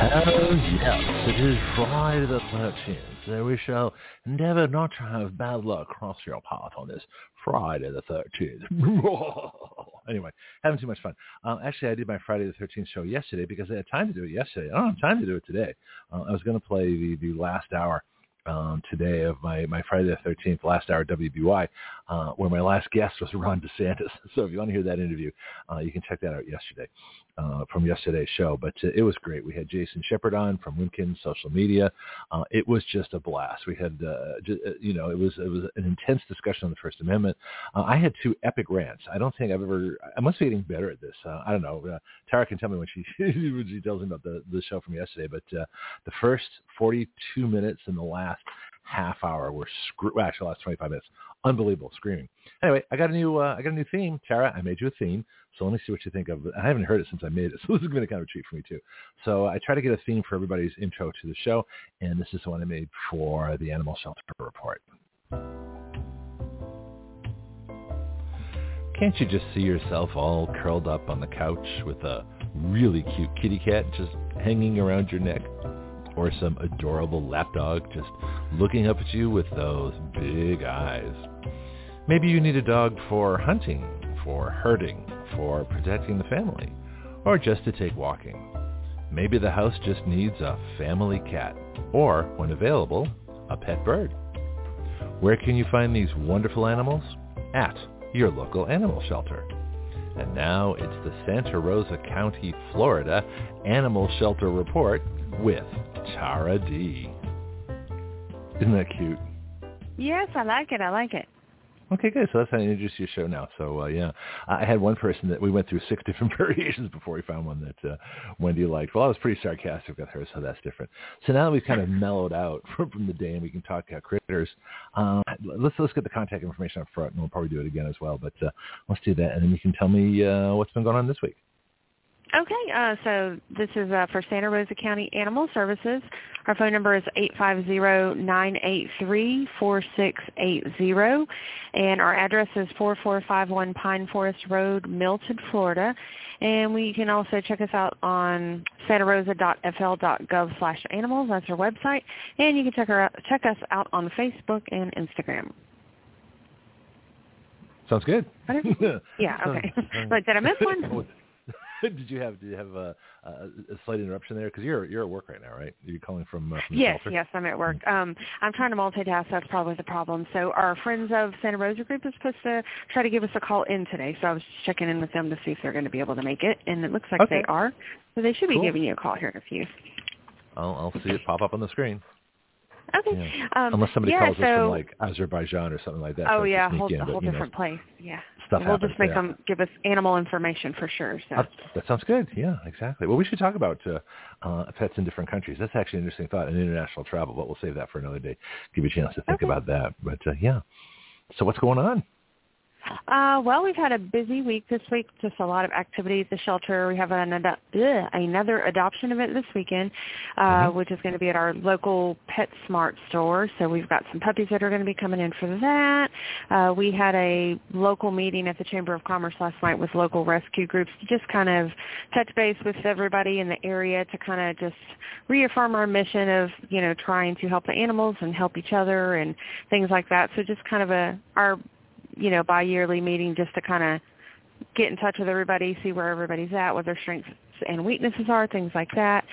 Oh yes, it is Friday the 13th, so we shall endeavour not to have bad luck cross your path on this Friday the 13th. anyway, having too much fun. Um, actually, I did my Friday the 13th show yesterday because I had time to do it yesterday. I don't have time to do it today. Uh, I was going to play the, the last hour um, today of my, my Friday the 13th last hour WBY, uh, where my last guest was Ron DeSantis. So if you want to hear that interview, uh, you can check that out yesterday uh, from yesterday's show. But uh, it was great. We had Jason Shepard on from Winkin Social Media. Uh, it was just a blast. We had, uh, just, you know, it was it was an intense discussion on the First Amendment. I had two epic rants. I don't think I've ever. I must be getting better at this. I don't know. Tara can tell me when she when she tells me about the the show from yesterday. But the first 42 minutes and the last half hour were screw. Actually, the last 25 minutes, unbelievable screaming. Anyway, I got a new uh, I got a new theme, Tara. I made you a theme, so let me see what you think of. I haven't heard it since I made it, so this is going to be kind of a treat for me too. So I try to get a theme for everybody's intro to the show, and this is the one I made for the Animal Shelter Report. Can't you just see yourself all curled up on the couch with a really cute kitty cat just hanging around your neck? Or some adorable lapdog just looking up at you with those big eyes. Maybe you need a dog for hunting, for herding, for protecting the family, or just to take walking. Maybe the house just needs a family cat, or, when available, a pet bird. Where can you find these wonderful animals? At your local animal shelter. And now it's the Santa Rosa County, Florida Animal Shelter Report with Tara D. Isn't that cute? Yes, I like it. I like it. Okay, good. So that's how I introduce your show now. So uh, yeah, I had one person that we went through six different variations before we found one that uh, Wendy liked. Well, I was pretty sarcastic with her, so that's different. So now that we've kind of mellowed out from, from the day and we can talk uh, critters, um, let's let's get the contact information up front, and we'll probably do it again as well. But uh, let's do that, and then you can tell me uh, what's been going on this week. Okay, uh, so this is uh, for Santa Rosa County Animal Services. Our phone number is eight five zero nine eight three four six eight zero, and our address is 4451 Pine Forest Road, Milton, Florida. And we can also check us out on santarosa.fl.gov slash animals. That's our website. And you can check, out, check us out on Facebook and Instagram. Sounds good. yeah, okay. but did I miss one? did you have did you have a, a, a slight interruption there? Because you're you're at work right now, right? You're you calling from? Uh, from yes, yes, I'm at work. Um, I'm trying to multitask. That's probably the problem. So our friends of Santa Rosa Group is supposed to try to give us a call in today. So I was checking in with them to see if they're going to be able to make it, and it looks like okay. they are. So they should be cool. giving you a call here in a few. I'll I'll see it pop up on the screen. Okay. Yeah. Um, Unless somebody yeah, calls so, us from like Azerbaijan or something like that. Oh yeah, a whole, in, a whole but, different know, place. Yeah. Stuff we'll happens, just make yeah. them give us animal information for sure. So. That, that sounds good. Yeah, exactly. Well, we should talk about uh, uh, pets in different countries. That's actually an interesting thought in international travel, but we'll save that for another day. Give you a chance to think Okay. about that. But uh, yeah. So what's going on? Uh, well, we've had a busy week this week. Just a lot of activity at the shelter. We have an ado- ugh, another adoption event this weekend, uh, Mhm. which is going to be at our local PetSmart store. So we've got some puppies that are going to be coming in for that. Uh, we had a local meeting at the Chamber of Commerce last night with local rescue groups to just kind of touch base with everybody in the area to kind of just reaffirm our mission of you know trying to help the animals and help each other and things like that. So just kind of a our you know, bi-yearly meeting just to kind of get in touch with everybody, see where everybody's at, what their strengths and weaknesses are, things like that.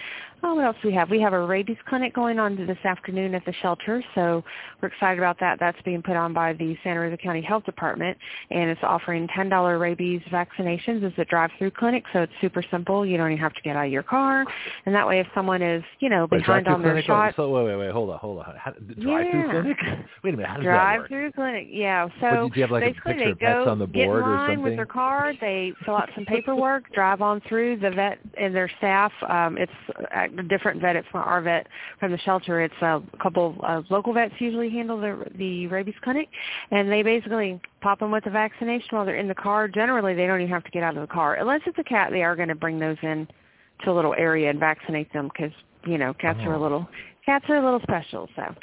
Oh, what else do we have? We have a rabies clinic going on this afternoon at the shelter, so we're excited about that. That's being put on by the Santa Rosa County Health Department, and it's offering $10 rabies vaccinations as a drive-through clinic, so it's super simple. You don't even have to get out of your car, and that way if someone is, you know, Wait, behind drive-through on their clinic? shot, So wait, wait, wait. Hold on, hold on. How, drive-through Yeah. clinic? Wait a minute. How does that work? drive-through clinic, yeah. What, So do you have like a basically picture they go on the get in board or line something? with their car, they fill out some paperwork, drive on through. The vet and their staff, um, it's uh, a different vet. It's not our vet from the shelter. It's a couple of local vets usually handle the the rabies clinic, and they basically pop them with the vaccination while they're in the car. Generally, they don't even have to get out of the car unless it's a cat. They are going to bring those in to a little area and vaccinate them because you know cats oh. are a uh-huh. little cats are a little special. So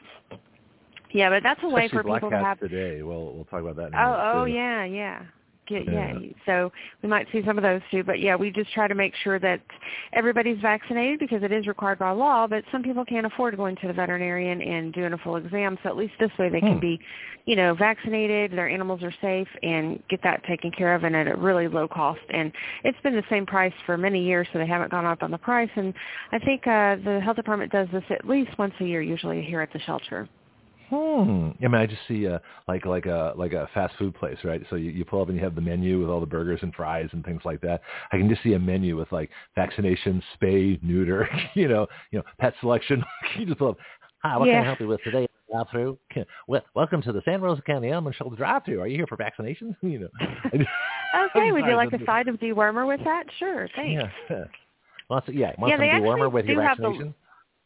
yeah, but that's a way for people to have today. We'll we'll talk about that. oh oh yeah yeah get yeah. yeah. So we might see some of those too. But yeah, we just try to make sure that everybody's vaccinated because it is required by law. But some people can't afford going to the veterinarian and doing a full exam. So at least this way they can hmm. be, you know, vaccinated. Their animals are safe and get that taken care of and at a really low cost. And it's been the same price for many years, so they haven't gone up on the price. And I think uh, the health department does this at least once a year, usually here at the shelter. Hmm. I mean, I just see a like like a like a fast food place, right? So you, you pull up and you have the menu with all the burgers and fries and things like that. I can just see a menu with like vaccination, spay, neuter, you know, you know, pet selection. you just pull up. Hi, what yeah. can I help you with today? Drive-through. Well, welcome to the San Rosa County Animal Shelter drive-through. Are you here for vaccinations? you know. okay. Would you like a side of dewormer with that? Sure. Thanks. Yeah. Lots of yeah. Want yeah, some dewormer with your vaccination?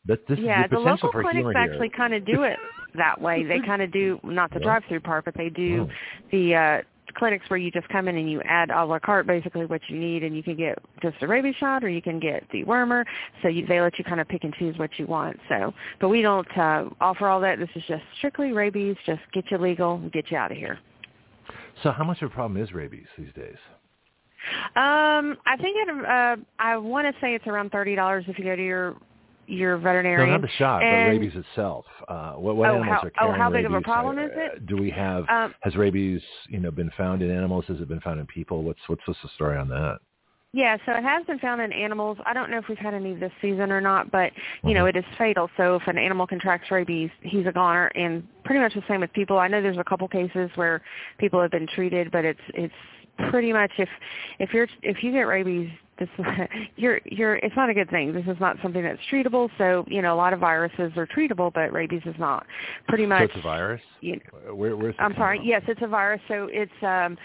This yeah, is the, the local clinics actually kind of do it that way. They kind of do not the yeah. drive-through part, but they do oh. the uh clinics where you just come in and you add a la carte basically what you need and you can get just a rabies shot or you can get the wormer so you, they let you kind of pick and choose what you want. So but we don't uh, offer all that. This is just strictly rabies. Just get you legal and get you out of here. So how much of a problem is rabies these days? Um i think it uh i want to say it's around thirty dollars if you go to your your veterinarian. No, not the shot, and, but rabies itself. Uh, what what oh, animals how, are carrying Oh, how big rabies? of a problem uh, is it? Do we have um, has rabies, you know, been found in animals? Has it been found in people? What's what's the story on that? Yeah, so it has been found in animals. I don't know if we've had any this season or not, but you mm-hmm. know it is fatal. So if an animal contracts rabies, he's a goner, and pretty much the same with people. I know there's a couple cases where people have been treated, but it's it's pretty much if if you're if you get rabies this you're you're it's not a good thing. This is not something that's treatable. So you know a lot of viruses are treatable but rabies is not. Pretty much so it's a virus? you know, Where, where's i'm sorry. from? yes it's a virus. So it's um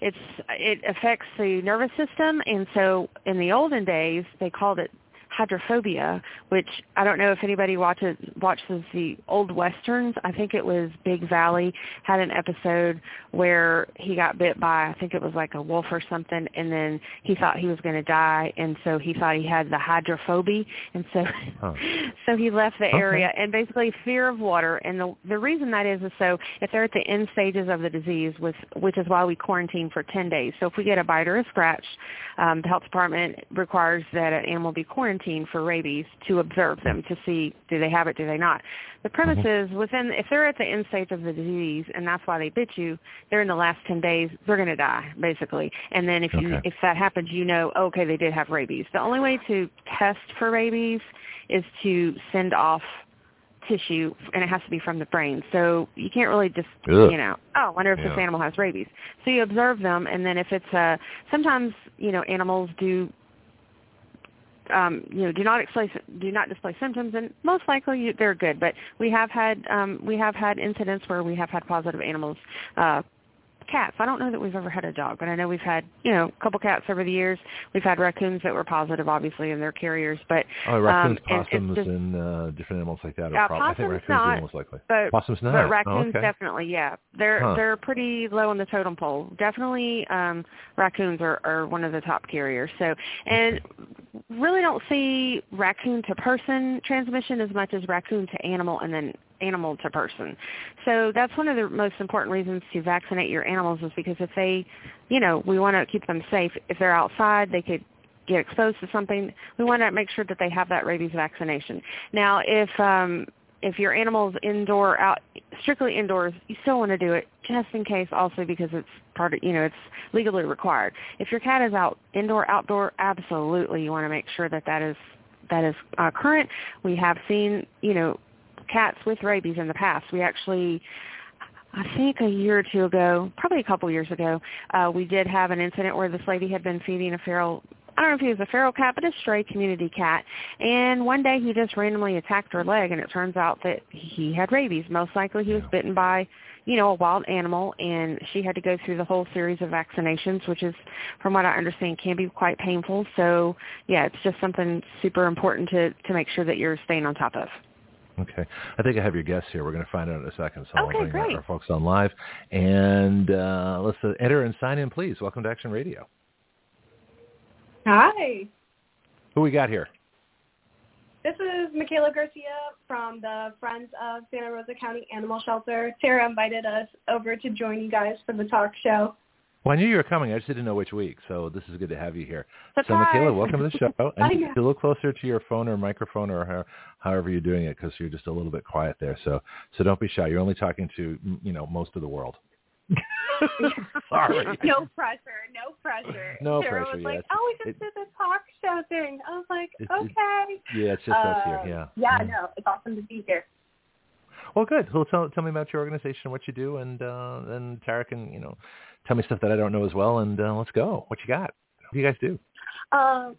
it's it affects the nervous system. And so in the olden days they called it hydrophobia, which I don't know if anybody watches watches the old westerns. I think it was Big Valley had an episode where he got bit by I think it was like a wolf or something, and then he thought he was going to die, and so he thought he had the hydrophobia, and so huh. so he left the okay. area, and basically fear of water. And the the reason that is is so if they're at the end stages of the disease, with which is why we quarantine for 10 days. So if we get a bite or a scratch, um, the health department requires that an animal be quarantined quarantine for rabies to observe them to see do they have it, do they not. The premise mm-hmm. is within if they're at the end stage of the disease and that's why they bit you, they're in the last ten days, they're gonna die, basically. And then if you okay. if that happens you know, okay, they did have rabies. The only way to test for rabies is to send off tissue and it has to be from the brain. So you can't really just Ugh. you know, oh, I wonder if yeah. this animal has rabies. So you observe them and then if it's uh sometimes, you know, animals do um, you know, do not display do not display symptoms, and most likely you, they're good. But we have had um, we have had incidents where we have had positive animals uh, cats. I don't know that we've ever had a dog, but I know we've had, you know, a couple cats over the years. We've had raccoons that were positive, obviously, and they're carriers. But oh, raccoons, um, possums, just, and uh, different animals like that. Are uh, prob- I think raccoons not, are most likely. But, possums not. But raccoons oh, okay. definitely, yeah. They're huh. they're pretty low on the totem pole. Definitely, um, raccoons are, are one of the top carriers. So, and okay. really don't see raccoon to person transmission as much as raccoon to animal, and then animal to person. So that's one of the most important reasons to vaccinate your animals is because if they, you know, we want to keep them safe. If they're outside, they could get exposed to something. We want to make sure that they have that rabies vaccination. Now, if um, if your animal's indoor, out strictly indoors, you still want to do it just in case. Also because it's part of, you know, it's legally required. If your cat is out indoor, outdoor, absolutely, you want to make sure that that is that is uh, current. We have seen, you know, cats with rabies in the past. We actually I think a year or two ago, probably a couple years ago, uh, we did have an incident where this lady had been feeding a feral I don't know if he was a feral cat, but a stray community cat. And one day he just randomly attacked her leg, and it turns out that he had rabies. Most likely he was bitten by you know, a wild animal and she had to go through the whole series of vaccinations, which is from what I understand can be quite painful. So yeah, it's just something super important to, to make sure that you're staying on top of. Okay. I think I have your guests here. We're going to find out in a second. So okay, I'll bring great. our folks on live. And uh, let's uh, enter and sign in, please. Welcome to Action Radio. Hi. Who we got here? This is Michaela Garcia from the Friends of Santa Rosa County Animal Shelter. Tara invited us over to join you guys for the talk show. Well, I knew you were coming. I just didn't know which week, so this is good to have you here. Surprise. So, Michaela, welcome to the show. And know. a little closer to your phone or microphone or how, however you're doing it, because you're just a little bit quiet there. So, so don't be shy. You're only talking to you know most of the world. Sorry. No pressure. No pressure. No Tara pressure, was like, yes. oh, we just did the talk show thing. I was like, okay. Yeah, it's just us here. Um, Yeah. Yeah, Mm. no, it's awesome to be here. Well, good. Well, tell tell me about your organization, what you do, and uh, and Tara can you know tell me stuff that I don't know as well. And uh, let's go. What you got? What do you guys do? Um,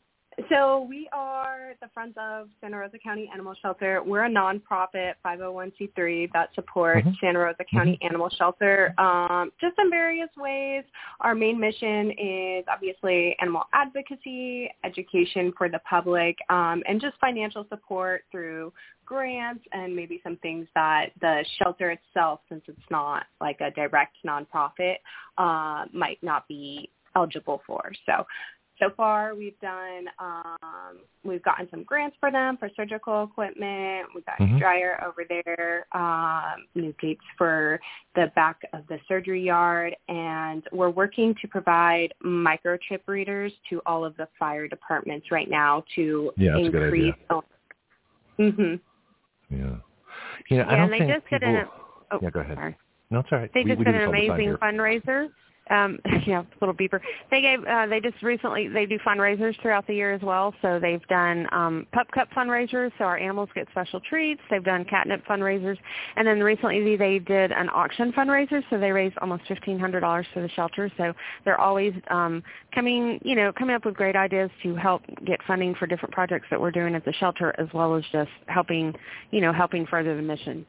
so we are the Friends of Santa Rosa County Animal Shelter. We're a nonprofit 501c3 that supports Mhm. Santa Rosa County Animal Shelter um, just in various ways. Our main mission is obviously animal advocacy, education for the public, um, and just financial support through grants and maybe some things that the shelter itself, since it's not like a direct nonprofit, uh, might not be eligible for. So so far we've done um we've gotten some grants for them for surgical equipment we've got Mhm. a dryer over there um new gates for the back of the surgery yard and we're working to provide microchip readers to all of the fire departments right now to Yeah, that's a good idea. increase mhm Yeah. You know, I Yeah, don't and they think just did people. an- Oh, yeah, go ahead. sorry. No, it's all right. They we, just we did an this all the time amazing fundraiser. Um, yeah, little beeper. They gave. Uh, they just recently they do fundraisers throughout the year as well. So they've done um, pup cup fundraisers, so our animals get special treats. They've done catnip fundraisers, and then recently they did an auction fundraiser. So they raised almost fifteen hundred dollars for the shelter. So they're always um, coming, you know, coming up with great ideas to help get funding for different projects that we're doing at the shelter, as well as just helping, you know, helping further the mission.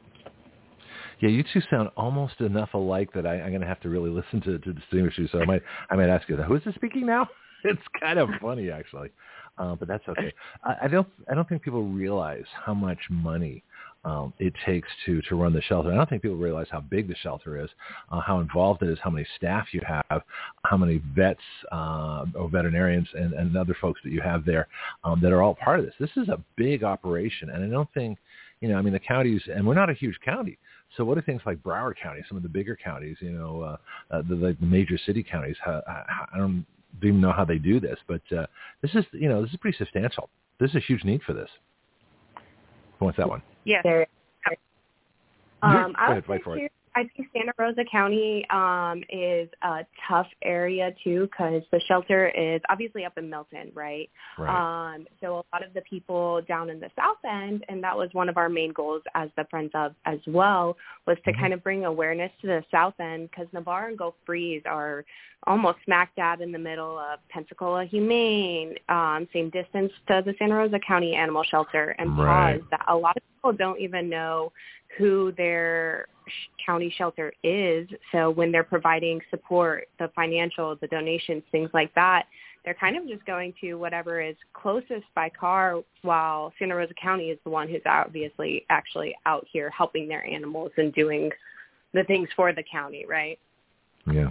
Yeah, you two sound almost enough alike that I, I'm going to have to really listen to to distinguish you. So I might I might ask you, who is this speaking now? It's kind of funny actually, uh, but that's okay. I, I don't I don't think people realize how much money um, it takes to to run the shelter. I don't think people realize how big the shelter is, uh, how involved it is, how many staff you have, how many vets uh, or veterinarians and, and other folks that you have there um, that are all part of this. This is a big operation, and I don't think you know. I mean, the counties, and we're not a huge county. So what are things like Broward County, some of the bigger counties, you know, uh, uh, the, the major city counties? How, how, I don't even know how they do this, but uh, this is, you know, this is pretty substantial. There's a huge need for this. Who wants that one? Yes. There. Go Um, I ahead, would fight say for it. I think Santa Rosa County um, is a tough area too because the shelter is obviously up in Milton, right? Right. Um, so a lot of the people down in the South End, and that was one of our main goals as the Friends of as well, was to Mhm. kind of bring awareness to the South End because Navarre and Gulf Breeze are almost smack dab in the middle of Pensacola Humane, um, same distance to the Santa Rosa County Animal Shelter, and Right. pause that a lot of people don't even know who their county shelter is. So when they're providing support, the financial, the donations, things like that, they're kind of just going to whatever is closest by car while Santa Rosa County is the one who's obviously actually out here helping their animals and doing the things for the county, right? Yeah.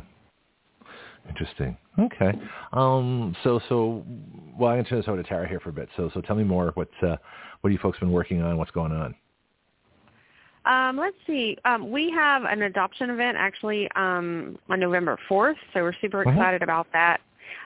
Interesting. Okay. Um, so, so, well, I'm going to turn this over to Tara here for a bit. So, so tell me more. What, uh, what have you folks been working on? What's going on? Um, let's see. Um, we have an adoption event actually um, on November 4th, so we're super excited about that.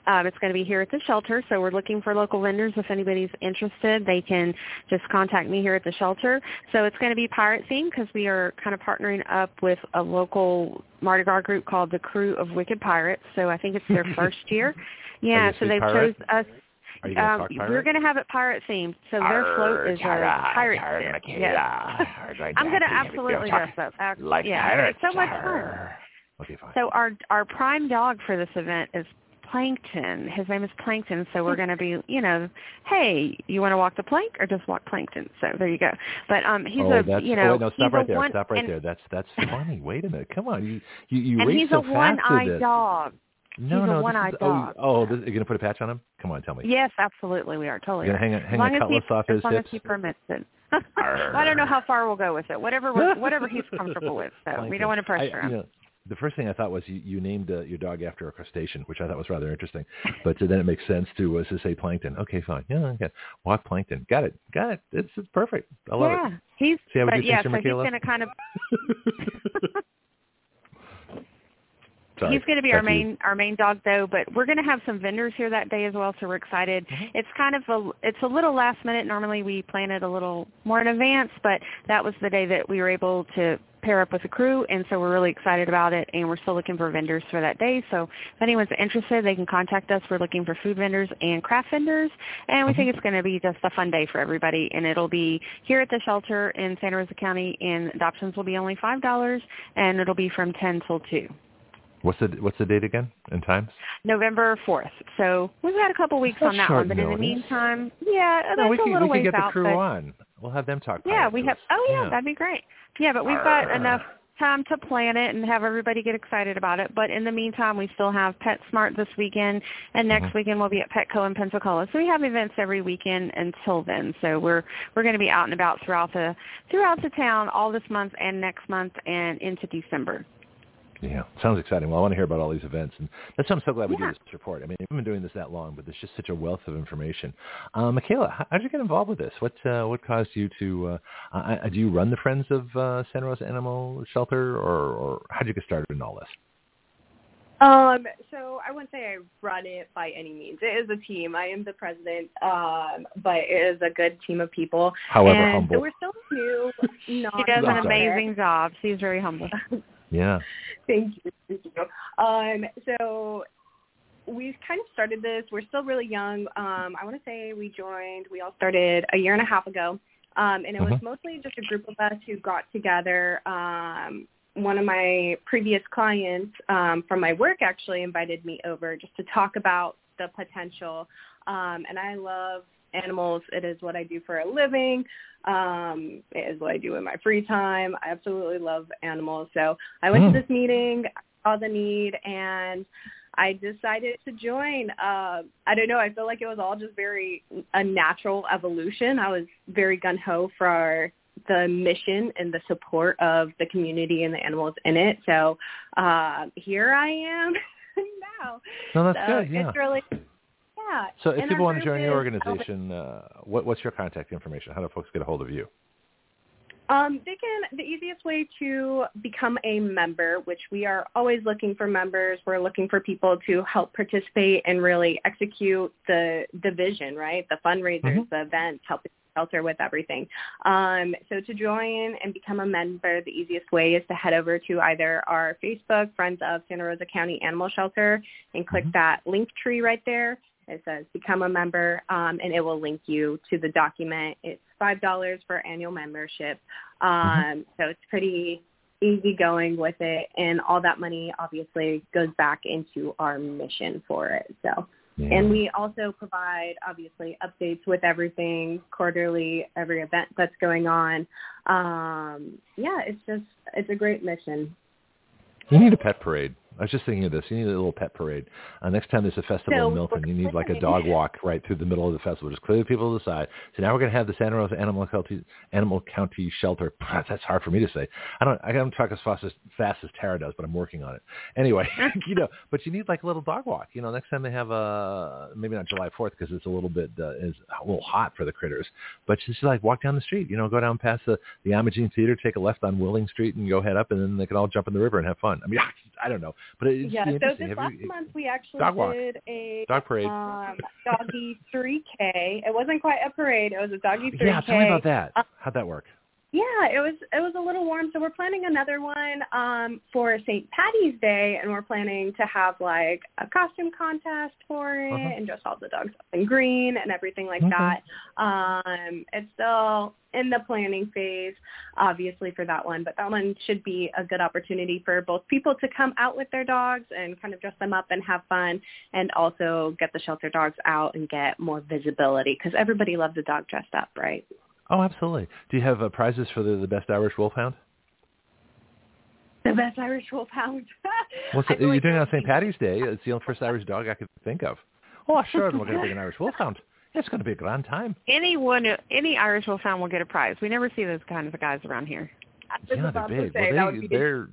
Um, it's going to be here at the shelter, so we're looking for local vendors. If anybody's interested, they can just contact me here at the shelter. So it's going to be pirate themed because we are kind of partnering up with a local Mardi Gras group called the Krewe of Wicked Pirates. So I think it's their first year. Yeah, so they've chose us. Are you going Um, talk pirate? we're going to have it pirate themed, so their float is a pirate ship. Yes. I'm going to absolutely dress up. Like yeah, pirates. it's so much fun. Arr. Okay, fine. So our our prime dog for this event is Plankton. His name is Plankton, so we're going to be, you know, hey, you want to walk the plank or just walk Plankton? So there you go. But um, he's oh, a, you know, oh, no, stop right there. One, stop right and, there. That's that's funny. Wait a minute. Come on, you you you and he's so a one-eyed dog. No, he's no, a one-eyed is, dog. Oh, oh this, you're gonna put a patch on him? Come on, tell me. Yes, absolutely, we are totally. You're gonna hang a, hang a cutlass as he, off as long hips. as he permits it. I don't know how far we'll go with it. Whatever whatever he's comfortable with. So we don't want to pressure I, him. You know, the first thing I thought was you, you named uh, your dog after a crustacean, which I thought was rather interesting. But then it makes sense to uh, to say plankton. Okay, fine. Yeah, okay. Walk plankton. Got it. Got it. It's, it's perfect. I love it. yeah, it. he's. See how we but do yeah, so Michaela? he's going to kind of. Sorry. He's going to be Back our to you. main our main dog though, but we're going to have some vendors here that day as well, so we're excited. Mm-hmm. It's kind of a it's a little last minute. Normally we plan it a little more in advance, but that was the day that we were able to pair up with a crew, and so we're really excited about it. And we're still looking for vendors for that day. So if anyone's interested, they can contact us. We're looking for food vendors and craft vendors, and we think it's going to be just a fun day for everybody. And it'll be here at the shelter in Santa Rosa County, and adoptions will be only five dollars, and it'll be from ten till two. What's the what's the date again and times? November 4th. So we've got a couple weeks That's on that one, but in the meantime, yeah, that's No, we a can little we can ways get the out. crew but on. We'll have them talk. yeah, we have. Oh yeah, yeah. that'd be great. Yeah, but we've got Arr. enough time to plan it and have everybody get excited about it. But in the meantime, we still have PetSmart this weekend, and next Mhm. weekend we'll be at Petco in Pensacola. So we have events every weekend until then. So we're we're going to be out and about throughout the throughout the town all this month and next month and into December. Yeah, sounds exciting. Well, I want to hear about all these events, and that's why I'm so glad we Yeah. do this report. I mean, we've been doing this that long, but there's just such a wealth of information. Uh, Michaela, how, how did you get involved with this? What uh, what caused you to? Uh, uh, do you run the Friends of uh, Santa Rosa Animal Shelter, or, or how did you get started in all this? Um, so I wouldn't say I run it by any means. It is a team. I am the president, um, but it is a good team of people. However and humble. So we're still new. She does an amazing job. She's very humble. Yeah. Thank you. Thank you. Um, so we've kind of started this. We're still really young. Um, I want to say we joined, we all started a year and a half ago. Um, and it was Mhm. mostly just a group of us who got together. Um, one of my previous clients um, from my work actually invited me over just to talk about the potential. Um, and I love animals. It is what I do for a living. Um, it is what I do in my free time. I absolutely love animals. So I went Mm. to this meeting, saw the need, and I decided to join. Uh, I don't know. I feel like it was all just very a natural evolution. I was very gun ho for the mission and the support of the community and the animals in it. So uh, here I am now. No, that's so good. Yeah. It's really yeah. So if And people want to join your organization, uh, what, what's your contact information? How do folks get a hold of you? Um, they can. The easiest way to become a member, which we are always looking for members. We're looking for people to help participate and really execute the the vision, right? The fundraisers, Mhm. the events, helping shelter with everything. Um, so to join and become a member, the easiest way is to head over to either our Facebook, Friends of Santa Rosa County Animal Shelter, and click Mhm. that link tree right there. It says become a member, um, and it will link you to the document. It's five dollars for annual membership, um, so it's pretty easy going with it, and all that money obviously goes back into our mission for it. So, Yeah. and we also provide obviously updates with everything quarterly, every event that's going on. Um, yeah, it's just it's a great mission. You need a pet parade. I was just thinking of this. You need a little pet parade. Uh, next time there's a festival in Milton, you need like a dog walk right through the middle of the festival. Just clear the people to the side. So now we're going to have the Santa Rosa Animal County, Animal County Shelter. That's hard for me to say. I don't. I don't talk as fast as fast as Tara does, but I'm working on it. Anyway, you know. But you need like a little dog walk. You know, next time they have a maybe not July 4th because it's a little bit uh, is a little hot for the critters. But just like walk down the street. You know, go down past the the Imogene Theater, take a left on Willing Street, and go head up, and then they can all jump in the river and have fun. I mean, I don't know, but it's yeah. So this Have last you- month we actually Dog walk. did a Dog parade. um, doggy 3K. It wasn't quite a parade. It was a doggy 3K. yeah, tell me about that. How'd that work? Yeah, it was it was a little warm, so we're planning another one um for St. Patty's Day, and we're planning to have like a costume contest for it, uh-huh. and dress all the dogs up in green and everything like that. Um, it's still in the planning phase, obviously for that one, but that one should be a good opportunity for both people to come out with their dogs and kind of dress them up and have fun, and also get the shelter dogs out and get more visibility because everybody loves a dog dressed up, right? Oh, absolutely. Do you have uh, prizes for the, the best Irish Wolfhound? The best Irish Wolfhound. What's it, you're doing it on St. Patty's Day. It's the only first Irish dog I could think of. Oh, sure, we're going to bring an Irish Wolfhound. It's going to be a grand time. Anyone, any Irish Wolfhound will get a prize. We never see those kinds of guys around here. Yeah, they're big. Well, they, they're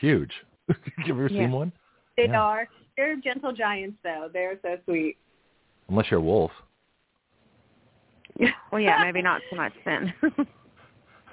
huge. Have you ever yeah. seen one? They yeah. are. They're gentle giants, though. They're so sweet. Unless you're a wolf. well, yeah, maybe not so much then.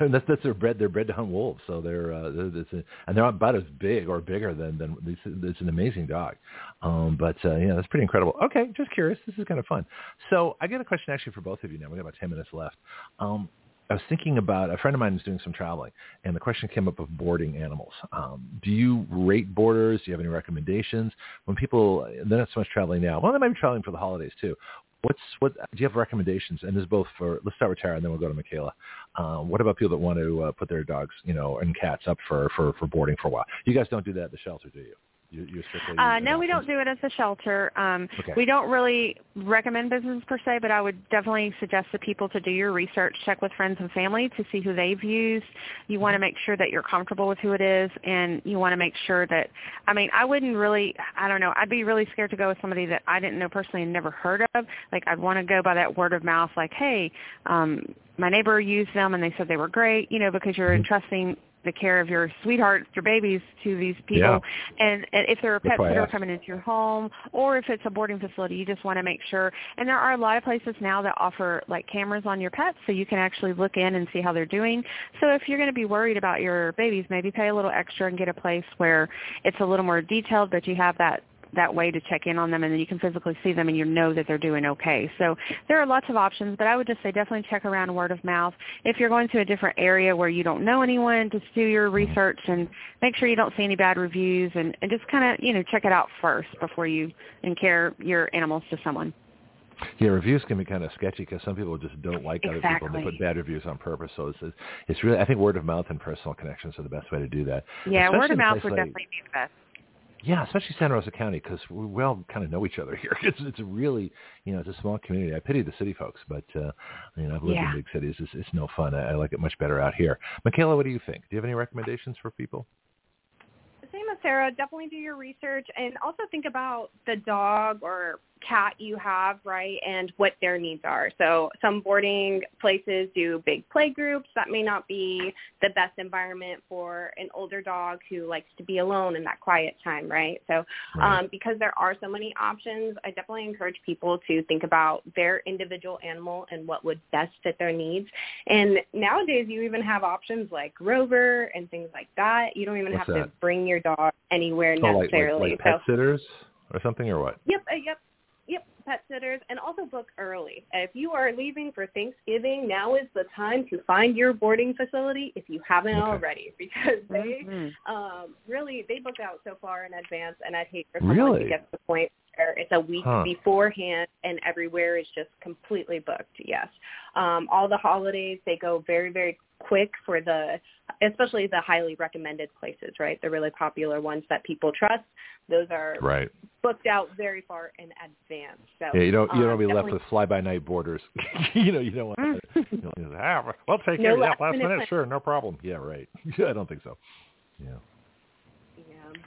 that's that's their bred. They're bred to hunt wolves, so they're, uh, they're and they're about as big or bigger than than it's an amazing dog. Um, but uh, yeah, that's pretty incredible. Okay, just curious. This is kind of fun. So I get a question actually for both of you now. We got about ten minutes left. Um, I was thinking about a friend of mine is doing some traveling, and the question came up of boarding animals. Um, do you rate boarders? Do you have any recommendations when people? They're not so much traveling now. Well, they might be traveling for the holidays too. What's what? Do you have recommendations? And this is both for. Let's start with Tara, and then we'll go to Michaela. Uh, what about people that want to uh, put their dogs, you know, and cats up for for for boarding for a while? You guys don't do that at the shelter, do you? You, you uh, no, we don't do it as a shelter. Um, okay. We don't really recommend business per se, but I would definitely suggest to people to do your research, check with friends and family to see who they've used. You want to mm-hmm. make sure that you're comfortable with who it is, and you want to make sure that, I mean, I wouldn't really, I don't know, I'd be really scared to go with somebody that I didn't know personally and never heard of. Like I'd want to go by that word of mouth, like, hey, um, my neighbor used them and they said they were great, you know, because you're mm-hmm. entrusting the care of your sweethearts, your babies to these people. Yeah. And, and if there are pets that are coming into your home or if it's a boarding facility, you just want to make sure. And there are a lot of places now that offer like cameras on your pets so you can actually look in and see how they're doing. So if you're going to be worried about your babies, maybe pay a little extra and get a place where it's a little more detailed, but you have that that way to check in on them and then you can physically see them and you know that they're doing okay. So there are lots of options, but I would just say definitely check around word of mouth. If you're going to a different area where you don't know anyone, just do your research and make sure you don't see any bad reviews and, and just kind of, you know, check it out first before you care your animals to someone. Yeah, reviews can be kind of sketchy because some people just don't like exactly. other people and they put bad reviews on purpose. So it's it's really I think word of mouth and personal connections are the best way to do that. Yeah, Especially word of mouth would like, definitely be the best. Yeah, especially Santa Rosa County because we, we all kind of know each other here. It's it's a really you know it's a small community. I pity the city folks, but uh, you know I've lived yeah. in big cities. It's, it's no fun. I, I like it much better out here. Michaela, what do you think? Do you have any recommendations for people? Same as Tara. Definitely do your research and also think about the dog or cat you have, right, and what their needs are. So some boarding places do big play groups. That may not be the best environment for an older dog who likes to be alone in that quiet time, right? So. Um, because there are so many options, I definitely encourage people to think about their individual animal and what would best fit their needs. And nowadays you even have options like Rover and things like that. You don't even What's have that? to bring your dog anywhere oh, necessarily. Like, like, like pet sitters or something or what? Yep, uh, yep Yep, pet sitters, and also book early. If you are leaving for Thanksgiving, now is the time to find your boarding facility if you haven't okay. already, because they mm-hmm. um, really they book out so far in advance, and I'd hate for someone really? to get to the point where it's a week huh. beforehand and everywhere is just completely booked. Yes, um, all the holidays they go very very quick for the especially the highly recommended places, right? The really popular ones that people trust. Those are right. booked out very far in advance. So yeah, you don't you don't um, be left with fly by night boarders. you know, you don't want. To, you know, ah, we'll take no care of that last minute. Sure, no problem. Yeah, right. I don't think so. Yeah.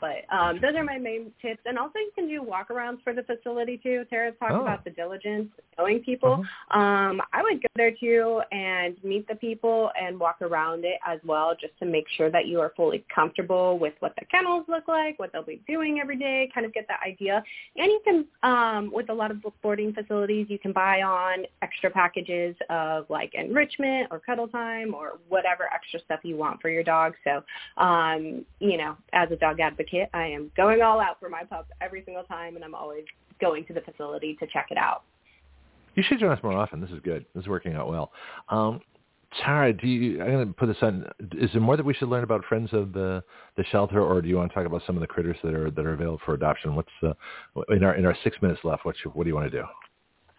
But um, those are my main tips. And also you can do walkarounds for the facility too. Tara talked oh. about the diligence, knowing people. Uh-huh. Um, I would go there too and meet the people and walk around it as well just to make sure that you are fully comfortable with what the kennels look like, what they'll be doing every day, kind of get that idea. And you can, um, with a lot of boarding facilities, you can buy on extra packages of like enrichment or cuddle time or whatever extra stuff you want for your dog. So, um, you know, as a dog advocate, advocate. I am going all out for my pup every single time, and I'm always going to the facility to check it out. You should join us more often. This is good. This is working out well. Um, Tara, do you? I'm going to put this on. Is there more that we should learn about Friends of the the Shelter, or do you want to talk about some of the critters that are that are available for adoption? What's uh, in our in our six minutes left? What what do you want to do?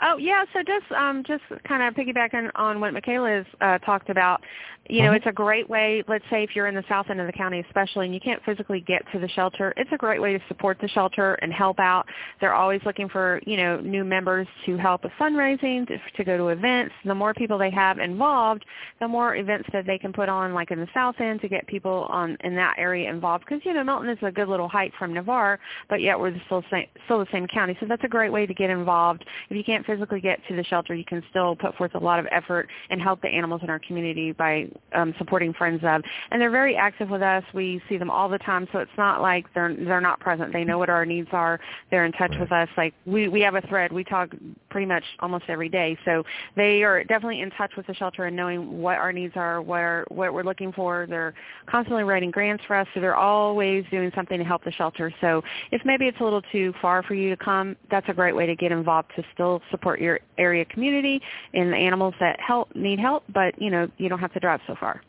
Oh yeah, so just um, just kind of piggybacking on what Michaela has uh, talked about, you know, mm-hmm. it's a great way. Let's say if you're in the south end of the county, especially, and you can't physically get to the shelter, it's a great way to support the shelter and help out. They're always looking for you know new members to help with fundraising, to, to go to events. The more people they have involved, the more events that they can put on, like in the south end, to get people on in that area involved. Because you know Milton is a good little hike from Navarre, but yet we're still same, still the same county, so that's a great way to get involved. If you can't physically get to the shelter, you can still put forth a lot of effort and help the animals in our community by um, supporting Friends of. And they're very active with us. We see them all the time, so it's not like they're they're not present. They know what our needs are. They're in touch with us. Like we we have a thread. We talk pretty much almost every day. So they are definitely in touch with the shelter and knowing what our needs are, what are, what we're looking for. They're constantly writing grants for us, so they're always doing something to help the shelter. So if maybe it's a little too far for you to come, that's a great way to get involved to still support your area community and the animals that help need help, but you know you don't have to drive so far.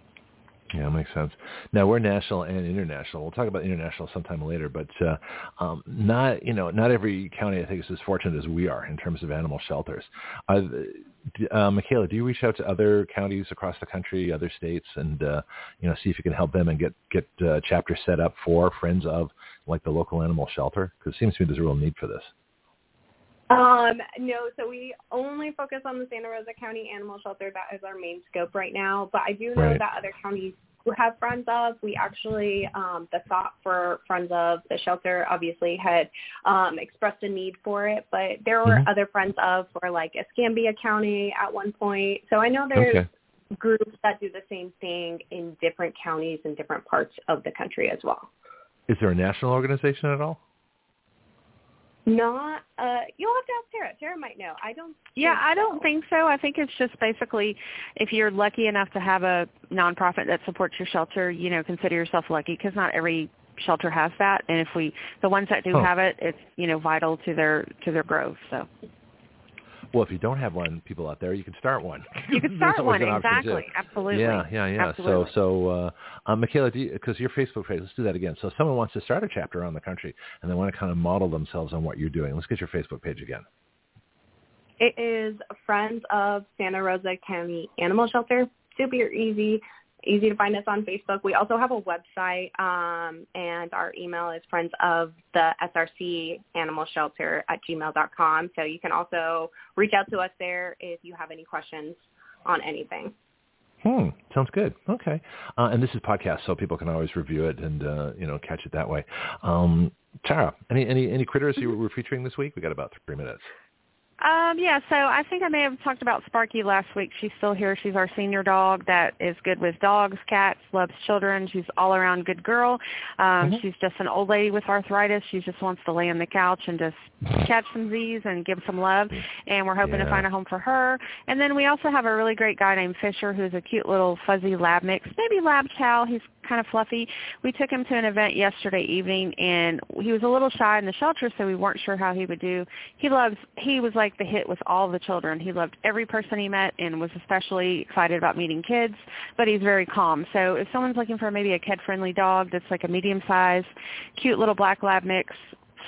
Yeah, makes sense. Now we're national and international. We'll talk about international sometime later, but uh, um, not you know not every county I think is as fortunate as we are in terms of animal shelters. Uh, uh, Michaela, do you reach out to other counties across the country, other states, and uh, you know see if you can help them and get get uh, chapters set up for friends of like the local animal shelter? Because it seems to me there's a real need for this. Um, no, so we only focus on the Santa Rosa County Animal Shelter. That is our main scope right now. But I do know right. that other counties who have Friends of, we actually, um, the thought for Friends of the shelter obviously had um, expressed a need for it, but there were mm-hmm. other Friends of for like Escambia County at one point. So I know there's okay. groups that do the same thing in different counties and different parts of the country as well. Is there a national organization at all? Not, uh, you'll have to ask Tara. Tara might know. I don't. Yeah, I don't so. think so. I think it's just basically if you're lucky enough to have a nonprofit that supports your shelter, you know, consider yourself lucky because not every shelter has that. And if we, the ones that do oh. have it, it's you know vital to their to their growth. So. Well, if you don't have one, people out there, you can start one. You can start one, exactly. Absolutely. Yeah, yeah, yeah. Absolutely. So, so, uh, um, Michaela, because your Facebook page, let's do that again. So, if someone wants to start a chapter around the country, and they want to kind of model themselves on what you're doing. Let's get your Facebook page again. It is Friends of Santa Rosa County Animal Shelter. Super easy easy to find us on Facebook. We also have a website, um, and our email is friends of the SRC Animal Shelter at gmail.com. So you can also reach out to us there if you have any questions on anything. Hmm. Sounds good. Okay. Uh, and this is podcast, so people can always review it and uh, you know catch it that way. Um, Tara, any any any critters you were featuring this week? We got about three minutes. Um, yeah, so I think I may have talked about Sparky last week. She's still here. She's our senior dog that is good with dogs, cats, loves children. She's all around good girl. Um, mm-hmm. She's just an old lady with arthritis. She just wants to lay on the couch and just catch some Z's and give some love. And we're hoping yeah. to find a home for her. And then we also have a really great guy named Fisher who's a cute little fuzzy lab mix, maybe lab chow. He's kind of fluffy. We took him to an event yesterday evening, and he was a little shy in the shelter, so we weren't sure how he would do. He loves. He was like the hit with all the children. He loved every person he met, and was especially excited about meeting kids. But he's very calm. So if someone's looking for maybe a kid-friendly dog that's like a medium size, cute little black lab mix,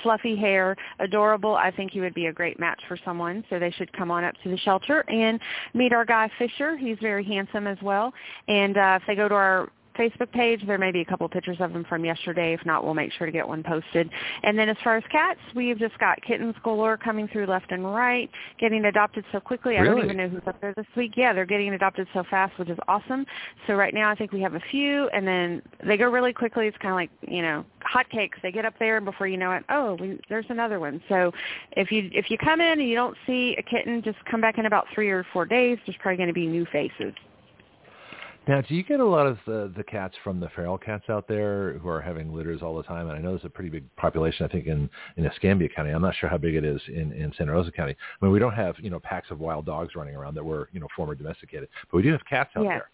fluffy hair, adorable. I think he would be a great match for someone. So they should come on up to the shelter and meet our guy Fisher. He's very handsome as well. And uh, if they go to our Facebook page. There may be a couple pictures of them from yesterday. If not, we'll make sure to get one posted. And then as far as cats, we've just got kittens galore coming through left and right, getting adopted so quickly. Really? I don't even know who's up there this week. Yeah, they're getting adopted so fast, which is awesome. So right now I think we have a few, and then they go really quickly. It's kind of like, you know, hotcakes. They get up there, and before you know it, oh, we, there's another one. So if you if you come in and you don't see a kitten, just come back in about three or four days. There's probably going to be new faces. Now, do you get a lot of the, the cats from the feral cats out there who are having litters all the time? And I know there's a pretty big population, I think, in, in Escambia County. I'm not sure how big it is in, in Santa Rosa County. I mean, we don't have, you know, packs of wild dogs running around that were, you know, former domesticated, but we do have cats out yeah. there.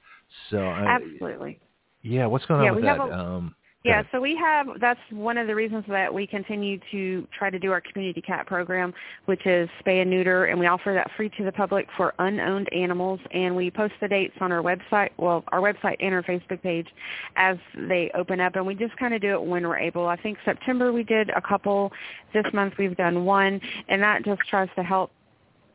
So I, Absolutely. yeah, what's going on yeah, with that? A, um, Yeah, so we have, that's one of the reasons that we continue to try to do our community cat program, which is spay and neuter, and we offer that free to the public for unowned animals, and we post the dates on our website, well, our website and our Facebook page as they open up, and we just kind of do it when we're able. I think September we did a couple. This month we've done one, and that just tries to help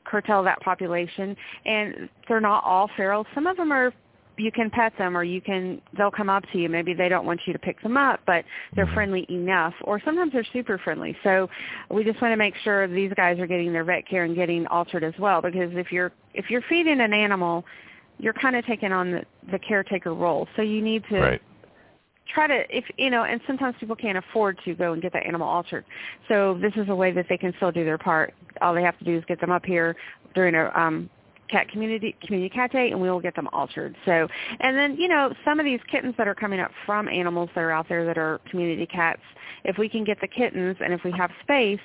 curtail that population. And they're not all feral. Some of them are you can pet them or you can they'll come up to you. Maybe they don't want you to pick them up but they're mm-hmm. friendly enough. Or sometimes they're super friendly. So we just want to make sure these guys are getting their vet care and getting altered as well because if you're if you're feeding an animal you're kind of taking on the, the caretaker role. So you need to right. try to if you know and sometimes people can't afford to go and get that animal altered. So this is a way that they can still do their part. All they have to do is get them up here during a um cat community community cat day and we will get them altered. So and then you know some of these kittens that are coming up from animals that are out there that are community cats if we can get the kittens and if we have space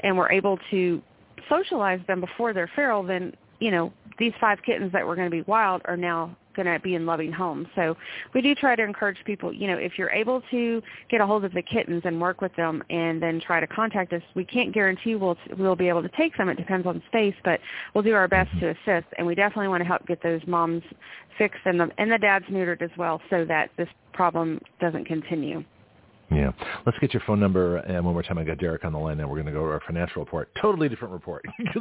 and we're able to socialize them before they're feral then you know these five kittens that were going to be wild are now going to be in loving homes. So we do try to encourage people, you know, if you're able to get a hold of the kittens and work with them and then try to contact us, we can't guarantee we'll, we'll be able to take them. It depends on space, but we'll do our best to assist. And we definitely want to help get those moms fixed and the, and the dads neutered as well so that this problem doesn't continue. Yeah. Let's get your phone number. And one more time, I got Derek on the line now. We're going to go to our financial report. Totally different report.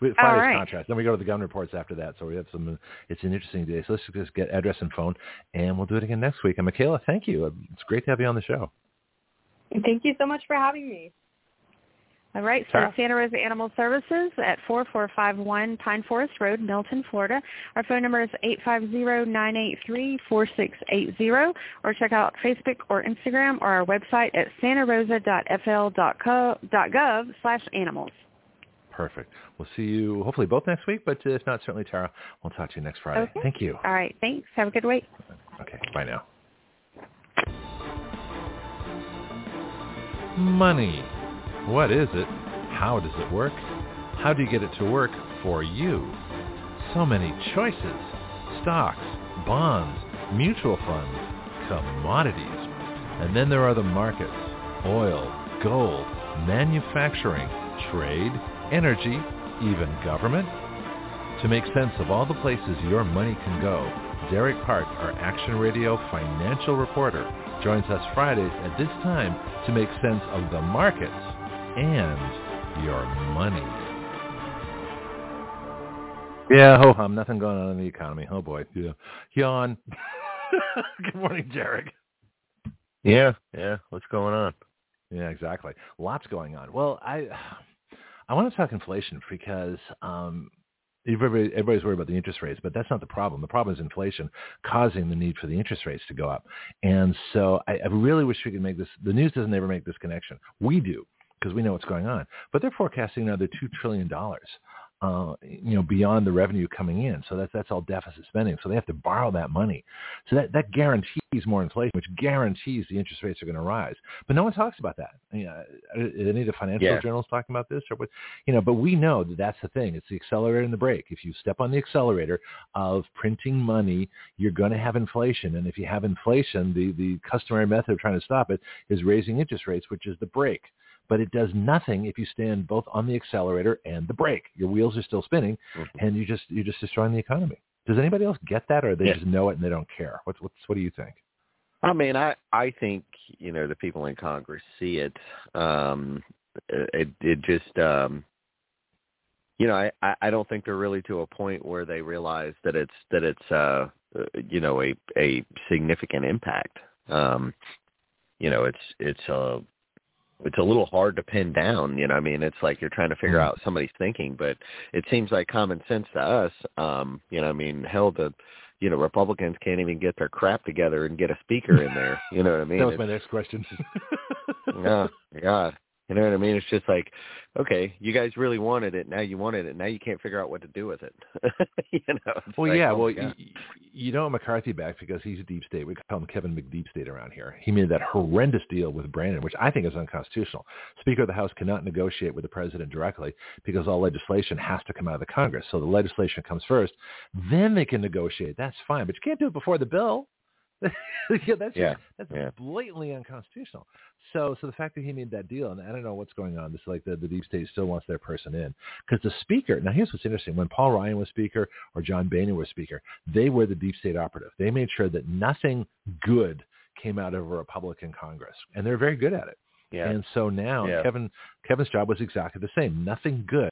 we have right. contrast. Then we go to the gun reports after that. So we have some, it's an interesting day. So let's just get address and phone, and we'll do it again next week. And Michaela, thank you. It's great to have you on the show. Thank you so much for having me. All right, so Santa Rosa Animal Services at 4451 Pine Forest Road, Milton, Florida. Our phone number is 850-983-4680 or check out Facebook or Instagram or our website at santarosa.fl.gov slash animals. Perfect. We'll see you hopefully both next week, but if not, certainly Tara, we'll talk to you next Friday. Okay. Thank you. All right, thanks. Have a good week. Okay, bye now. Money. What is it? How does it work? How do you get it to work for you? So many choices. Stocks, bonds, mutual funds, commodities. And then there are the markets. Oil, gold, manufacturing, trade, energy, even government. To make sense of all the places your money can go, Derek Park, our Action Radio financial reporter, joins us Fridays at this time to make sense of the markets and your money. Yeah, ho hum, nothing going on in the economy. Oh boy, yeah. yawn. Good morning, Derek. Yeah, yeah. What's going on? Yeah, exactly. Lots going on. Well, I I want to talk inflation because um, Everybody, everybody's worried about the interest rates, but that's not the problem. The problem is inflation causing the need for the interest rates to go up. And so I, I really wish we could make this. The news doesn't ever make this connection. We do because we know what's going on. But they're forecasting another two trillion dollars, uh, you know, beyond the revenue coming in. So that's that's all deficit spending. So they have to borrow that money. So that that guarantees more inflation, which guarantees the interest rates are going to rise. But no one talks about that. You know, any of the financial yeah. journals talking about this, or what? You know, but we know that that's the thing. It's the accelerator and the brake. If you step on the accelerator of printing money, you're going to have inflation. And if you have inflation, the the customary method of trying to stop it is raising interest rates, which is the brake but it does nothing if you stand both on the accelerator and the brake. Your wheels are still spinning, mm-hmm. and you just you're just destroying the economy. Does anybody else get that, or they yeah. just know it and they don't care? What's what's what do you think? I mean, I I think you know the people in Congress see it. Um, it it just um, you know I I don't think they're really to a point where they realize that it's that it's uh you know a a significant impact. Um, you know it's it's a it's a little hard to pin down. You know, I mean, it's like you're trying to figure mm-hmm. out somebody's thinking, but it seems like common sense to us. Um, you know, I mean, hell, the you know Republicans can't even get their crap together and get a speaker in there. You know what I mean? that was my next question. yeah, God. You know what I mean? It's just like, okay, you guys really wanted it. Now you wanted it. Now you can't figure out what to do with it. you know? Well, like, yeah. oh well, you, you know McCarthy back because he's a deep state. We call him Kevin McDeep State around here. He made that horrendous deal with Brandon, which I think is unconstitutional. Speaker of the House cannot negotiate with the president directly because all legislation has to come out of the Congress. So the legislation comes first, then they can negotiate. That's fine, but you can't do it before the bill. yeah, that's Yeah, just, that's yeah. blatantly unconstitutional. So, so the fact that he made that deal, and I don't know what's going on. This is like the, the deep state still wants their person in because the speaker. Now, here's what's interesting: when Paul Ryan was speaker or John Boehner was speaker, they were the deep state operative. They made sure that nothing good came out of a Republican Congress, and they're very good at it. Yeah. And so now Yeah. Kevin Kevin's job was exactly the same. Nothing good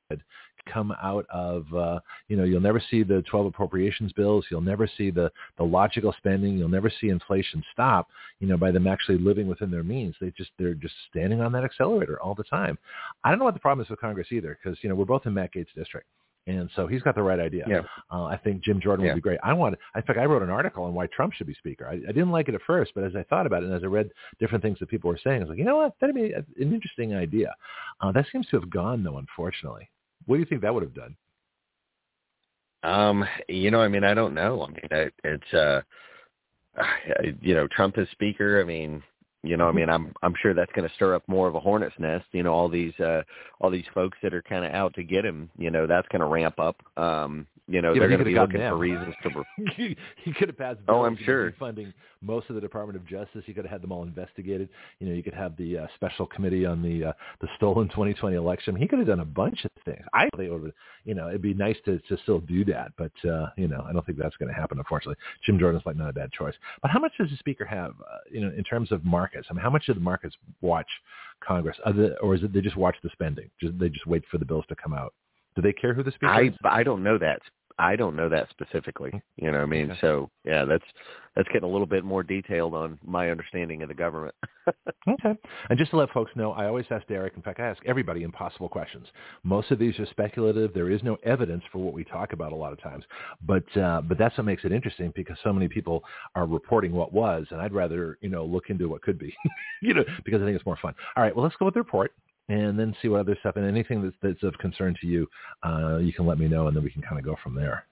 come out of uh, you know you'll never see the 12 appropriations bills. You'll never see the the logical spending. You'll never see inflation stop. You know by them actually living within their means. They just they're just standing on that accelerator all the time. I don't know what the problem is with Congress either because you know we're both in Matt Gaetz' district. And so he's got the right idea. Yeah. Uh, I think Jim Jordan Yeah. would be great. I want. In fact, I wrote an article on why Trump should be speaker. I, I didn't like it at first, but as I thought about it and as I read different things that people were saying, I was like, you know what, that'd be an interesting idea. Uh, that seems to have gone though, unfortunately. What do you think that would have done? Um, you know, I mean, I don't know. I mean, it, it's uh, you know, Trump is speaker. I mean, you know, I mean, I'm I'm sure that's going to stir up more of a hornet's nest. You know, all these uh, all these folks that are kind of out to get him. You know, that's going to ramp up. Um, you know, Yeah, they're going to be looking gotten for reasons to. he, he could have passed. Oh, I'm sure. funding most of the Department of Justice. You could have had them all investigated. You know, you could have the uh, special committee on the uh, the stolen 2020 election. He could have done a bunch of things. I think would. You know, it'd be nice to to still do that, but uh, you know, I don't think that's going to happen. Unfortunately, Jim Jordan's like not a bad choice. But how much does the speaker have? Uh, you know, in terms of markets. I mean, how much do the markets watch Congress, Other, or is it they just watch the spending? Just they just wait for the bills to come out. Do they care who the speaker I is? I don't know that. I don't know that specifically. You know, what I mean, Okay. so yeah, that's that's getting a little bit more detailed on my understanding of the government. Okay. And just to let folks know, I always ask Derek, in fact, I ask everybody impossible questions. Most of these are speculative. There is no evidence for what we talk about a lot of times. But uh, but that's what makes it interesting because so many people are reporting what was, and I'd rather, you know, look into what could be, you know, because I think it's more fun. All right, well, let's go with the report and then see what other stuff and anything that's, that's of concern to you, uh, you can let me know, and then we can kind of go from there.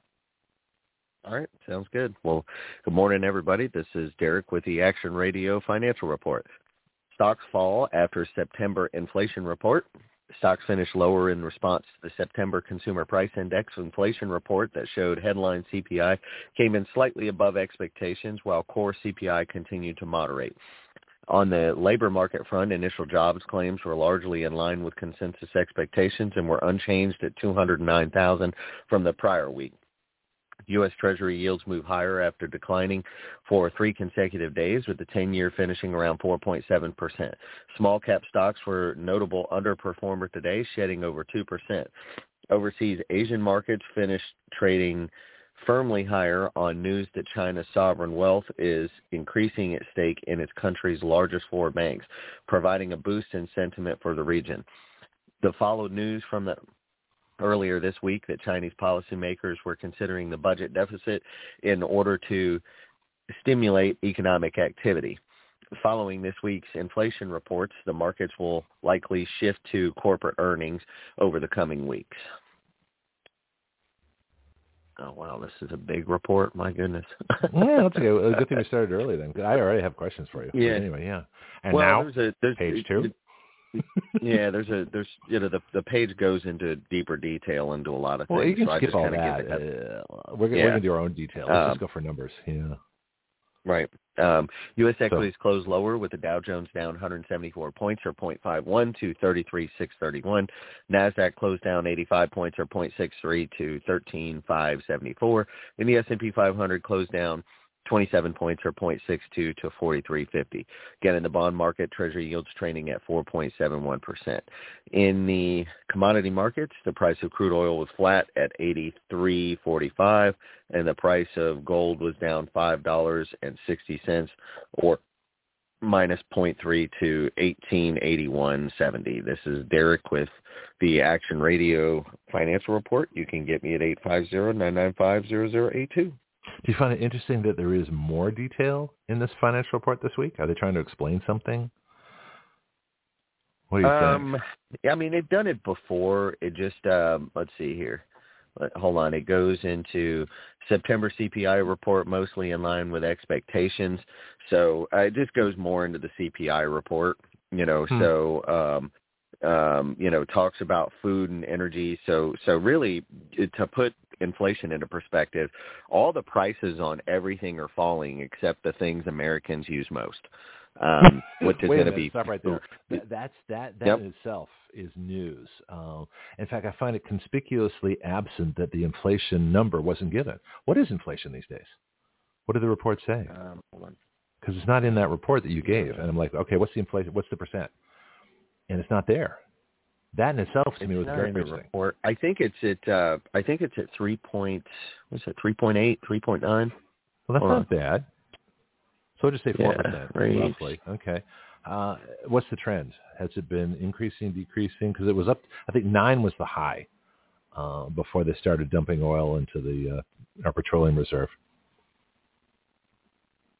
All right, sounds good. Well, good morning, everybody. This is Derek with the Action Radio Financial Report. Stocks fall after September inflation report. Stocks finished lower in response to the September Consumer Price Index inflation report that showed headline CPI came in slightly above expectations while core CPI continued to moderate. On the labor market front, initial jobs claims were largely in line with consensus expectations and were unchanged at 209,000 from the prior week. U.S. Treasury yields move higher after declining for three consecutive days, with the 10-year finishing around 4.7%. Small cap stocks were notable underperformer today, shedding over 2%. Overseas Asian markets finished trading firmly higher on news that China's sovereign wealth is increasing its stake in its country's largest four banks, providing a boost in sentiment for the region. The followed news from the earlier this week that Chinese policymakers were considering the budget deficit in order to stimulate economic activity. Following this week's inflation reports, the markets will likely shift to corporate earnings over the coming weeks. Oh wow, this is a big report. My goodness. yeah, that's okay. A good thing we started early then. I already have questions for you. But Yeah. anyway, yeah. And well, now, there's a there's page two. yeah, there's a there's you know the the page goes into deeper detail into a lot of Well, things. you so can I skip just all that. give the head- Uh, we're, Yeah. we're gonna do our own detail. Let's Um, just go for numbers. Yeah. Right. Um, U.S. equities closed lower with the Dow Jones down 174 points or 0.51 to 33,631. NASDAQ closed down 85 points or 0.63 to 13,574. And the S&P 500 closed down 27 points or 0.62 to 43.50. Again, in the bond market, Treasury yields trading at 4.71%. In the commodity markets, the price of crude oil was flat at 83.45 and the price of gold was down $5.60 or minus 0.3 to 1881.70. This is Derek with the Action Radio Financial Report. You can get me at 850-995-0082. Do you find it interesting that there is more detail in this financial report this week? Are they trying to explain something? What do you Um, yeah, I mean, they've done it before. It just, um, let's see here. Hold on. It goes into September CPI report, mostly in line with expectations. So uh, it just goes more into the CPI report, you know, Hmm. so, um, um, you know, talks about food and energy. So, so really uh, to put inflation into perspective, all the prices on everything are falling except the things Americans use most. Um, which is going to be stop right there. That, that's that that Yep. in itself is news. Um, in fact, I find it conspicuously absent that the inflation number wasn't given. What is inflation these days? What do the reports say? Um. Because it's not in that report that you gave, and I'm like, okay, what's the inflation? What's the percent? And it's not there. That in itself to me was very interesting. report. I think it's at uh I think it's at three point what's it, three point eight, three point nine? Well, that's Hold not bad. So just say four Yeah, percent, roughly. Okay. Uh, what's the trend? Has it been increasing, decreasing? Because it was up. I think nine was the high uh, before they started dumping oil into the uh, our petroleum reserve.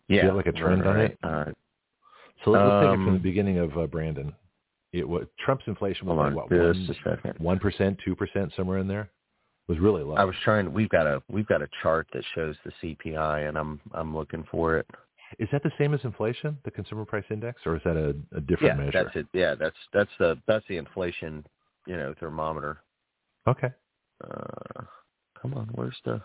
Yeah. you have, like, a trend on right. it? Uh, So let's, let's take it from Um, the beginning of uh, Brandon. It was Trump's inflation was hold like on what one a second. one percent, two percent, somewhere in there. It was really low. I was trying we've got a we've got a chart that shows the CPI and I'm I'm looking for it. Is that the same as inflation, the consumer price index, or is that a, a different yeah, measure? that's it. Yeah, that's that's the that's the inflation, you know, thermometer. Okay. Uh come on, where's the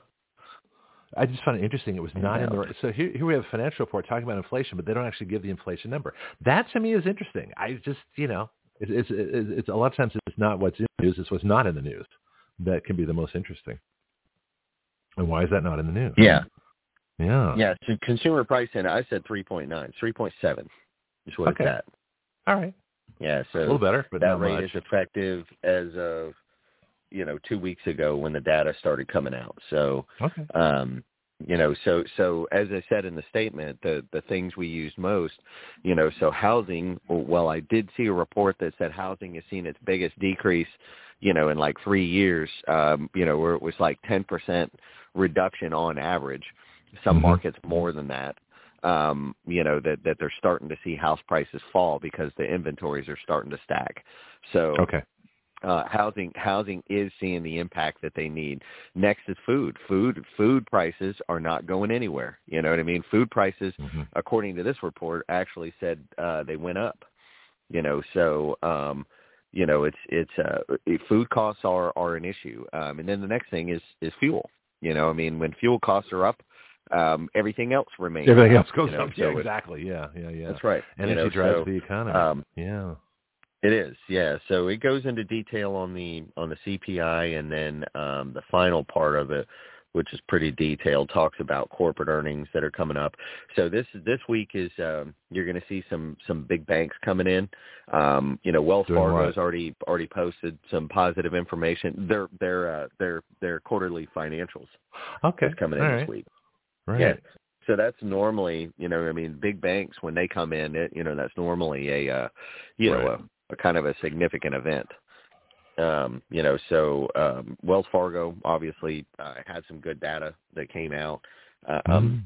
I just found it interesting. It was not in the right. So here, here we have a financial report talking about inflation, but they don't actually give the inflation number. That to me is interesting. I just, you know, it, it's, it's, it's a lot of times it's not what's in the news; it's what's not in the news that can be the most interesting. And why is that not in the news? Yeah. Yeah. Yeah, so consumer price index I said three point nine. Three point seven is what Okay. it's at. All right. Yeah, so a little better, but that not rate much. is effective as of you know two weeks ago when the data started coming out. So Okay. um, you know, so so as I said in the statement, the the things we use most, you know, so housing. Well, I did see a report that said housing has seen its biggest decrease, you know, in like three years. Um, you know, where it was like ten percent reduction on average. Some Mhm. markets more than that um, you know, that, that they're starting to see house prices fall because the inventories are starting to stack. So Okay. Uh, housing housing is seeing the impact that they need. Next is food. Food food prices are not going anywhere. You know what I mean? Food prices, hmm according to this report, actually said uh, they went up. You know, so um, you know it's it's uh, food costs are are an issue. Um, and then the next thing is is fuel. You know, I mean, when fuel costs are up, um, everything else remains. Everything up, else goes you know, up. Yeah, exactly. Yeah, yeah, yeah. That's right. Energy you know, drives so, the economy. um, yeah. It is, yeah. So it goes into detail on the on the CPI, and then um, the final part of it, which is pretty detailed, talks about corporate earnings that are coming up. So this this week is um, you're going to see some some big banks coming in. Um, you know, Wells Doing Fargo's what? already already posted some positive information. Their their uh, their their quarterly financials Okay. coming in All this right. week. Right. Yeah. So that's normally, you know, I mean, big banks when they come in, it, you know, that's normally a, uh, you know, Right. a, a kind of a significant event. Um, you know, so um, Wells Fargo obviously uh, had some good data that came out. Uh, um,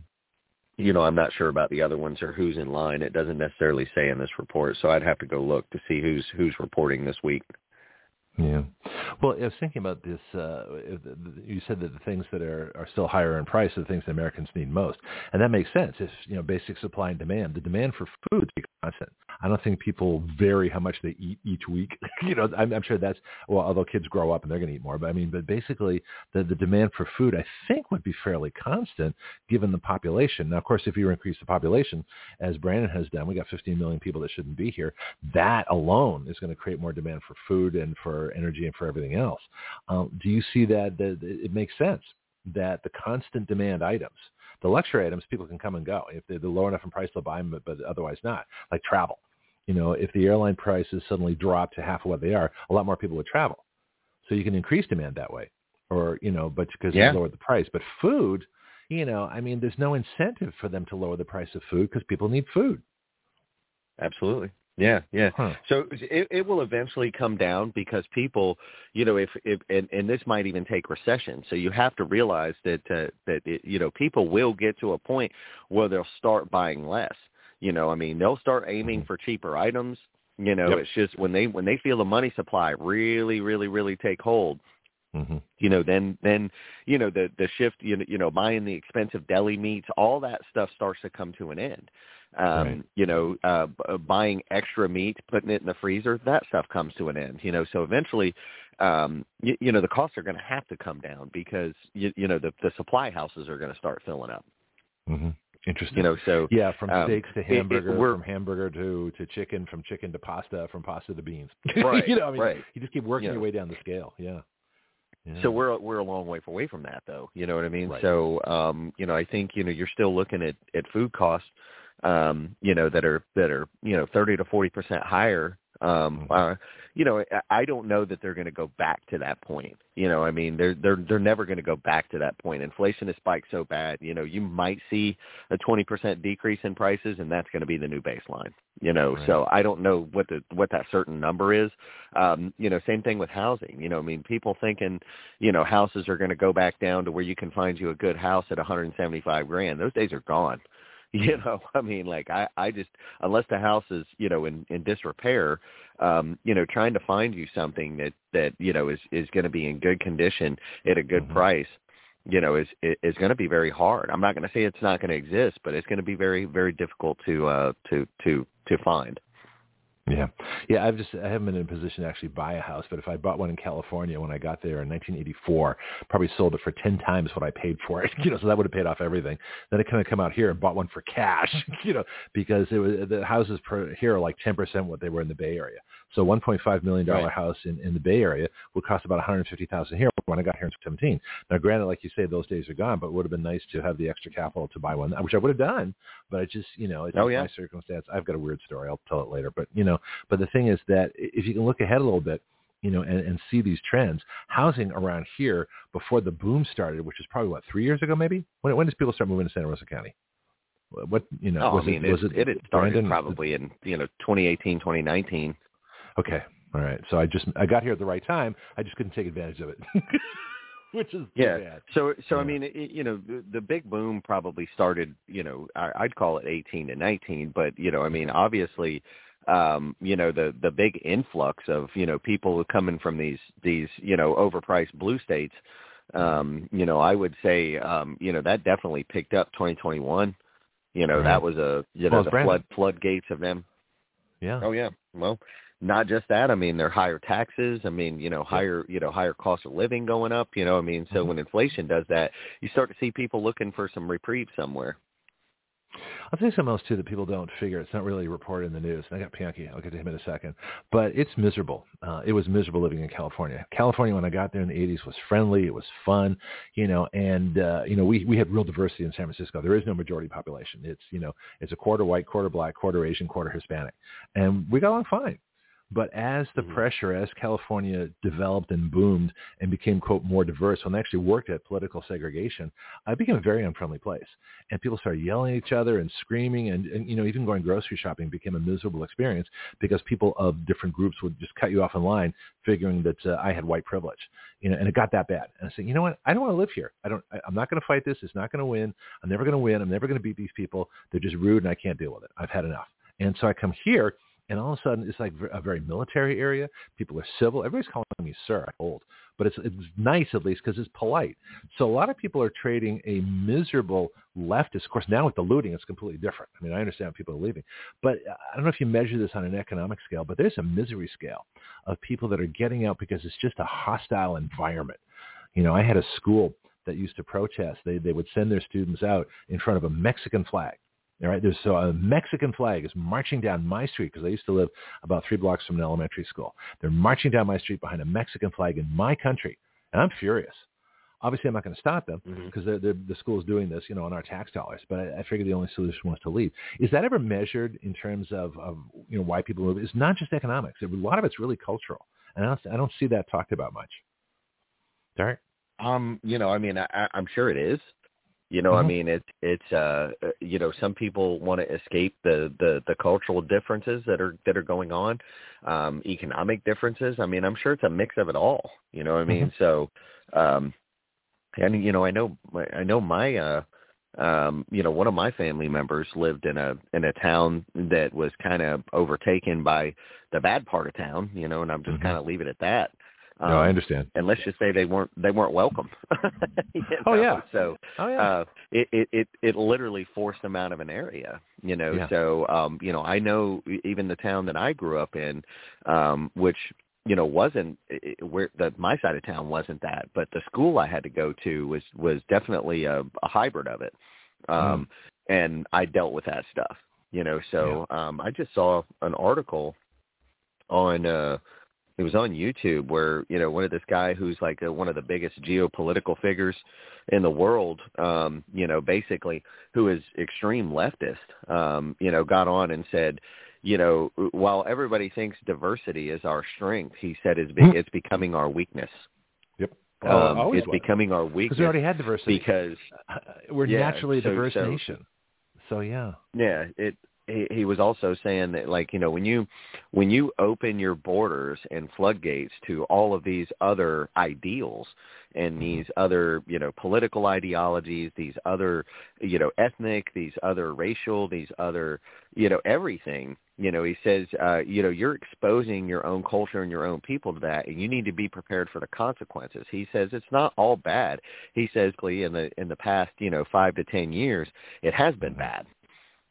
Mm. you know, I'm not sure about the other ones or who's in line. It doesn't necessarily say in this report, so I'd have to go look to see who's who's reporting this week. Yeah. Well, I was thinking about this. Uh, you said that the things that are, are still higher in price are the things that Americans need most, and that makes sense. If you know basic supply and demand, the demand for food is constant. I don't think people vary how much they eat each week. you know, I'm, I'm sure that's well, although kids grow up and they're going to eat more, but I mean, but basically the the demand for food, I think, would be fairly constant given the population. Now, of course, if you increase the population, as Brandon has done, we got 15 million people that shouldn't be here. That alone is going to create more demand for food and for energy and for everything else. Um, do you see that, that it makes sense that the constant demand items, the luxury items, people can come and go. If they're low enough in price, they'll buy them, but, but otherwise not. Like travel. You know, if the airline prices suddenly drop to half of what they are, a lot more people would travel. So you can increase demand that way, or you know, but because Yeah. you lower the price. But food, you know, I mean, there's no incentive for them to lower the price of food because people need food. Absolutely. Yeah, yeah. Huh. So it, it will eventually come down because people, you know, if, if and, and this might even take recession. So you have to realize that uh, that it, you know people will get to a point where they'll start buying less. You know, I mean, they'll start aiming for cheaper items. You know, Yep. it's just when they when they feel the money supply really, really, really take hold. hmm You know, then then you know the the shift. You know, you know, buying the expensive deli meats, all that stuff starts to come to an end. Um Right. you know uh b- buying extra meat putting it in the freezer that stuff comes to an end you know so eventually um you, you know the costs are going to have to come down because you, you know the the supply houses are going to start filling up hmm Interesting. you know so yeah, from um, steaks to it- it- hamburger, from hamburger to to chicken, from chicken to pasta, from pasta to beans. Right, you know, I mean, right. you just keep working Yeah. your way down the scale. Yeah. yeah. So we're we're a long way away from that, though. You know what I mean? Right. So, um, you know, I think you know you're still looking at at food costs, um, you know, that are that are you know thirty to forty percent higher. Um, Mhm. uh, you know, I- don't know that they're going to go back to that point. You know, I mean, they're they're they're never going to go back to that point. Inflation has spiked so bad. You know, you might see a twenty percent decrease in prices, and that's going to be the new baseline. You know, Right. so I don't know what the what that certain number is. Um, you know, same thing with housing. You know, I mean, people thinking, you know, houses are going to go back down to where you can find you a good house at 175 grand. Those days are gone. You know, I mean, like I, I just unless the house is, you know, in in disrepair, um, you know, trying to find you something that that you know is is going to be in good condition at a good Mhm. price, you know, is is going to be very hard. I'm not going to say it's not going to exist, but it's going to be very very difficult to uh to to to find. Yeah, yeah. I've just I haven't been in a position to actually buy a house, but if I bought one in California when I got there in 1984, probably sold it for ten times what I paid for it. You know, so that would have paid off everything. Then I kind of come out here and bought one for cash. You know, because it was the houses per, here are like 10 percent what they were in the Bay Area. So 1.5 million dollar Right. house in in the Bay Area would cost about 150,000 here when I got here in 17. Now, granted, like you say, those days are gone, but it would have been nice to have the extra capital to buy one, which I would have done. But I just, you know, it's Oh, yeah. my circumstance. I've got a weird story. I'll tell it later. But you know, but the thing is that if you can look ahead a little bit, you know, and, and see these trends, housing around here before the boom started, which is probably what three years ago, maybe. When, when did people start moving to Santa Rosa County? What you know? Oh, was I mean, it, was it, it, it had started Brandon? probably in you know 2018, 2019. Okay, all right. So I just I got here at the right time. I just couldn't take advantage of it, which is Yeah. bad. So, so I mean, it, you know, the, the big boom probably started, you know, I, I'd call it 18 to 19, but you know, I mean, obviously, um, you know, the the big influx of you know people coming from these these you know overpriced blue states, um, you know, I would say, um, you know, that definitely picked up 2021. You know, Right. that was a you know Well, the flood floodgates of them. Yeah. Oh yeah. Well, not just that. I mean, there are higher taxes. I mean, you know, higher you know higher cost of living going up. You know, I mean, so Mhm. when inflation does that, you start to see people looking for some reprieve somewhere. I'll tell something else too that people don't figure. It's not really reported in the news. And I got Bianchi. I'll get to him in a second. But it's miserable. Uh, it was miserable living in California. California, when I got there in the '80s, was friendly. It was fun, you know. And uh, you know, we we had real diversity in San Francisco. There is no majority population. It's you know, it's a quarter white, quarter black, quarter Asian, quarter Hispanic, and we got along fine. But as the Mhm. pressure, as California developed and boomed and became, quote, more diverse, when they actually worked at political segregation, it became a very unfriendly place. And people started yelling at each other and screaming. And, and, you know, even going grocery shopping became a miserable experience because people of different groups would just cut you off in line figuring that uh, I had white privilege. You know, and it got that bad. And I said, you know what? I don't want to live here. I don't, I, I'm not going to fight this. It's not going to win. I'm never going to win. I'm never going to beat these people. They're just rude and I can't deal with it. I've had enough. And so I come here and all of a sudden it's like a very military area. People are civil. Everybody's calling me sir. I'm old, but it's it's nice at least because it's polite. So a lot of people are trading a miserable leftist. Of course, now with the looting, it's completely different. I mean, I understand people are leaving, but uh, I don't know if you measure this on an economic scale, but there's a misery scale of people that are getting out because it's just a hostile environment. You know, I had a school that used to protest. They they would send their students out in front of a Mexican flag. All right, there's so a Mexican flag is marching down my street because I used to live about three blocks from an elementary school. They're marching down my street behind a Mexican flag in my country, and I'm furious. Obviously, I'm not going to stop them because they're, they're, the school is doing this, you know, on our tax dollars. But I, I figure the only solution was to leave. Is that ever measured in terms of, of you know why people move? It's not just economics. A lot of it's really cultural, and I don't, I don't see that talked about much. Derek, Um, you know, I mean, I- I'm sure it is. You know, I Mhm. mean, it's it's uh, uh, you know, some people want to escape the the the cultural differences that are that are going on, um, economic differences. I mean, I'm sure it's a mix of it all. You know what I mean? So, um, and you know, I know I know my uh, um, you know, one of my family members lived in a in a town that was kind of overtaken by the bad part of town. You know, and I'm just Mhm. kind of leave it at that. Um, no, I understand. And let's just say they weren't they weren't welcome. you know? Oh yeah. So oh yeah. Uh, it, it it it literally forced them out of an area. You know. Yeah. So um, you know, I know even the town that I grew up in, um, which you know wasn't where the my side of town wasn't that, but the school I had to go to was was definitely a, a hybrid of it. Um, mm. And I dealt with that stuff. You know. So yeah. um, I just saw an article on. uh it was on YouTube where you know one of this guy who's like a, one of the biggest geopolitical figures in the world, um, you know, basically who is extreme leftist, um, you know, got on and said, you know, while everybody thinks diversity is our strength, he said it's be, it's becoming our weakness. Yep. Um, it's was. becoming our weakness because we already had diversity because uh, we're yeah, naturally a so, diverse so, nation. So yeah. Yeah, it he, he was also saying that like you know when you when you open your borders and floodgates to all of these other ideals and these other you know political ideologies these other you know ethnic these other racial these other you know everything you know he says uh you know you're exposing your own culture and your own people to that and you need to be prepared for the consequences. He says it's not all bad. He says Glee, in the in the past you know 5 to 10 years it has been bad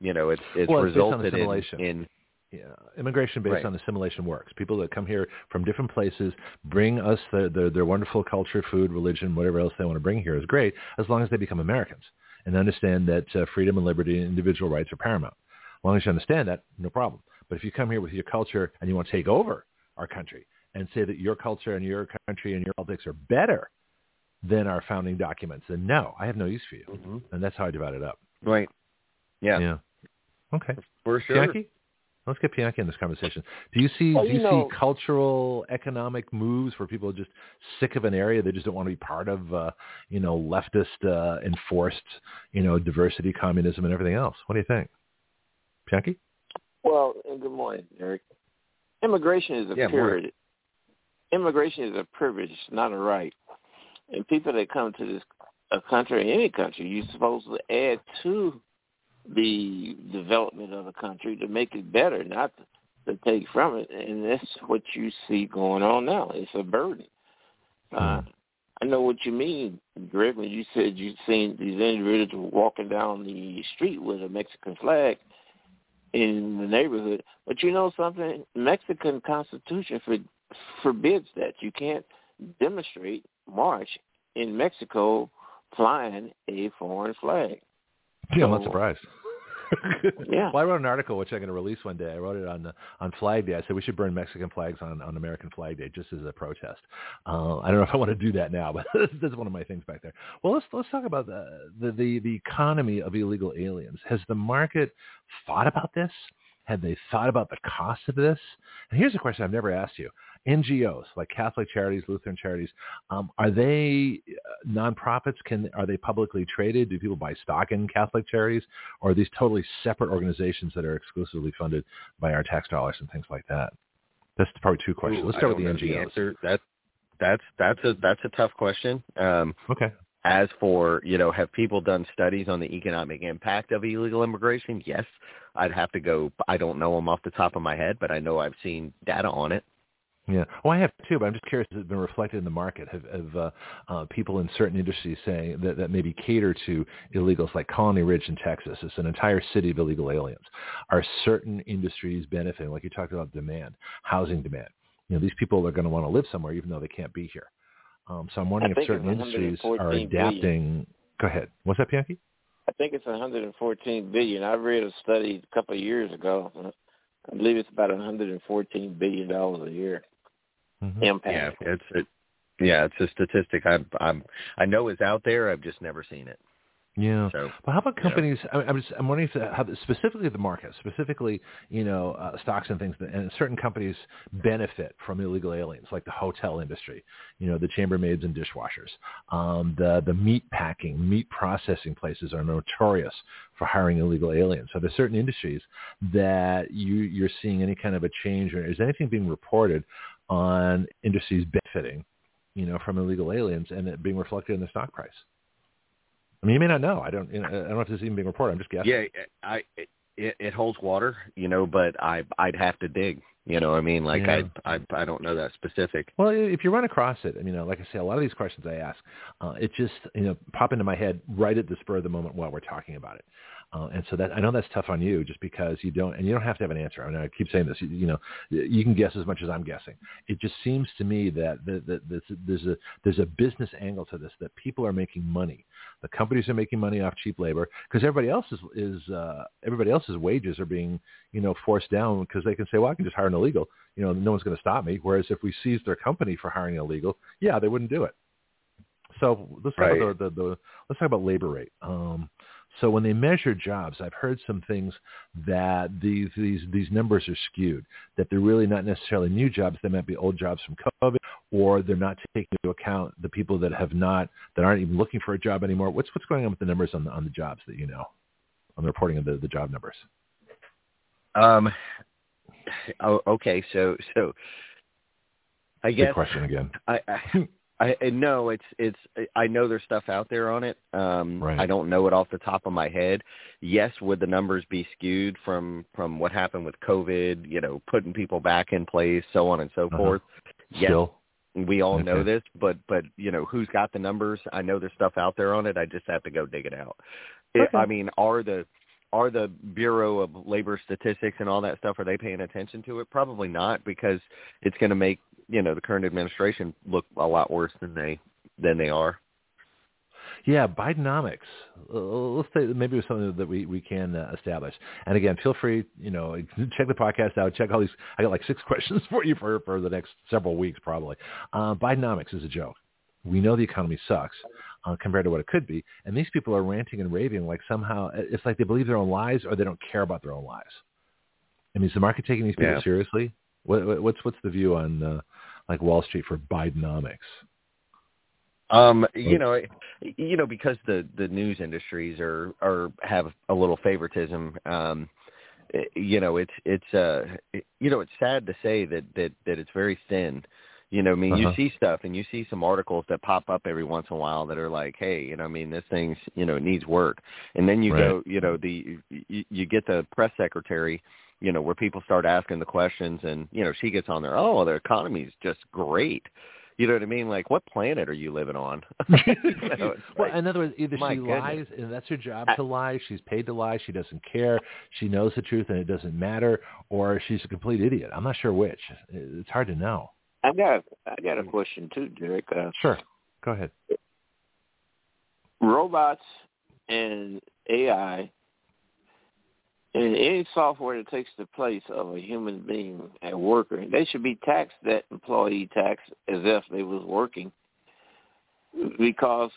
you know, it's it's well, resulted in, in yeah, immigration based right. on assimilation works. People that come here from different places bring us their, their, their wonderful culture, food, religion, whatever else they want to bring here is great, as long as they become Americans and understand that uh, freedom and liberty and individual rights are paramount. As long as you understand that, no problem. But if you come here with your culture and you want to take over our country and say that your culture and your country and your politics are better than our founding documents, then no, I have no use for you. Mm-hmm. And that's how I divide it up. Right. Yeah. Yeah. Okay. For sure. Bianchi? Let's get Bianchi in this conversation. Do you see well, do you, you know, see cultural economic moves where people are just sick of an area they just don't want to be part of uh, you know leftist uh, enforced you know diversity communism and everything else? What do you think? Bianchi? Well, good morning, Eric. Immigration is a yeah, period. Immigration is a privilege, not a right. And people that come to this a country, any country, you're supposed to add to the development of the country to make it better, not to, to take from it. And that's what you see going on now. It's a burden. Uh, I know what you mean, Greg, when you said you've seen these individuals walking down the street with a Mexican flag in the neighborhood. But you know something? Mexican Constitution for, forbids that. You can't demonstrate, march in Mexico flying a foreign flag. Yeah, I'm not surprised. yeah. Well, I wrote an article which I'm going to release one day. I wrote it on the, on Flag Day. I said we should burn Mexican flags on, on American Flag Day just as a protest. Uh, I don't know if I want to do that now, but this is one of my things back there. Well, let's let's talk about the the the, the economy of illegal aliens. Has the market thought about this? Have they thought about the cost of this? And here's a question I've never asked you. NGOs like Catholic charities, Lutheran charities, um, are they uh, nonprofits? Can are they publicly traded? Do people buy stock in Catholic charities, or are these totally separate organizations that are exclusively funded by our tax dollars and things like that? That's probably two questions. Ooh, Let's start with the NGOs. The that, that's that's a that's a tough question. Um, okay. As for, you know, have people done studies on the economic impact of illegal immigration? Yes. I'd have to go, I don't know them off the top of my head, but I know I've seen data on it. Yeah. Well, I have too, but I'm just curious. Has it been reflected in the market? Have, have uh, uh, people in certain industries saying that, that maybe cater to illegals, like Colony Ridge in Texas? It's an entire city of illegal aliens. Are certain industries benefiting? Like you talked about demand, housing demand. You know, these people are going to want to live somewhere, even though they can't be here. Um, so I'm wondering if certain industries are adapting. Billion. Go ahead. What's that, Bianchi? I think it's 114 billion. I read a study a couple of years ago. I believe it's about 114 billion dollars a year mm-hmm. impact. Yeah, it's it, yeah, it's a statistic I'm I'm I know is out there. I've just never seen it. Yeah. So, but how about companies? I, I'm just I'm wondering if how, specifically the market, specifically you know uh, stocks and things, and certain companies benefit from illegal aliens, like the hotel industry, you know, the chambermaids and dishwashers, um, the the meat packing, meat processing places are notorious for hiring illegal aliens. So there's certain industries that you you're seeing any kind of a change, or is anything being reported on industries benefiting, you know, from illegal aliens and it being reflected in the stock price? I mean, you may not know. I don't. You know, I don't know if this is even being reported. I'm just guessing. Yeah, I it, it holds water, you know, but I I'd have to dig. You know, I mean, like Yeah. I I I don't know that specific. Well, if you run across it, I mean, like I say, a lot of these questions I ask, uh, it just you know pop into my head right at the spur of the moment while we're talking about it. Uh, and so that I know that's tough on you, just because you don't, and you don't have to have an answer. I mean, I keep saying this. You, you know, you can guess as much as I'm guessing. It just seems to me that, that, that this, there's a there's a business angle to this that people are making money. The companies are making money off cheap labor because everybody else is is uh, everybody else's wages are being you know forced down because they can say, well, I can just hire an illegal. You know, no one's going to stop me. Whereas if we seized their company for hiring illegal, yeah, they wouldn't do it. So let's talk Right. about the, the, the let's talk about labor rate. Um, so when they measure jobs, I've heard some things that these these these numbers are skewed. That they're really not necessarily new jobs. They might be old jobs from COVID, or they're not taking into account the people that have not that aren't even looking for a job anymore. What's what's going on with the numbers on the on the jobs that you know, on the reporting of the, the job numbers? Um. Oh, okay. So so. I guess question again. I, I, I I- no, it's it's I know there's stuff out there on it. Um Right. I don't know it off the top of my head. Yes, would the numbers be skewed from from what happened with COVID, you know, putting people back in place, so on and so Uh-huh. forth. Yes, Still, we all know this, but but you know, who's got the numbers? I know there's stuff out there on it. I just have to go dig it out. It- I mean, are the are the Bureau of Labor Statistics and all that stuff are they paying attention to it? Probably not because it's going to make, you know, the current administration look a lot worse than they than they are. Yeah, Bidenomics. Uh, let's say maybe it's something that we we can uh, establish. And again, feel free, you know, check the podcast out. Check all these. I got like six questions for you for for the next several weeks probably. Uh, Bidenomics is a joke. We know the economy sucks uh, compared to what it could be, and these people are ranting and raving like somehow it's like they believe their own lies or they don't care about their own lies. I mean, is the market taking these people Yeah. seriously? What, what- what's what's the view on uh, like Wall Street for Bidenomics? Um, you know, you know, because the the news industries are are have a little favoritism. Um, eh, you know, it's it's uh, you know, it's sad to say that that that it's very thin. You know, I mean, Uh-huh. you see stuff and you see some articles that pop up every once in a while that are like, hey, you know, I mean, this thing's you know needs work, and then you go, you know, the you, you get the press secretary. You know, where people start asking the questions, and you know, she gets on there. Oh, the economy's just great. You know what I mean? Like, what planet are you living on? You know, well, like- in other words, either she goodness. lies and that's her job to lie. She's paid to lie. She doesn't care. She knows the truth and it doesn't matter, or she's a complete idiot. I'm not sure which. It's hard to know. I got I got a question too, Derek. Uh, Sure, go ahead. robots and AI and any software that takes the place of a human being, a worker, they should be taxed that employee tax as if they was working. Because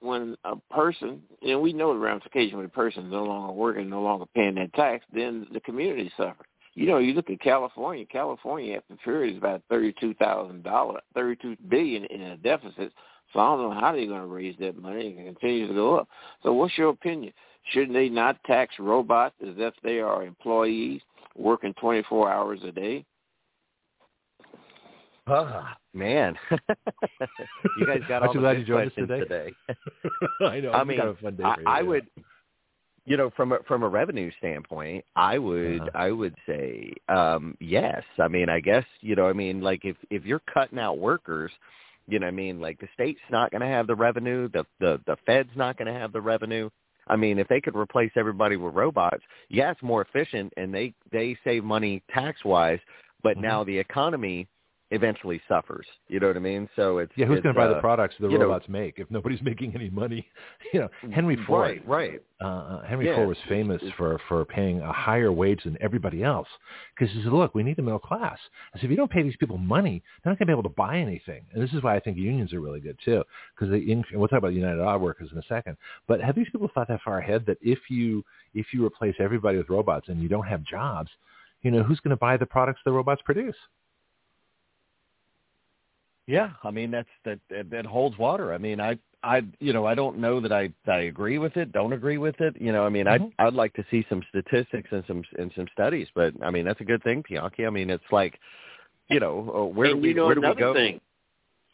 when a person, and we know the ramification when a person is no longer working, no longer paying that tax, then the community suffers. You know, you look at California. California, after period, is about thirty-two thousand dollars, thirty-two billion in a deficit. So I don't know how they're going to raise that money. It continues to go up. So what's your opinion? Shouldn't they not tax robots as if they are employees working 24 hours a day? Ah, man, you guys got Aren't all the glad good you joined us questions today? today. I know. I we mean, got a fun day I, I would, you know, from a, from a revenue standpoint, I would Uh-huh. I would say um, yes. I mean, I guess you know, I mean, like if if you're cutting out workers, you know, I mean, like the state's not going to have the revenue, the the the Fed's not going to have the revenue. I mean, if they could replace everybody with robots, yeah, it's more efficient and they they save money tax wise. But Mhm. now the economy eventually suffers. You know what I mean? So it's Yeah, who's going to buy the uh, products the you know- robots make if nobody's making any money? You know, Henry Ford. Right, right. uh, uh, Henry Yeah, Ford was famous for for paying a higher wage than everybody else because he said, "Look, we need the middle class. I said, if you don't pay these people money, they're not going to be able to buy anything." And this is why I think unions are really good too, because they. In, and we'll talk about United Auto Workers in a second. But have these people thought that far ahead that if you if you replace everybody with robots and you don't have jobs, you know, who's going to buy the products the robots produce? Yeah, I mean that's that that, that holds water. I mean, I I you know I don't know that I I agree with it, don't agree with it. You know, I mean, Mhm. I'd I'd like to see some statistics and some and some studies, but I mean that's a good thing, Bianchi. I mean, it's like, you know, uh, where do we you know where do we go? thing,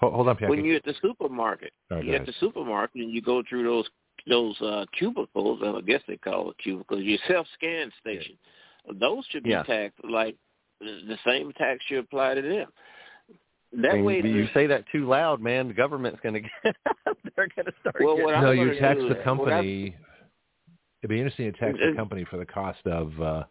Hold, hold on, Bianchi. when you're at the supermarket, Oh, you're at the supermarket and you go through those those uh, cubicles, I guess they call it cubicles, your self-scan station. Yeah. Those should be yeah. taxed like the same tax you apply to them. That and way, you say that too loud, man. The government's going to get they're going to start. Well, getting, what no, I'm you tax the company. It'd be interesting to tax the company for the cost of uh,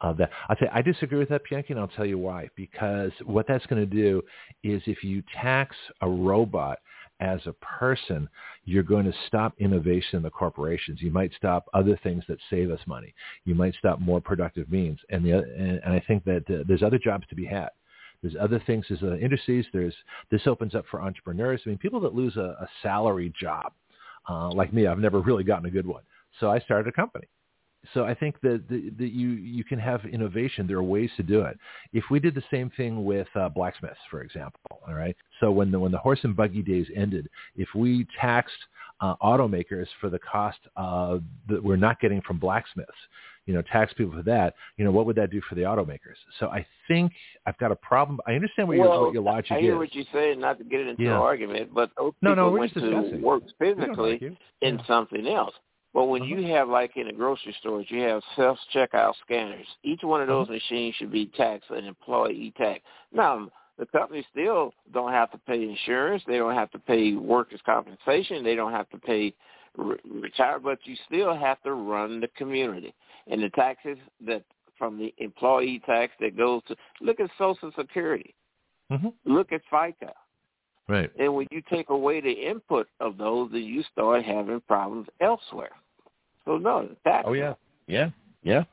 of that. I say I disagree with that, Bianchi, and I'll tell you why. Because what that's going to do is if you tax a robot as a person, you're going to stop innovation in the corporations. You might stop other things that save us money. You might stop more productive means. And the oth- and, and I think that uh, there's other jobs to be had. There's other things. There's uh, industries. There's this opens up for entrepreneurs. I mean, people that lose a, a salary job, uh, like me, I've never really gotten a good one. So I started a company. So I think that, that, that you you can have innovation. There are ways to do it. If we did the same thing with uh, blacksmiths, for example, all right. So when the when the horse and buggy days ended, if we taxed uh, automakers for the cost uh, that we're not getting from blacksmiths, you know, tax people for that, you know, what would that do for the automakers? So I think I've got a problem. I understand what, your, well, what your logic I hear is. what you're saying, not to get into Yeah. an argument, but those no, no, people we're went to discussing. work physically in Yeah. something else. But when Uh-huh. you have, like in the grocery stores, you have self-checkout scanners. Each one of those Uh-huh. machines should be taxed an employee tax. Now, the companies still don't have to pay insurance. They don't have to pay workers' compensation. They don't have to pay re- retire, but you still have to run the community. And the taxes that from the employee tax that goes to look at Social Security, Mhm. look at FICA. Right. And when you take away the input of those, then you start having problems elsewhere. So no, that's Oh yeah, yeah, yeah.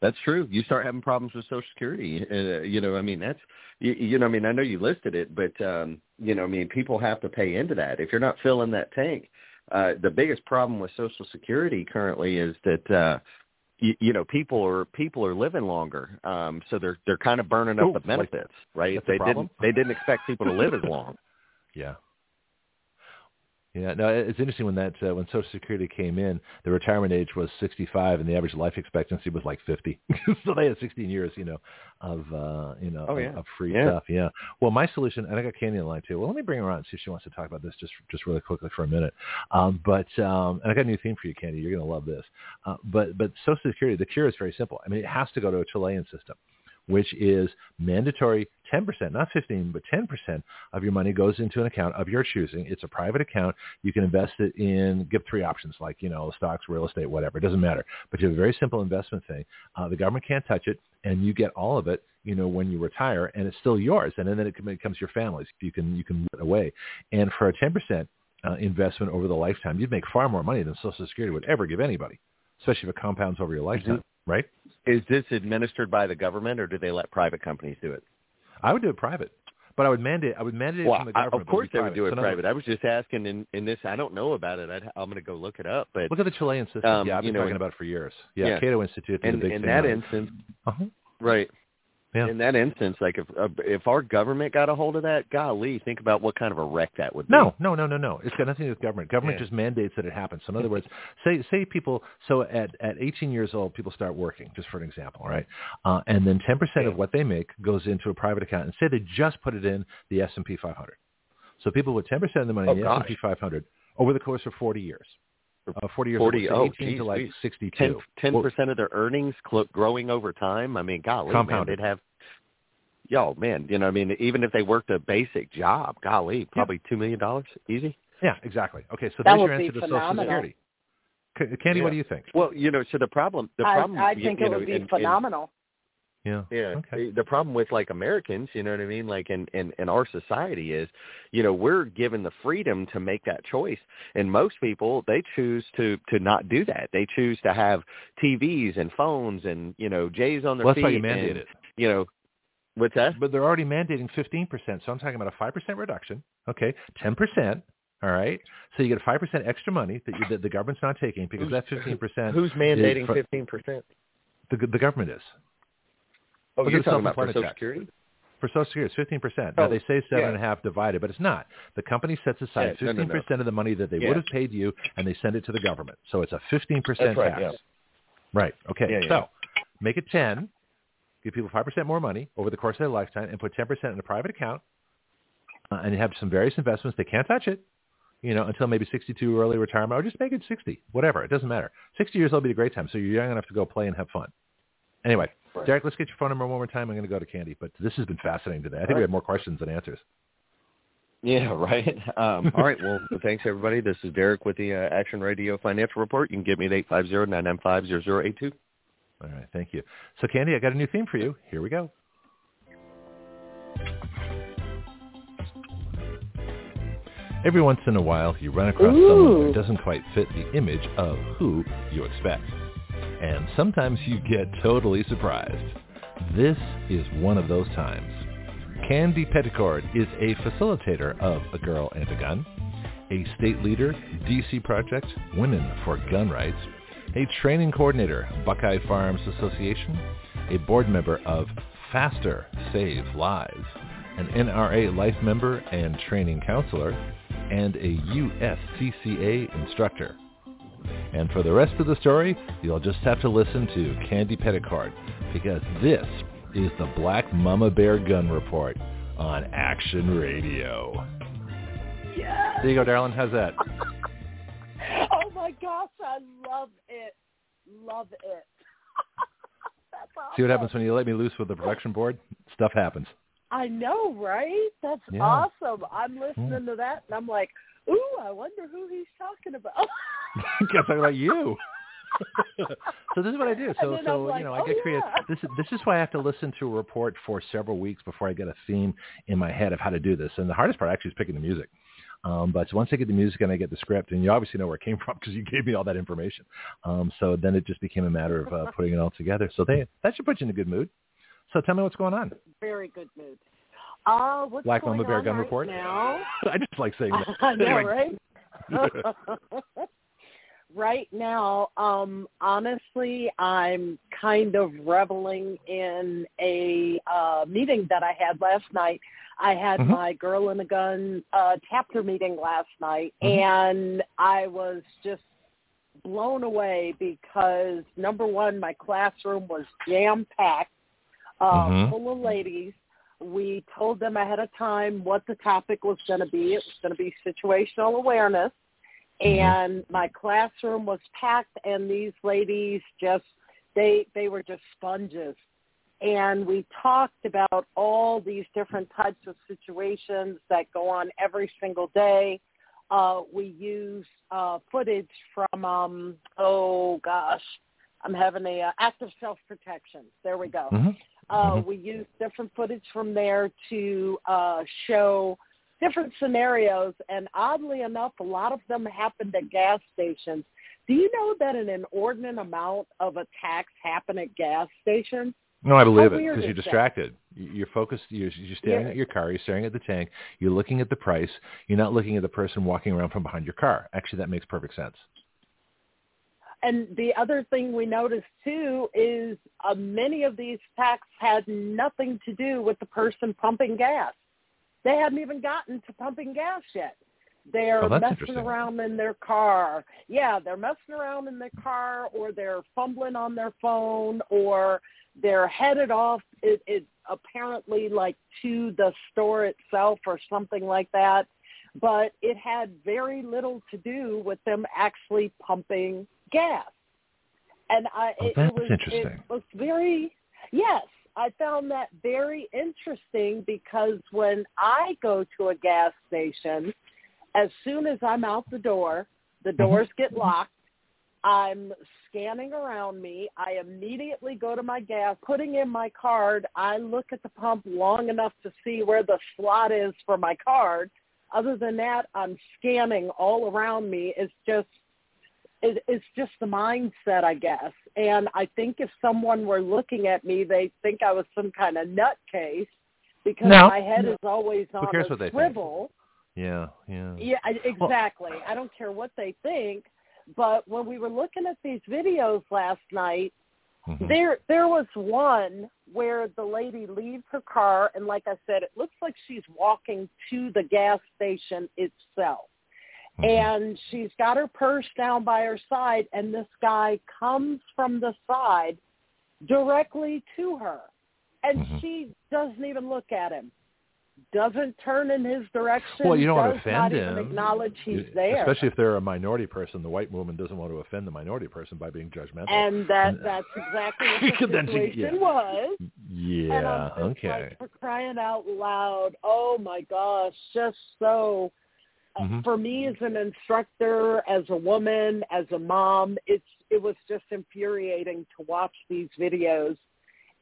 That's true. You start having problems with Social Security. Uh, you know, I mean, that's you, you know, I mean, I know you listed it, but um, you know, I mean, people have to pay into that. If you're not filling that tank, uh, the biggest problem with Social Security currently is that. uh you, you know, people are people are living longer, um, so they're they're kind of burning up Ooh, the like- benefits, right? They problem? didn't they didn't expect people to live as long. Yeah. Yeah, no, it's interesting when that uh, when Social Security came in, the retirement age was 65, and the average life expectancy was like 50. so they had 16 years, you know, of uh, you know Oh, of, yeah. of free Yeah. stuff. Yeah. Well, my solution, and I got Candy on the line too. Well, let me bring her on and see if she wants to talk about this just just really quickly for a minute. Um, but um, and I got a new theme for you, Candy. You're gonna love this. Uh, but but Social Security, the cure is very simple. I mean, it has to go to a Chilean system which is mandatory 10%, not 15, but 10% of your money goes into an account of your choosing. It's a private account. You can invest it in, give three options like, you know, stocks, real estate, whatever. It doesn't matter. But you have a very simple investment thing. Uh, the government can't touch it, and you get all of it, you know, when you retire, and it's still yours. And then it becomes your family's. You can, you can put away. And for a 10% uh, investment over the lifetime, you'd make far more money than Social Security would ever give anybody, especially if it compounds over your lifetime, right? Is this administered by the government, or do they let private companies do it? I would do it private, but I would mandate. I would mandate it from the I- government. of course they would do it So private. I was just asking in, in this. I don't know about it. I'd, I'm going to go look it up. But Look at the Chilean system. Um, yeah, I've you been know, talking and- about it for years. Yeah, Yeah. Cato Institute did in, a big in thing that instance, Uh-huh. right? Yeah. In that instance, like if uh, if our government got a hold of that, golly, think about what kind of a wreck that would be. No, no, no, no, no. It's got nothing to do with government. Government Yeah. just mandates that it happens. So in other words, say say people so at at 18 years old, people start working, just for an example, right? Uh, and then 10% Yeah. of what they make goes into a private account, and say they just put it in the S&P 500. So people with 10% of the money Oh, in the gosh. S&P 500 over the course of 40 years, uh, 40 years, 40 so oh, 18 to like geez. 62. Ten Well, percent of their earnings cl- growing over time. I mean, golly, man, they'd have. Yo, man, you know, I mean, even if they worked a basic job, golly, probably two million dollars, easy. Yeah, exactly. Okay, so That there's would your be answer to Social phenomenal. Security. C- Candy, what do you think? Well, you know, so the problem, the I, problem, I you- think you it know, would be in- in- phenomenal. Yeah. Yeah. Okay. Eh, the problem with like Americans, you know what I mean, like in, in in our society is, you know, we're given the freedom to make that choice, and most people they choose to to not do that. They choose to have TVs and phones and you know J's on their Well, that's feet. why you mandate and, it. You know, what's that? But they're already mandating 15%. So I'm talking about a 5% reduction. Okay, 10%. All right. So you get 5% extra money that, you, that the government's not taking because that 15%, Who's mandating fr- fifteen percent? the, the government is. Oh, Look you're talking about for Social tax. Security? For Social Security, it's 15%. Now Oh, they say seven yeah. and a half divided, but it's not. The company sets aside Yeah, 15% no, no. of the money that they Yeah. would have paid you, and they send it to the government. So it's a 15% That's right, tax. yeah. Right. Okay. Yeah, yeah. So make it 10. Give people 5% more money over the course of their lifetime, and put 10% in a private account, uh, and you have some various investments. They can't touch it. you know, until maybe 62 early retirement, or just make it 60, whatever. It doesn't matter. 60 years old will be a great time, so you're young enough to go play and have fun. Anyway, right. Derek, let's get your phone number one more time. I'm going to go to Candy, but this has been fascinating today. I think right. we have more questions than answers. Yeah, right. Um, all right. Well, thanks everybody. This is Derek with the uh, Action Radio Financial Report. You can get me at eight five zero nine nine five zero zero eight two. All right. Thank you. So, Candy, I got a new theme for you. Here we go. Every once in a while, you run across Ooh. someone who doesn't quite fit the image of who you expect. And sometimes you get totally surprised. This is one of those times. Candy Petticord is a facilitator of A Girl and a Gun, a state leader, DC Project, Women for Gun Rights, a training coordinator, Buckeye Firearms Association, a board member of Faster Save Lives, an NRA life member and training counselor, and a USCCA instructor. And for the rest of the story, you'll just have to listen to Candy Petticord because this is the Black Mama Bear Gun Report on Action Radio. Yes. There you go, darling. How's that? oh my gosh, I love it. Love it. awesome. See what happens when you let me loose with the production board? Stuff happens. I know, right? That's yeah. awesome. I'm listening yeah. to that and I'm like, ooh, I wonder who he's talking about. I'm talking about you. so this is what I do. So so like, you know oh, I get yeah. creative. This is this is why I have to listen to a report for several weeks before I get a theme in my head of how to do this. And the hardest part actually is picking the music. Um, but once I get the music and I get the script, and you obviously know where it came from because you gave me all that information. Um, so then it just became a matter of uh, putting it all together. So they, that should put you in a good mood. So tell me what's going on. Very good mood. Uh, what's Black going Mama Bear Gun right Report? Now? I just like saying that. I know, anyway. right? right now, um, honestly, I'm kind of reveling in a uh, meeting that I had last night. I had Mhm. my Girl and a Gun uh, chapter meeting last night, Mhm. and I was just blown away because number one, my classroom was jam packed, uh, Mhm. full of ladies. We told them ahead of time what the topic was going to be. It was going to be situational awareness Mhm. and my classroom was packed and these ladies just they they were just sponges and we talked about all these different types of situations that go on every single day uh we used uh footage from um oh gosh i'm having a uh, active self protection there we go Mhm. Uh Mhm. we use different footage from there to uh show different scenarios, and oddly enough, a lot of them happened at gas stations. Do you know that an inordinate amount of attacks happen at gas stations? No, I believe How it because you're distracted. You- You're focused. You're, you're staring Yeah. at your car. You're staring at the tank. You're looking at the price. You're not looking at the person walking around from behind your car. Actually, that makes perfect sense. And the other thing we noticed too is uh, many of these attacks had nothing to do with the person pumping gas. They hadn't even gotten to pumping gas yet. They're Oh, messing around in their car. Yeah, they're messing around in their car or they're fumbling on their phone or they're headed off it, it apparently like to the store itself or something like that. But it had very little to do with them actually pumping gas. And I Oh, it, that's it was interesting. it was very yes, I found that very interesting because when I go to a gas station, as soon as I'm out the door, the mm-hmm. doors get locked. I'm scanning around me. I immediately go to my gas, putting in my card. I look at the pump long enough to see where the slot is for my card. Other than that, I'm scanning all around me. It's just it, it's just the mindset, I guess. And I think if someone were looking at me, they'd think I was some kind of nutcase because No. my head No. is always Who on cares a what they think? swivel. Yeah, yeah. Yeah, I- exactly. I don't care what they think. But when we were looking at these videos last night, Mhm. there there was one where the lady leaves her car and like I said, it looks like she's walking to the gas station itself. Mhm. And she's got her purse down by her side and this guy comes from the side directly to her. And Mhm. she doesn't even look at him. doesn't turn in his direction. Well, you don't want to offend him. acknowledge he's there. Especially if they're a minority person, the white woman doesn't want to offend the minority person by being judgmental. and that And- that's exactly what the situation yeah. was. yeah, And I'm just okay. like, for crying out loud, oh my gosh, just so. Mhm. For me, as an instructor, as a woman, as a mom, it's it was just infuriating to watch these videos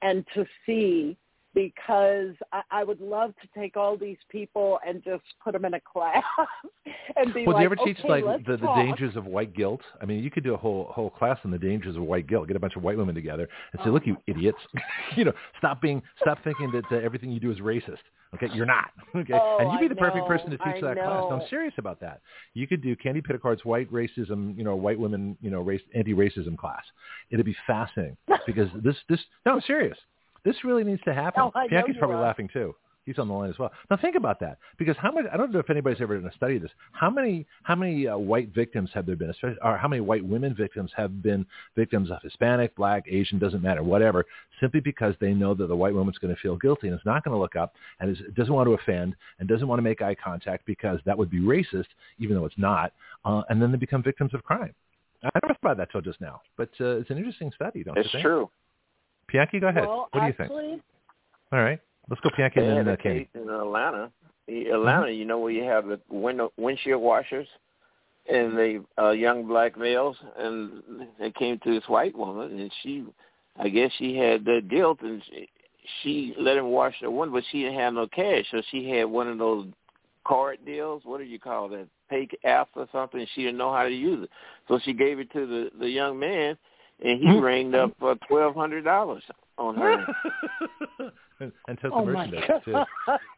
and to see because I, I would love to take all these people and just put them in a class and be Well, like, do you ever teach okay, like the, the dangers of white guilt? I mean, you could do a whole whole class on the dangers of white guilt. Get a bunch of white women together and say, Oh "Look, you idiots! you know, stop being stop thinking that uh, everything you do is racist. Okay, you're not. Okay, Oh, and you'd be I the perfect person to teach I that class. No. I'm serious about that. You could do Candy Petticord's white racism, you know, white women, you know, race anti-racism class. It'd be fascinating because this this no, I'm serious. This really needs to happen. Oh, I Bianchi's probably are. laughing too. He's on the line as well. Now think about that, because how many? I don't know if anybody's ever done a study of this. How many? How many uh, white victims have there been? Especially, or how many white women victims have been victims of Hispanic, Black, Asian, doesn't matter, whatever, simply because they know that the white woman's going to feel guilty and is not going to look up and is, doesn't want to offend and doesn't want to make eye contact because that would be racist, even though it's not, uh, and then they become victims of crime. I never thought about that till just now, but uh, it's an interesting study, don't It's you think? true. Bianchi, go ahead. Well, what do you think? All right, let's go, Bianchi, They and then a uh, Candy. in Atlanta. The- Atlanta, you know where you have the window windshield washers and the uh, young black males, and they came to this white woman, and she, I guess she had the guilt, and she, she let him wash the window, but she didn't have no cash, so she had one of those card deals. What do you call that? Pay app or something. She didn't know how to use it, so she gave it to the the young man, and he Hmm. rang up for twelve hundred dollars on her. and, and took oh the merchandise too.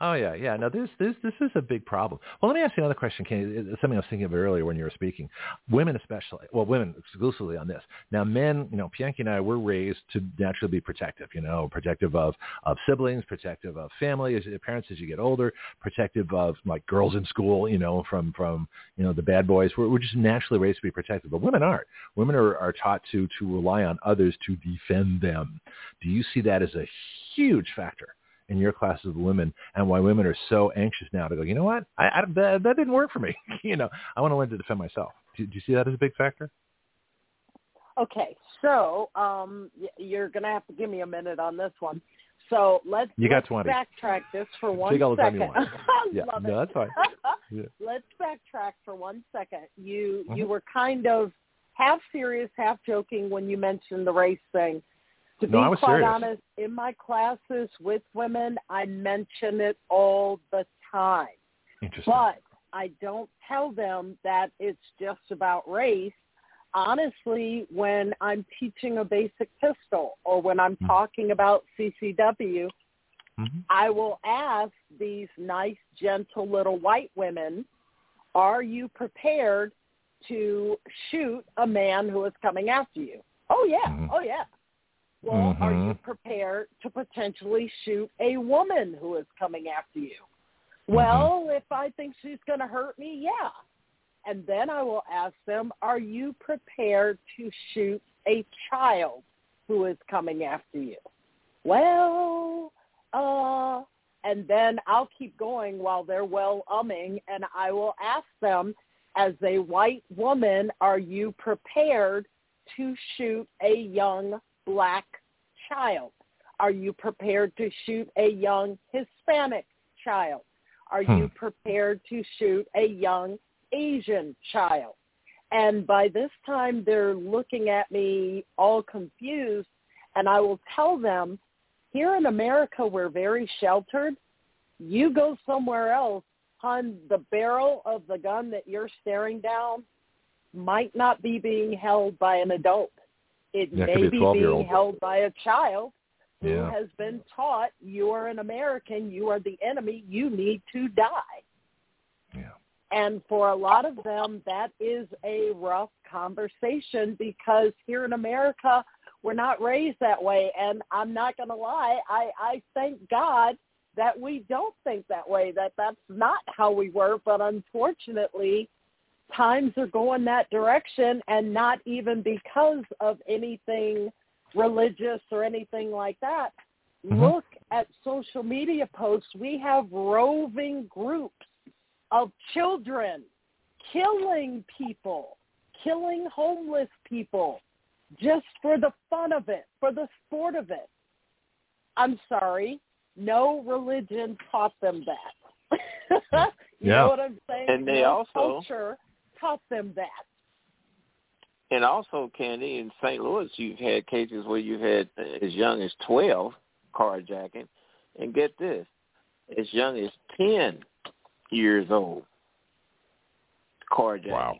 Oh yeah, yeah. Now this this this is a big problem. Well, let me ask you another question. Kenny. It's something I was thinking of earlier when you were speaking. Women especially, well, women exclusively on this. Now, men, you know, Bianchi and I were raised to naturally be protective. You know, protective of of siblings, protective of family as parents as you get older, protective of like girls in school. You know, from from you know the bad boys. We're, we're just naturally raised to be protective. But women aren't. Women are are taught to to rely on others to defend them. Do you see that as a huge factor? in your classes of women and why women are so anxious now to go, you know what, I, I, that, that didn't work for me. you know, I want to learn to defend myself. Do, do you see that as a big factor? Okay, so um, you're going to have to give me a minute on this one. So let's, You got let's 20. backtrack this for one Take all the time you want. Yeah, no, that's fine. Yeah. Let's backtrack for one second. You you Mhm. were kind of half serious, half joking when you mentioned the race thing. To No, be I was quite serious. honest, in my classes with women, I mention it all the time. Interesting. But I don't tell them that it's just about race. Honestly, when I'm teaching a basic pistol or when I'm Mhm. talking about CCW, Mhm. I will ask these nice, gentle little white women, are you prepared to shoot a man who is coming after you? Oh, yeah. Mhm. Oh, yeah. Well, are you Mhm. prepared to potentially shoot a woman who is coming after you? Mm-hmm. Well, if I think she's going to hurt me, yeah. And then I will ask them, are you prepared to shoot a child who is coming after you? Well, uh, and then I'll keep going while they're well umming, and I will ask them, as a white woman, are you prepared to shoot a young black child? Are you prepared to shoot a young Hispanic child? Are Hmm. you prepared to shoot a young Asian child? And by this time, they're looking at me all confused, and I will tell them, here in America, we're very sheltered. You go somewhere else, hon, the barrel of the gun that you're staring down might not be being held by an adult. It Yeah, it may be be being held by a child who Yeah. has been taught you are an American, you are the enemy, you need to die. Yeah. And for a lot of them, that is a rough conversation because here in America, we're not raised that way. And I'm not going to lie, I, I thank God that we don't think that way, that that's not how we were. But unfortunately, times are going that direction and not even because of anything religious or anything like that. Mhm. Look at social media posts, we have roving groups of children killing people, killing homeless people, just for the fun of it, for the sport of it. I'm sorry, no religion taught them that. you Yeah. know what I'm saying? And they no also- culture taught them that. And also, Candy, in St. Louis, you've had cases where you've had as young as 12 carjacking. And get this, as young as 10 years old carjacking. Wow.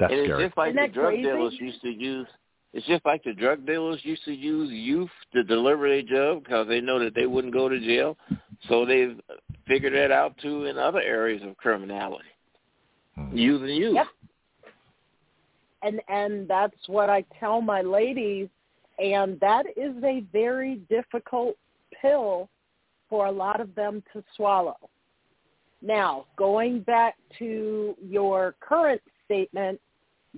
That's and it's scary. just like Isn't the drug crazy? dealers used to use. It's just like the drug dealers used to use youth to deliver their drug because they know that they wouldn't go to jail. So they've figured that out too in other areas of criminality, Hmm. using youth. Yep. and and that's what I tell my ladies and that is a very difficult pill for a lot of them to swallow. Now, going back to your current statement,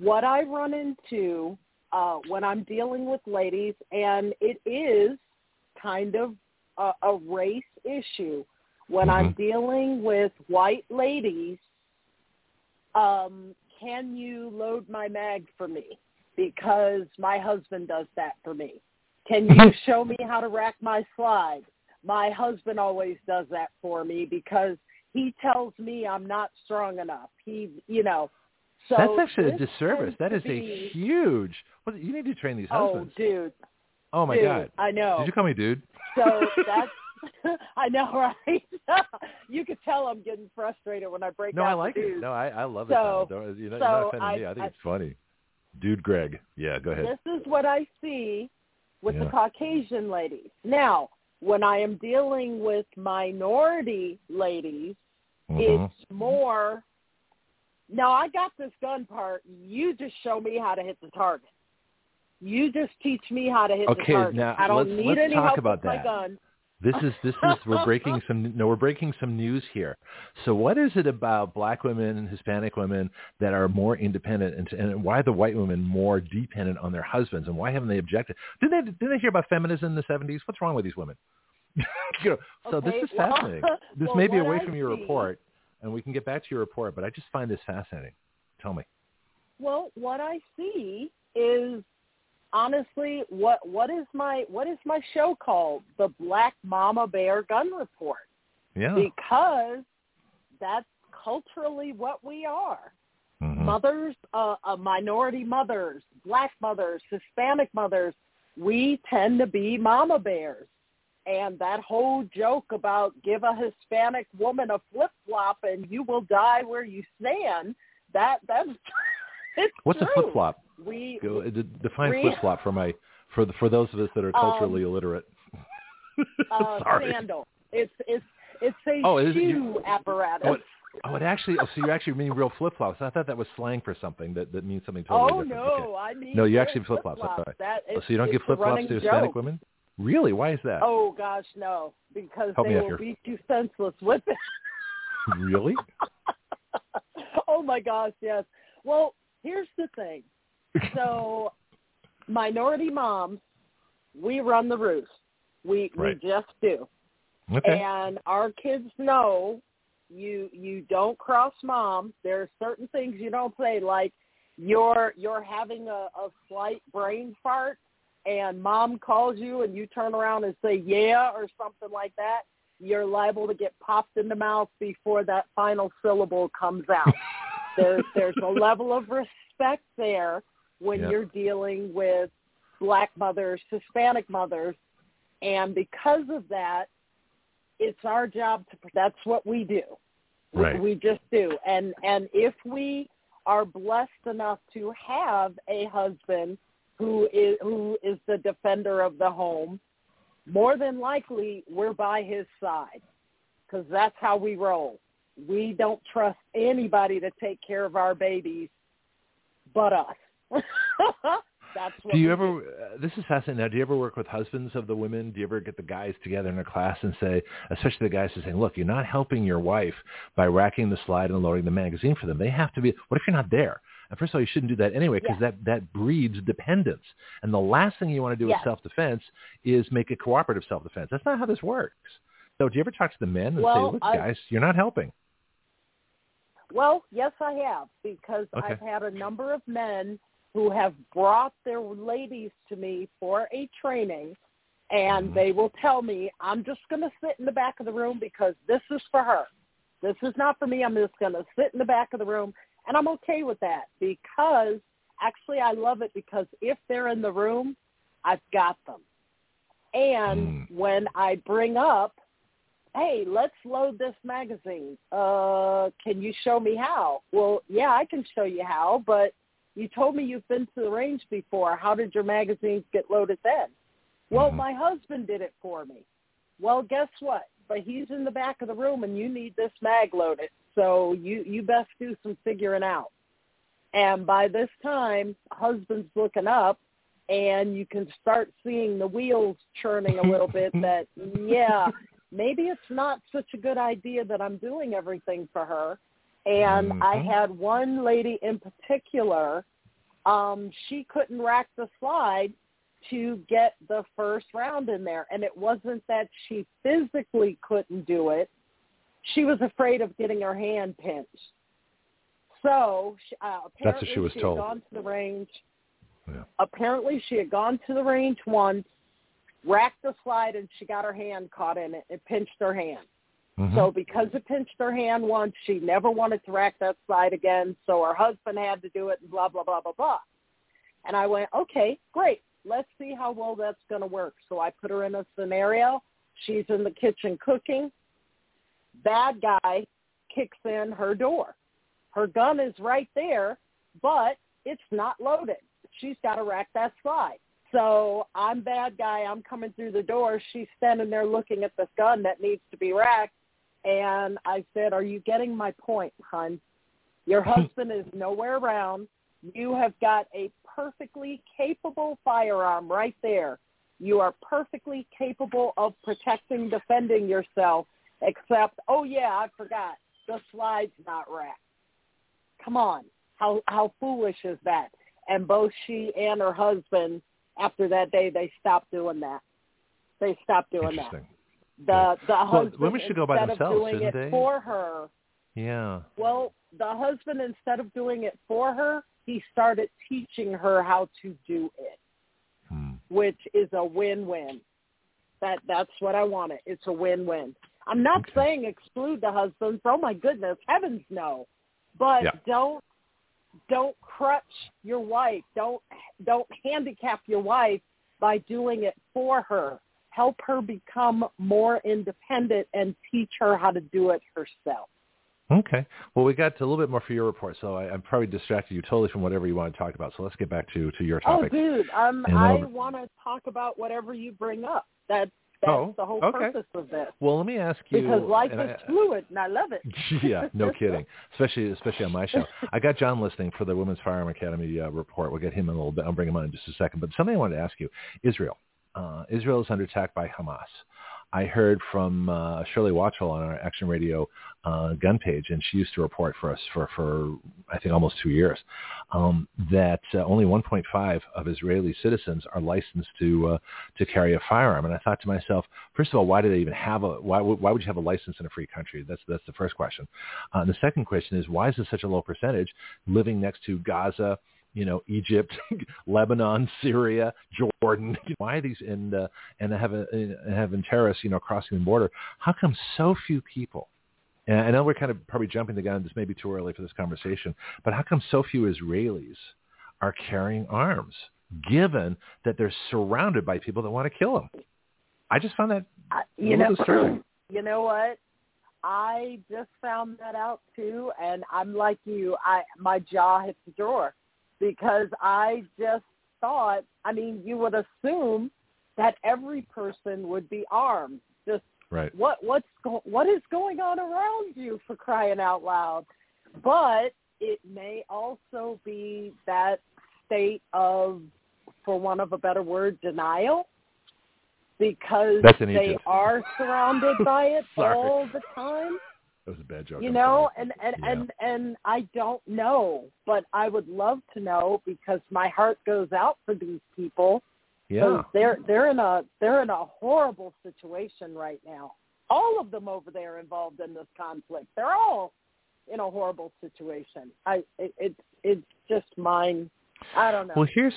what I run into uh, when I'm dealing with ladies, and it is kind of a, a race issue. When I'm dealing with white ladies, um, can you load my mag for me? Because my husband does that for me. Can you show me how to rack my slide? My husband always does that for me because he tells me I'm not strong enough. He, you know, so That's actually a disservice. That is is a huge. What, you need to train these husbands. Oh, dude. Oh, my dude, god. I know. Did you call me dude? So that's I know, right? you could tell I'm getting frustrated when I break up. No, I like it. No, I, I love So- it. Don't, you know, so you're not offending I- me. I think I- it's funny. Dude Greg. Yeah, go ahead. This is what I see with the Caucasian ladies. Now, when I am dealing with minority ladies, Mhm. it's more now I got this gun part. You just show me how to hit the target. You just teach me how to hit Okay, the target. now I don't let's- need let's any talk help about with my that. gun. This is this is we're breaking some no we're breaking some news here. So what is it about black women and Hispanic women that are more independent and, and why are the white women more dependent on their husbands and why haven't they objected? Didn't they didn't they hear about feminism in the seventies? What's wrong with these women? you know, so this Okay, is well- fascinating. This well, may be away I from your see- report and we can get back to your report, but I just find this fascinating. Tell me. Well, what I see is honestly what what is my what is my show called? The Black Mama Bear Gun Report. Yeah. Because that's culturally what we are. Mhm. Mothers, uh, uh, minority mothers, black mothers, Hispanic mothers, we tend to be mama bears. And that whole joke about give a Hispanic woman a flip flop and you will die where you stand, that that's it's What's a flip flop? We Go, define flip flop for my for the, for those of us that are culturally illiterate. uh, Sorry. sandal. It's it's it's a Oh, shoe you- apparatus. Oh, it, oh, it actually. Oh, so you actually mean real flip flops? I thought that was slang for something that that means something totally oh different. no, Okay. I mean No, you actually I'm flip-flops. sorry. That Oh, so you don't give flip flops to Hispanic joke. women? Really? Why is that? Oh gosh, no, because Help they will here. beat you senseless with it. Really? oh my gosh, yes. Well, here's the thing. So, minority moms, we run the roost. We Right. we just do. Okay. And our kids know you you don't cross mom. There are certain things you don't say like you're you're having a, a slight brain fart and mom calls you and you turn around and say yeah or something like that, you're liable to get popped in the mouth before that final syllable comes out. there's there's a level of respect there when Yeah. you're dealing with black mothers, Hispanic mothers, and because of that, it's our job to that's what we do. Right. We just do. And and if we are blessed enough to have a husband who is who is the defender of the home, more than likely we're by his side because that's how we roll. We don't trust anybody to take care of our babies but us. That's what do you ever? Uh, this is fascinating. Now, do you ever work with husbands of the women? Do you ever get the guys together in a class and say, especially the guys, are saying, "Look, you're not helping your wife by racking the slide and loading the magazine for them. They have to be. What if you're not there? And first of all, you shouldn't do that anyway because Yeah. that that breeds dependence. And the last thing you want to do with self-defense is make a cooperative self-defense. That's not how this works. So, do you ever talk to the men and say, "Look, I- guys, you're not helping"? Well, yes, I have because Okay. I've had a number of men who have brought their ladies to me for a training, and they will tell me, "I'm just going to sit in the back of the room because this is for her. This is not for me. I'm just going to sit in the back of the room." And I'm okay with that because actually I love it because if they're in the room, I've got them. And Mm. when I bring up hey, let's load this magazine. Uh, can you show me how? Well, yeah, I can show you how, but you told me you've been to the range before. How did your magazines get loaded then? Well, Mhm. my husband did it for me. Well, guess what? But he's in the back of the room and you need this mag loaded. So you, you best do some figuring out. And by this time, husband's looking up and you can start seeing the wheels churning a little bit that, yeah, maybe it's not such a good idea that I'm doing everything for her. And I Mhm. had one lady in particular, um, she couldn't rack the slide to get the first round in there. And it wasn't that she physically couldn't do it. She was afraid of getting her hand pinched. So she- uh, apparently That's what she was had told. gone to the range. Yeah. Apparently she had gone to the range once, racked the slide, and she got her hand caught in it. It pinched her hand. Mhm. So because it pinched her hand once, she never wanted to rack that slide again. So her husband had to do it and blah, blah, blah, blah, blah. And I went, okay, great. Let's see how well that's going to work. So I put her in a scenario. She's in the kitchen cooking. Bad guy kicks in her door. Her gun is right there, but it's not loaded. She's got to rack that slide. So I'm bad guy. I'm coming through the door. She's standing there looking at this gun that needs to be racked. And I said, are you getting my point, hon? Your hmm. husband is nowhere around. You have got a perfectly capable firearm right there. You are perfectly capable of protecting, defending yourself, except, oh yeah, I forgot. The slide's not racked. Come on. How how foolish is that? And both she and her husband after that day they stopped doing that. They stopped doing that. The the husband women should go by instead themselves, of doing it they? for her, Yeah. well, the husband instead of doing it for her, he started teaching her how to do it, Hmm. which is a win-win. That that's what I wanted. It's a win-win. I'm not Okay. saying exclude the husbands. Oh my goodness, heavens no. But Yeah. don't don't crutch your wife. Don't don't handicap your wife by doing it for her. Help her become more independent and teach her how to do it herself. Okay. Well, we got a little bit more for your report, so I, I'm probably distracted you totally from whatever you want to talk about. So let's get back to to your topic. Oh, topic. dude, um, I want to talk about whatever you bring up. That's that's Oh, the whole okay. purpose of this. well, let me ask you. Because life is I- fluid, and I love it. yeah, no kidding. Especially especially on my show. I got John listening for the Women's Firearm Academy uh, report. We'll get him in a little bit. I'll bring him on in just a second. But something I wanted to ask you: Israel. Uh, Israel is under attack by Hamas. I heard from uh, Shirley Watchell on our Action Radio uh, gun page, and she used to report for us for, for I think almost two years, um, that uh, only 1.5 of Israeli citizens are licensed to uh, to carry a firearm. And I thought to myself, first of all, why do they even have a why why would you have a license in a free country? That's that's the first question. Uh, the second question is why is this such a low percentage living next to Gaza? You know, Egypt, Lebanon, Syria, Jordan. Why are these and uh, and having having terrorists, you know, crossing the border? How come so few people? And I know we're kind of probably jumping the gun. This may be too early for this conversation, but how come so few Israelis are carrying arms, given that they're surrounded by people that want to kill them? I just found that a you know, disturbing. you know what? I just found that out too, and I'm like you. I my jaw hits the drawer because I just thought. I mean, you would assume that every person would be armed. Just Right. what what's go, what is going on around you for crying out loud? But it may also be that state of for one of a better word, denial because they are surrounded by it all the time. That was a bad joke. You know, and and Yeah. and and I don't know, but I would love to know because my heart goes out for these people. yeah. they're they're in a they're in a horrible situation right now. All of them over there involved in this conflict. They're all in a horrible situation. I it, it it's just mine. I don't know. Well, here's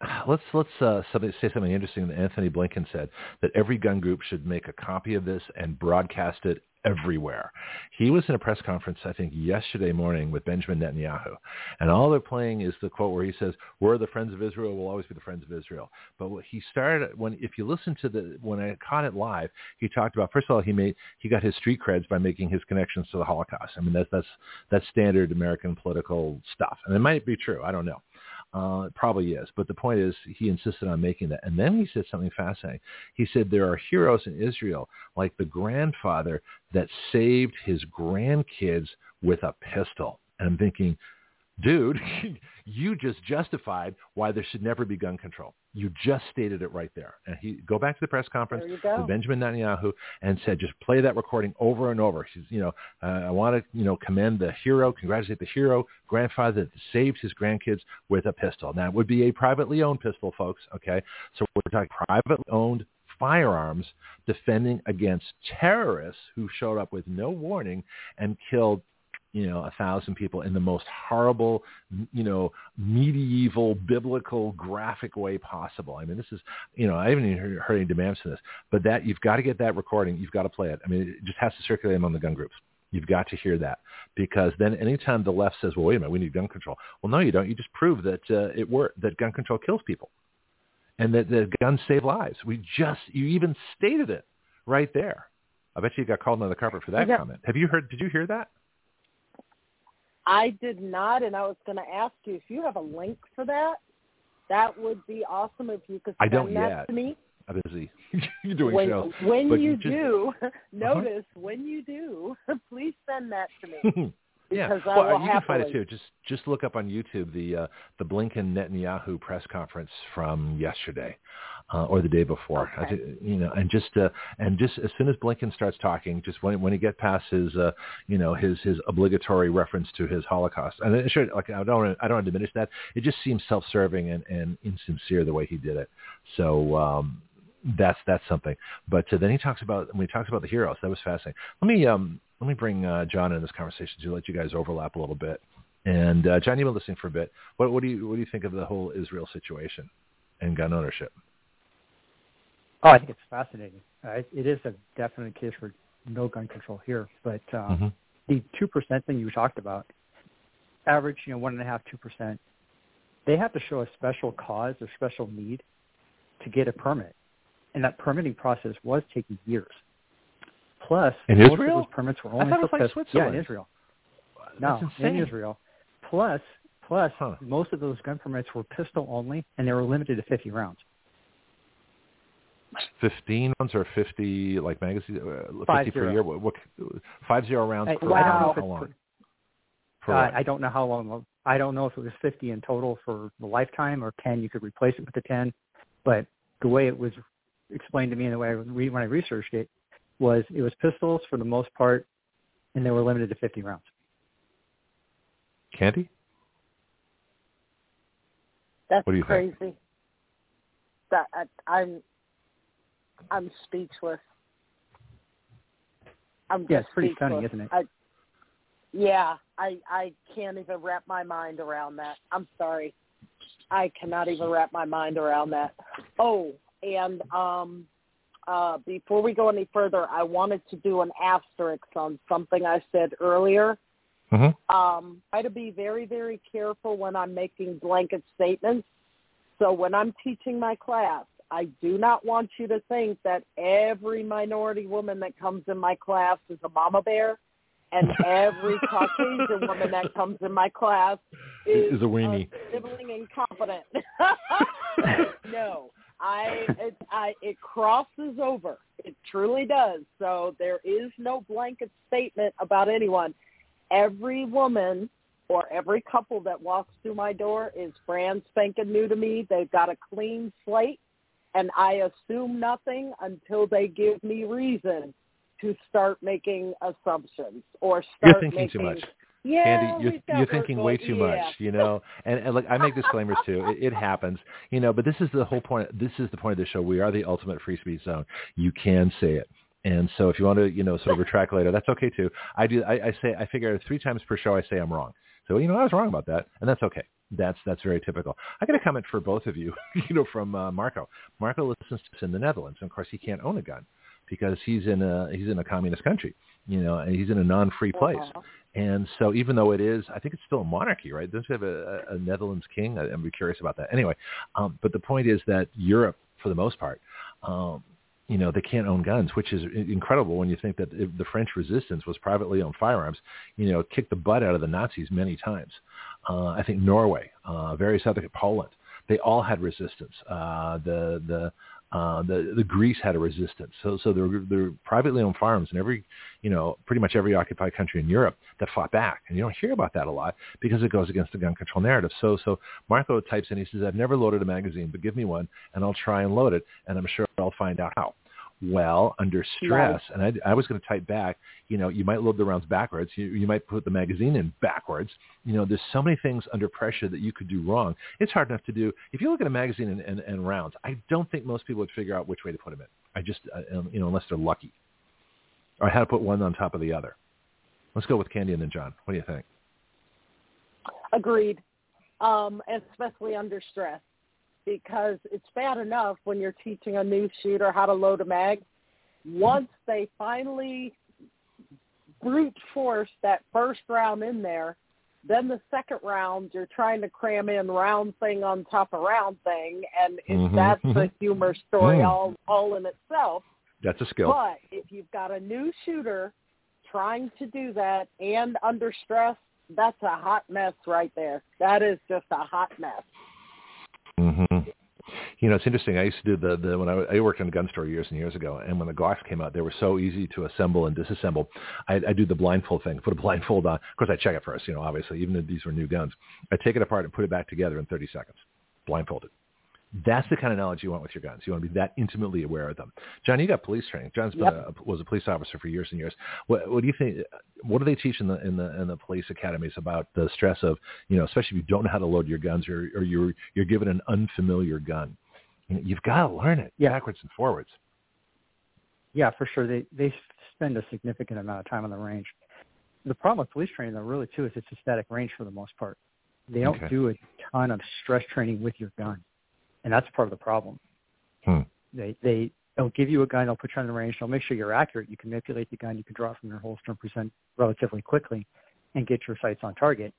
let's let's uh, somebody say something interesting that Antony Blinken said that every gun group should make a copy of this and broadcast it everywhere. He was in a press conference, I think, yesterday morning with Benjamin Netanyahu, and all they're playing is the quote where he says, "We're the friends of Israel. We'll always be the friends of Israel." But what he started when, if you listen to the when I caught it live, he talked about first of all he made he got his street creds by making his connections to the Holocaust. I mean that's that's that's standard American political stuff, and it might be true. I don't know. Uh, it probably is. But the point is, he insisted on making that. And then he said something fascinating. He said there are heroes in Israel, like the grandfather that saved his grandkids with a pistol. And I'm thinking, dude, you just justified why there should never be gun control. You just stated it right there. And he go back to the press conference with Benjamin Netanyahu and said, just play that recording over and over. She's, you know, uh, I want to, you know, commend the hero, congratulate the hero, grandfather that saved his grandkids with a pistol. Now, it would be a privately owned pistol, folks. Okay, so we're talking privately owned firearms defending against terrorists who showed up with no warning and killed you know, a thousand people in the most horrible, you know, medieval, biblical, graphic way possible. I mean, this is, you know, I haven't even heard, heard any demands for this, but that you've got to get that recording. You've got to play it. I mean, it just has to circulate among the gun groups. You've got to hear that because then anytime the left says, well, wait a minute, we need gun control. Well, no, you don't. You just prove that uh, it worked, that gun control kills people and that the guns save lives. We just, you even stated it right there. I bet you got called on the carpet for that Yeah. comment. Have you heard, did you hear that? I did not, and I was going to ask you if you have a link for that. That would be awesome if you could I send don't that yet. to me. I'm busy. You're doing when shows. when but you, you just- do, uh-huh. notice when you do, please send that to me yeah, well, will you can find it too. Just just look up on YouTube the uh, the Blinken Netanyahu press conference from yesterday uh, or the day before. I Okay. ju- you know, and just uh, and just as soon as Blinken starts talking, just when when he get past his uh, you know his his obligatory reference to his Holocaust, and it should like I don't I don't want to diminish that. It just seems self-serving and and insincere the way he did it. So. um that's that's something. But uh, then he talks about when he talks about the heroes. That was fascinating. Let me um let me bring uh, John in this conversation to let you guys overlap a little bit. And uh, John, you've been listening for a bit. What what do you what do you think of the whole Israel situation and gun ownership? Oh, I think it's fascinating. Uh, it, it is a definite case for no gun control here. But uh, Mhm. the two percent thing you talked about, average, you know, one and a half, two percent, they have to show a special cause or special need to get a permit, and that permitting process was taking years. Plus, In most Israel? of those permits were I only thought it was like pist- Yeah, Switzerland. in Israel. That's No, insane. in Israel. Plus, plus, Huh. most of those gun permits were pistol only, and they were limited to 50 rounds. Fifteen rounds or fifty like magazine uh, fifty Five per zero. year? What, what five zero rounds I, per I round? How long? per- Uh. I don't know how long. I don't know if it was 50 in total for the lifetime or 10. You could replace it with the 10, but the way it was explained to me and the way I re- when I researched it was it was pistols for the most part, and they were limited to 50 rounds. Candy? That's What do you think? crazy. That I, I'm I'm speechless. I'm Yeah, it's pretty speechless. stunning, isn't it? I, yeah, I I can't even wrap my mind around that. I'm sorry. I cannot even wrap my mind around that. Oh, and um uh before we go any further, I wanted to do an asterisk on something I said earlier. Mm-hmm. Um, try to be very, very careful when I'm making blanket statements. So when I'm teaching my class, I do not want you to think that every minority woman that comes in my class is a mama bear and every Caucasian woman that comes in my class is, Is a weenie. uh, sniveling incompetent. no, I it, I it crosses over. It truly does. So there is no blanket statement about anyone. Every woman or every couple that walks through my door is brand spanking new to me. They've got a clean slate, and I assume nothing until they give me reason to start making assumptions or start You're thinking making, too much. Yeah, Candy, you're, you're thinking way too yeah. much, you know. And, and look, I make disclaimers too. It, it happens, you know. But this is the whole point. This is the point of the show. We are the ultimate free speech zone. You can say it. And so if you want to, you know, sort of retract later, that's okay too. I do. I, I say I figure three times per show I say I'm wrong. So you know I was wrong about that, and that's okay. That's that's very typical. I got a comment for both of you, you know, from uh, Marco. Marco listens to us in the Netherlands, and of course he can't own a gun because he's in a he's in a communist country, you know, and he's in a non-free place. Uh-huh. And so even though it is, I think it's still a monarchy, right? Doesn't have a, a Netherlands king? I, I'm curious about that. Anyway, um, but the point is that Europe, for the most part, um, you know, they can't own guns, which is incredible when you think that the French resistance was privately owned firearms, you know, kicked the butt out of the Nazis many times. Uh, I think Norway, uh, various other, Poland, they all had resistance. Uh, the, the, uh, the the Greece had a resistance. So so there were, there privately owned firearms in every you know pretty much every occupied country in Europe that fought back, and you don't hear about that a lot because it goes against the gun control narrative. So so Marco types in, he says, "I've never loaded a magazine, but give me one, and I'll try and load it, and I'm sure I'll find out how." Well, under stress, and I, I was going to type back, you know, you might load the rounds backwards. You, you might put the magazine in backwards. You know, there's so many things under pressure that you could do wrong. It's hard enough to do. If you look at a magazine and, and, and rounds, I don't think most people would figure out which way to put them in. I just, uh, um, you know, unless they're lucky. Or how to put one on top of the other. Let's go with Candy and then John. What do you think? Agreed, um, especially under stress, because it's bad enough when you're teaching a new shooter how to load a mag. Once they finally brute force that first round in there, then the second round you're trying to cram in round thing on top of round thing, and Mhm, that's a mhm. humor story Mm. all all in itself. That's a skill. But if you've got a new shooter trying to do that and under stress, that's a hot mess right there. That is just a hot mess. Hmm You know, it's interesting. I used to do the, the when I, I worked in a gun store years and years ago, and when the Glocks came out, they were so easy to assemble and disassemble. I, I do the blindfold thing, put a blindfold on. Of course, I check it first. You know, obviously, even if these were new guns, I take it apart and put it back together in 30 seconds, blindfolded. That's the kind of knowledge you want with your guns. You want to be that intimately aware of them. John, you got police training. John's been Yep. was a police officer for years and years. What, what do you think? What do they teach in the in the in the police academies about the stress of you know, especially if you don't know how to load your guns or, or you're you're given an unfamiliar gun. You know, you've got to learn it Yeah. backwards and forwards. Yeah, for sure. They they spend a significant amount of time on the range. The problem with police training, though, really too, is it's a static range for the most part. They don't Okay. do a ton of stress training with your gun, and that's part of the problem. Hmm. They they they'll give you a gun, they'll put you on the range, they'll make sure you're accurate. You can manipulate the gun, you can draw it from your holster and present relatively quickly, and get your sights on target.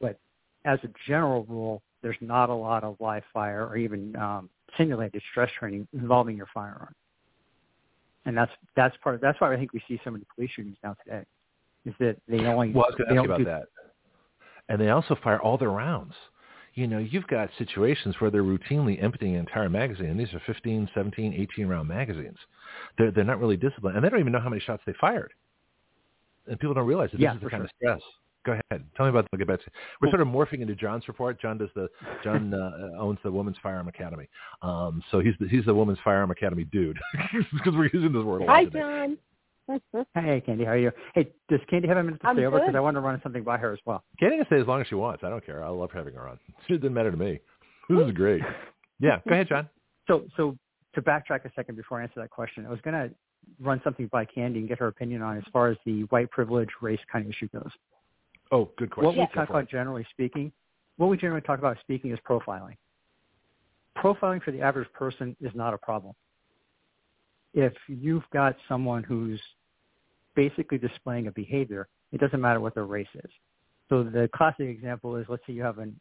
But as a general rule, there's not a lot of live fire or even um, simulated stress training involving your firearm and that's that's part of, that's why I think we see so many police shootings now today, is that they only Well, I was going they to ask you about do, that. And they also fire all their rounds. You know, you've got situations where they're routinely emptying an entire magazine. These are 15, 17, 18 round magazines. They're they're not really disciplined, and they don't even know how many shots they fired. And people don't realize that this Yeah, is the kind sure. of stress. Go ahead. Tell me about. I'll get back to. We're sort of morphing into John's report. John does the. John uh, owns the Women's Firearm Academy. Um, so he's the he's the Women's Firearm Academy dude because we're using this word a lot Hi, today. John. Hey, Candy, how are you? Hey, does Candy have a minute to I'm stay over? Because. I want to run something by her as well. Candy can stay as long as she wants. I don't care. I love having her on. It doesn't matter to me. This is great. Yeah, go ahead, John. So, so to backtrack a second before I answer that question, I was going to run something by Candy and get her opinion on as far as the white privilege race kind of issue goes. Oh, good question. What we Go talk it. about generally speaking, what we generally talk about speaking is profiling. Profiling for the average person is not a problem. If you've got someone who's basically displaying a behavior, it doesn't matter what their race is. So the classic example is let's say you have an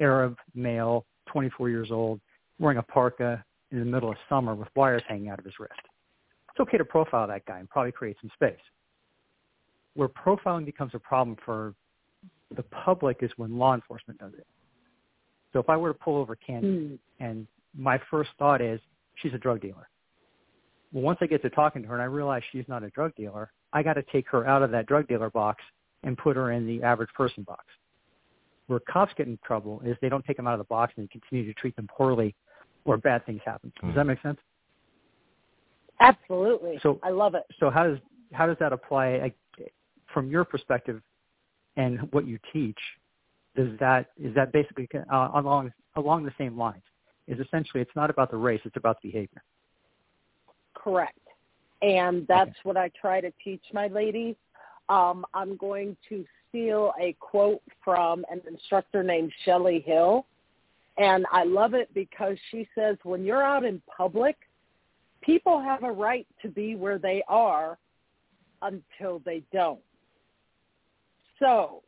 Arab male, 24 years old, wearing a parka in the middle of summer with wires hanging out of his wrist. It's okay to profile that guy and probably create some space. Where profiling becomes a problem for the public is when law enforcement does it. So if I were to pull over Candy Hmm. and my first thought is she's a drug dealer. Well, once I get to talking to her and I realize she's not a drug dealer, I got to take her out of that drug dealer box and put her in the average person box. Where cops get in trouble is they don't take them out of the box and they continue to treat them poorly, or bad things happen. Does Hmm. that make sense? Absolutely. So- I love it. So how does how does that apply like, from your perspective and what you teach? Does that is that basically uh, along along the same lines? Is essentially it's not about the race; it's about the behavior. Correct. And that's Okay. what I try to teach my ladies. Um, I'm going to steal a quote from an instructor named Shelley Hill. And I love it because she says, when you're out in public, people have a right to be where they are until they don't. So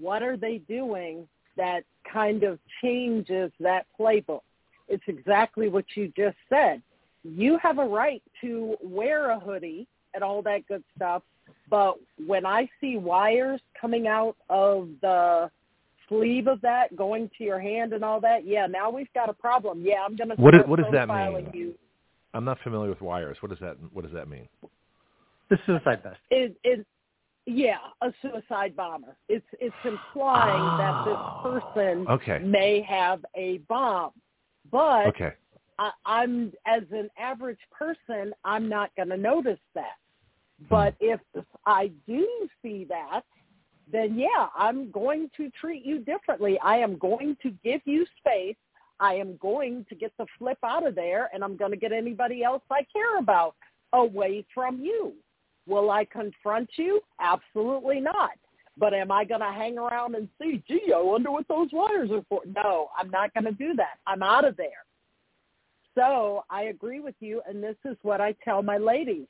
what are they doing that kind of changes that playbook? It's exactly what you just said you have a right to wear a hoodie and all that good stuff. But when I see wires coming out of the sleeve of that going to your hand and all that, yeah, now we've got a problem. Yeah, I'm going to What start what does that profiling mean? You. I'm not familiar with wires. What does that What does that mean? The suicide vest. It, it, yeah, a suicide bomber. It's it's implying that this ah. person Okay. may have a bomb, but Okay. I, I'm as an average person, I'm not going to notice that. But if I do see that, then yeah, I'm going to treat you differently. I am going to give you space. I am going to get the flip out of there, and I'm going to get anybody else I care about away from you. Will I confront you? Absolutely not. But am I going to hang around and see, gee, I wonder what those wires are for? No, I'm not going to do that. I'm out of there. So I agree with you, and this is what I tell my ladies.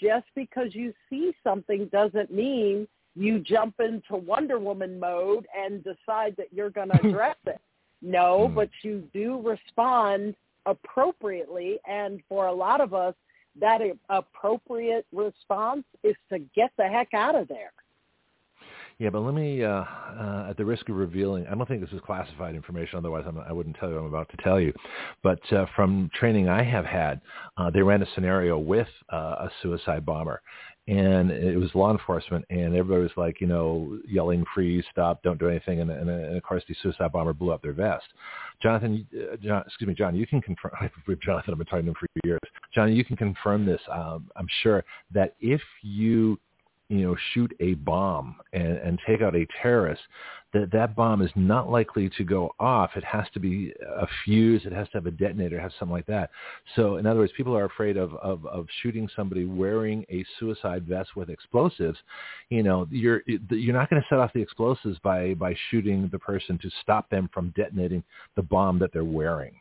Just because you see something doesn't mean you jump into Wonder Woman mode and decide that you're going to address it. No, Hmm. but you do respond appropriately, and for a lot of us, that appropriate response is to get the heck out of there. Yeah, but let me, uh, uh, at the risk of revealing, I don't think this is classified information. Otherwise, I'm, I wouldn't tell you I'm about to tell you. But uh, from training I have had, uh, they ran a scenario with uh, a suicide bomber, and it was law enforcement, and everybody was like, you know, yelling, "Freeze! Stop! Don't do anything!" And, and, and of course, the suicide bomber blew up their vest. Jonathan, uh, John, excuse me, John, you can confirm. Jonathan, I've been talking to him for years. John, you can confirm this. Um, I'm sure that if you you know, shoot a bomb and, and take out a terrorist, that that bomb is not likely to go off. It has to be a fuse. It has to have a detonator. It has something like that. So, in other words, people are afraid of, of, of shooting somebody wearing a suicide vest with explosives. You know, you're you're not going to set off the explosives by by shooting the person to stop them from detonating the bomb that they're wearing.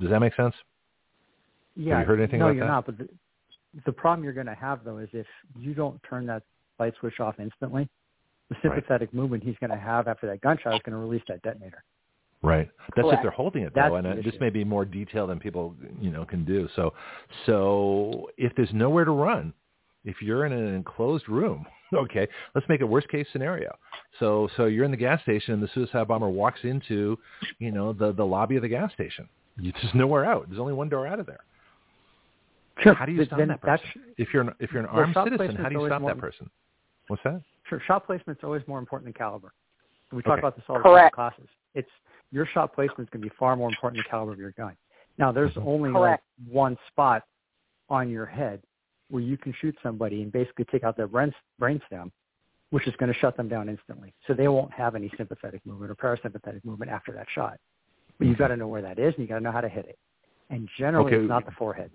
Does that make sense? Yeah. you heard anything no, about you're that? not. But the, the problem you're going to have though is if you don't turn that light switch off instantly, the Right. sympathetic movement he's going to have after that gunshot is going to release that detonator. Right. That's if they're holding it That's though, and the uh, this may be more detail than people you know can do. So, so if there's nowhere to run, if you're in an enclosed room, okay, let's make a worst case scenario. So, so you're in the gas station, and the suicide bomber walks into, you know, the the lobby of the gas station. You, there's nowhere out. There's only one door out of there. Sure. How do you Th- stop then that that's person? If you're an, if you're an Well, armed citizen, how do you stop that person? What's that? Sure, shot placement's always more important than caliber. We talk Okay. about this all the time in classes. It's your shot placement's going to be far more important than the caliber of your gun. Now, there's Mhm. only Correct. like one spot on your head where you can shoot somebody and basically take out their brain brainstem, which is going to shut them down instantly. So they won't have any sympathetic movement or parasympathetic movement after that shot. But you've got to know where that is and you've got to know how to hit it. And generally, Okay. it's not the forehead.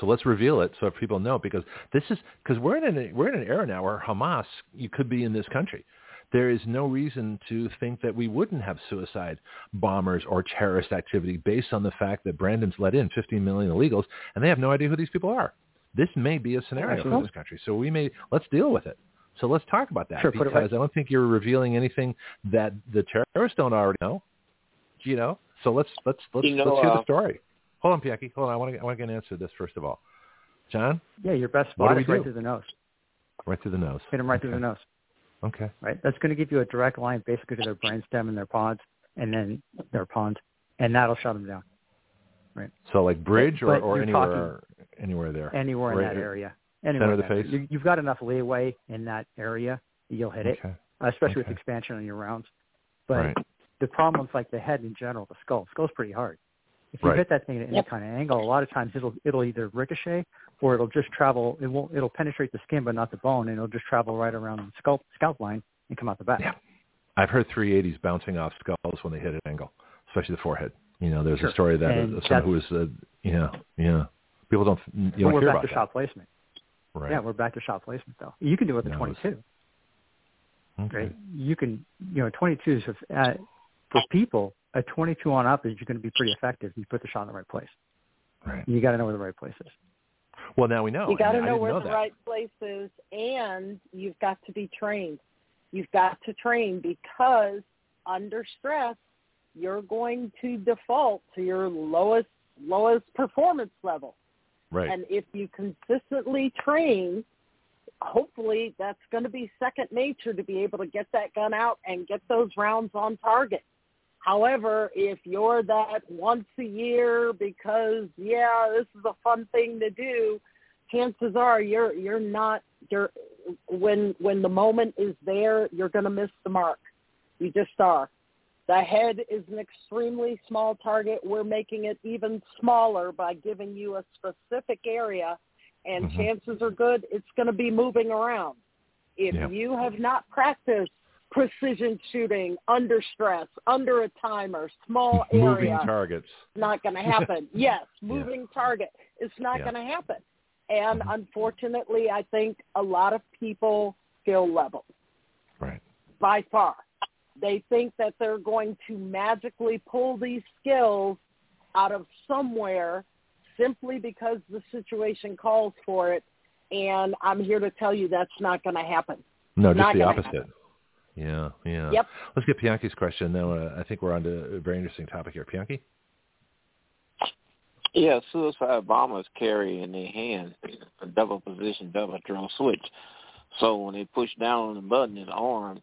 So let's reveal it so people know because this is because we're in an we're in an era now where Hamas you could be in this country. There is no reason to think that we wouldn't have suicide bombers or terrorist activity based on the fact that Brandon's let in 15 million illegals and they have no idea who these people are. This may be a scenario for Absolutely. this country. So we may let's deal with it. So let's talk about that Sure, because right- I don't think you're revealing anything that the terrorists don't already know. You know. So let's let's let's You know, let's hear the uh, story. Hold on, Piaki. Hold on. I want to I want to get an answer to this first of all. John, Yeah, your best do spot is right do? through the nose. right through the nose. Hit them right through the nose. Okay. right? That's going to give you a direct line basically to their brainstem and their pons, and then their pons, and that'll shut them down Right. So like bridge or, or anywhere anywhere there. anywhere in that at- area. center Anywhere of the in that area. face? You, you've got enough leeway in that area that you'll hit it, Okay. especially with expansion on your rounds. But Right. the problem with like the head in general, the skull, skull's pretty hard. If you Right. hit that thing at any Yep. kind of angle, a lot of times it'll it'll either ricochet or it'll just travel. It won't. It'll penetrate the skin, but not the bone, and it'll just travel right around the scalp scalp line and come out the back. Yeah. I've heard 380s bouncing off skulls when they hit an angle, especially the forehead. You know, there's Sure. a story of that And someone who was, uh, yeah, yeah. People don't, you But don't we're hear back about to that. shot placement. Right. Yeah, we're back to shot placement though. You can do it with No, the it's- 22. Okay. right? You can, you know, 22s have, uh, for people, a 22 on up is you're going to be pretty effective. if You put the shot in the right place. Right. You got to know where the right place is. Well, now we know. you got to know where know the that. right place is, and you've got to be trained. You've got to train because under stress, you're going to default to your lowest lowest performance level. Right. And if you consistently train, hopefully that's going to be second nature to be able to get that gun out and get those rounds on target. However, if you're that once a year because yeah, this is a fun thing to do, chances are you're you're not you're when when the moment is there, you're going to miss the mark. You just are. The head is an extremely small target. We're making it even smaller by giving you a specific area, and Mhm. chances are good it's going to be moving around. If Yeah. you have not practiced precision shooting under stress, under a timer, small area. Moving targets. not going to happen. yes, moving target. It's not Yeah. going to happen. And Mhm. unfortunately, I think a lot of people feel level Right. by far. They think that they're going to magically pull these skills out of somewhere simply because the situation calls for it. And I'm here to tell you that's not going to happen. No, just Not the opposite. happen. Yeah, yeah. Yep. Let's get Bianchi's question. Now, uh, I think we're on to a very interesting topic here. Bianchi? Yeah, suicide bombers carry in their hands a double position, double throw switch. So when they push down on the button, it's armed.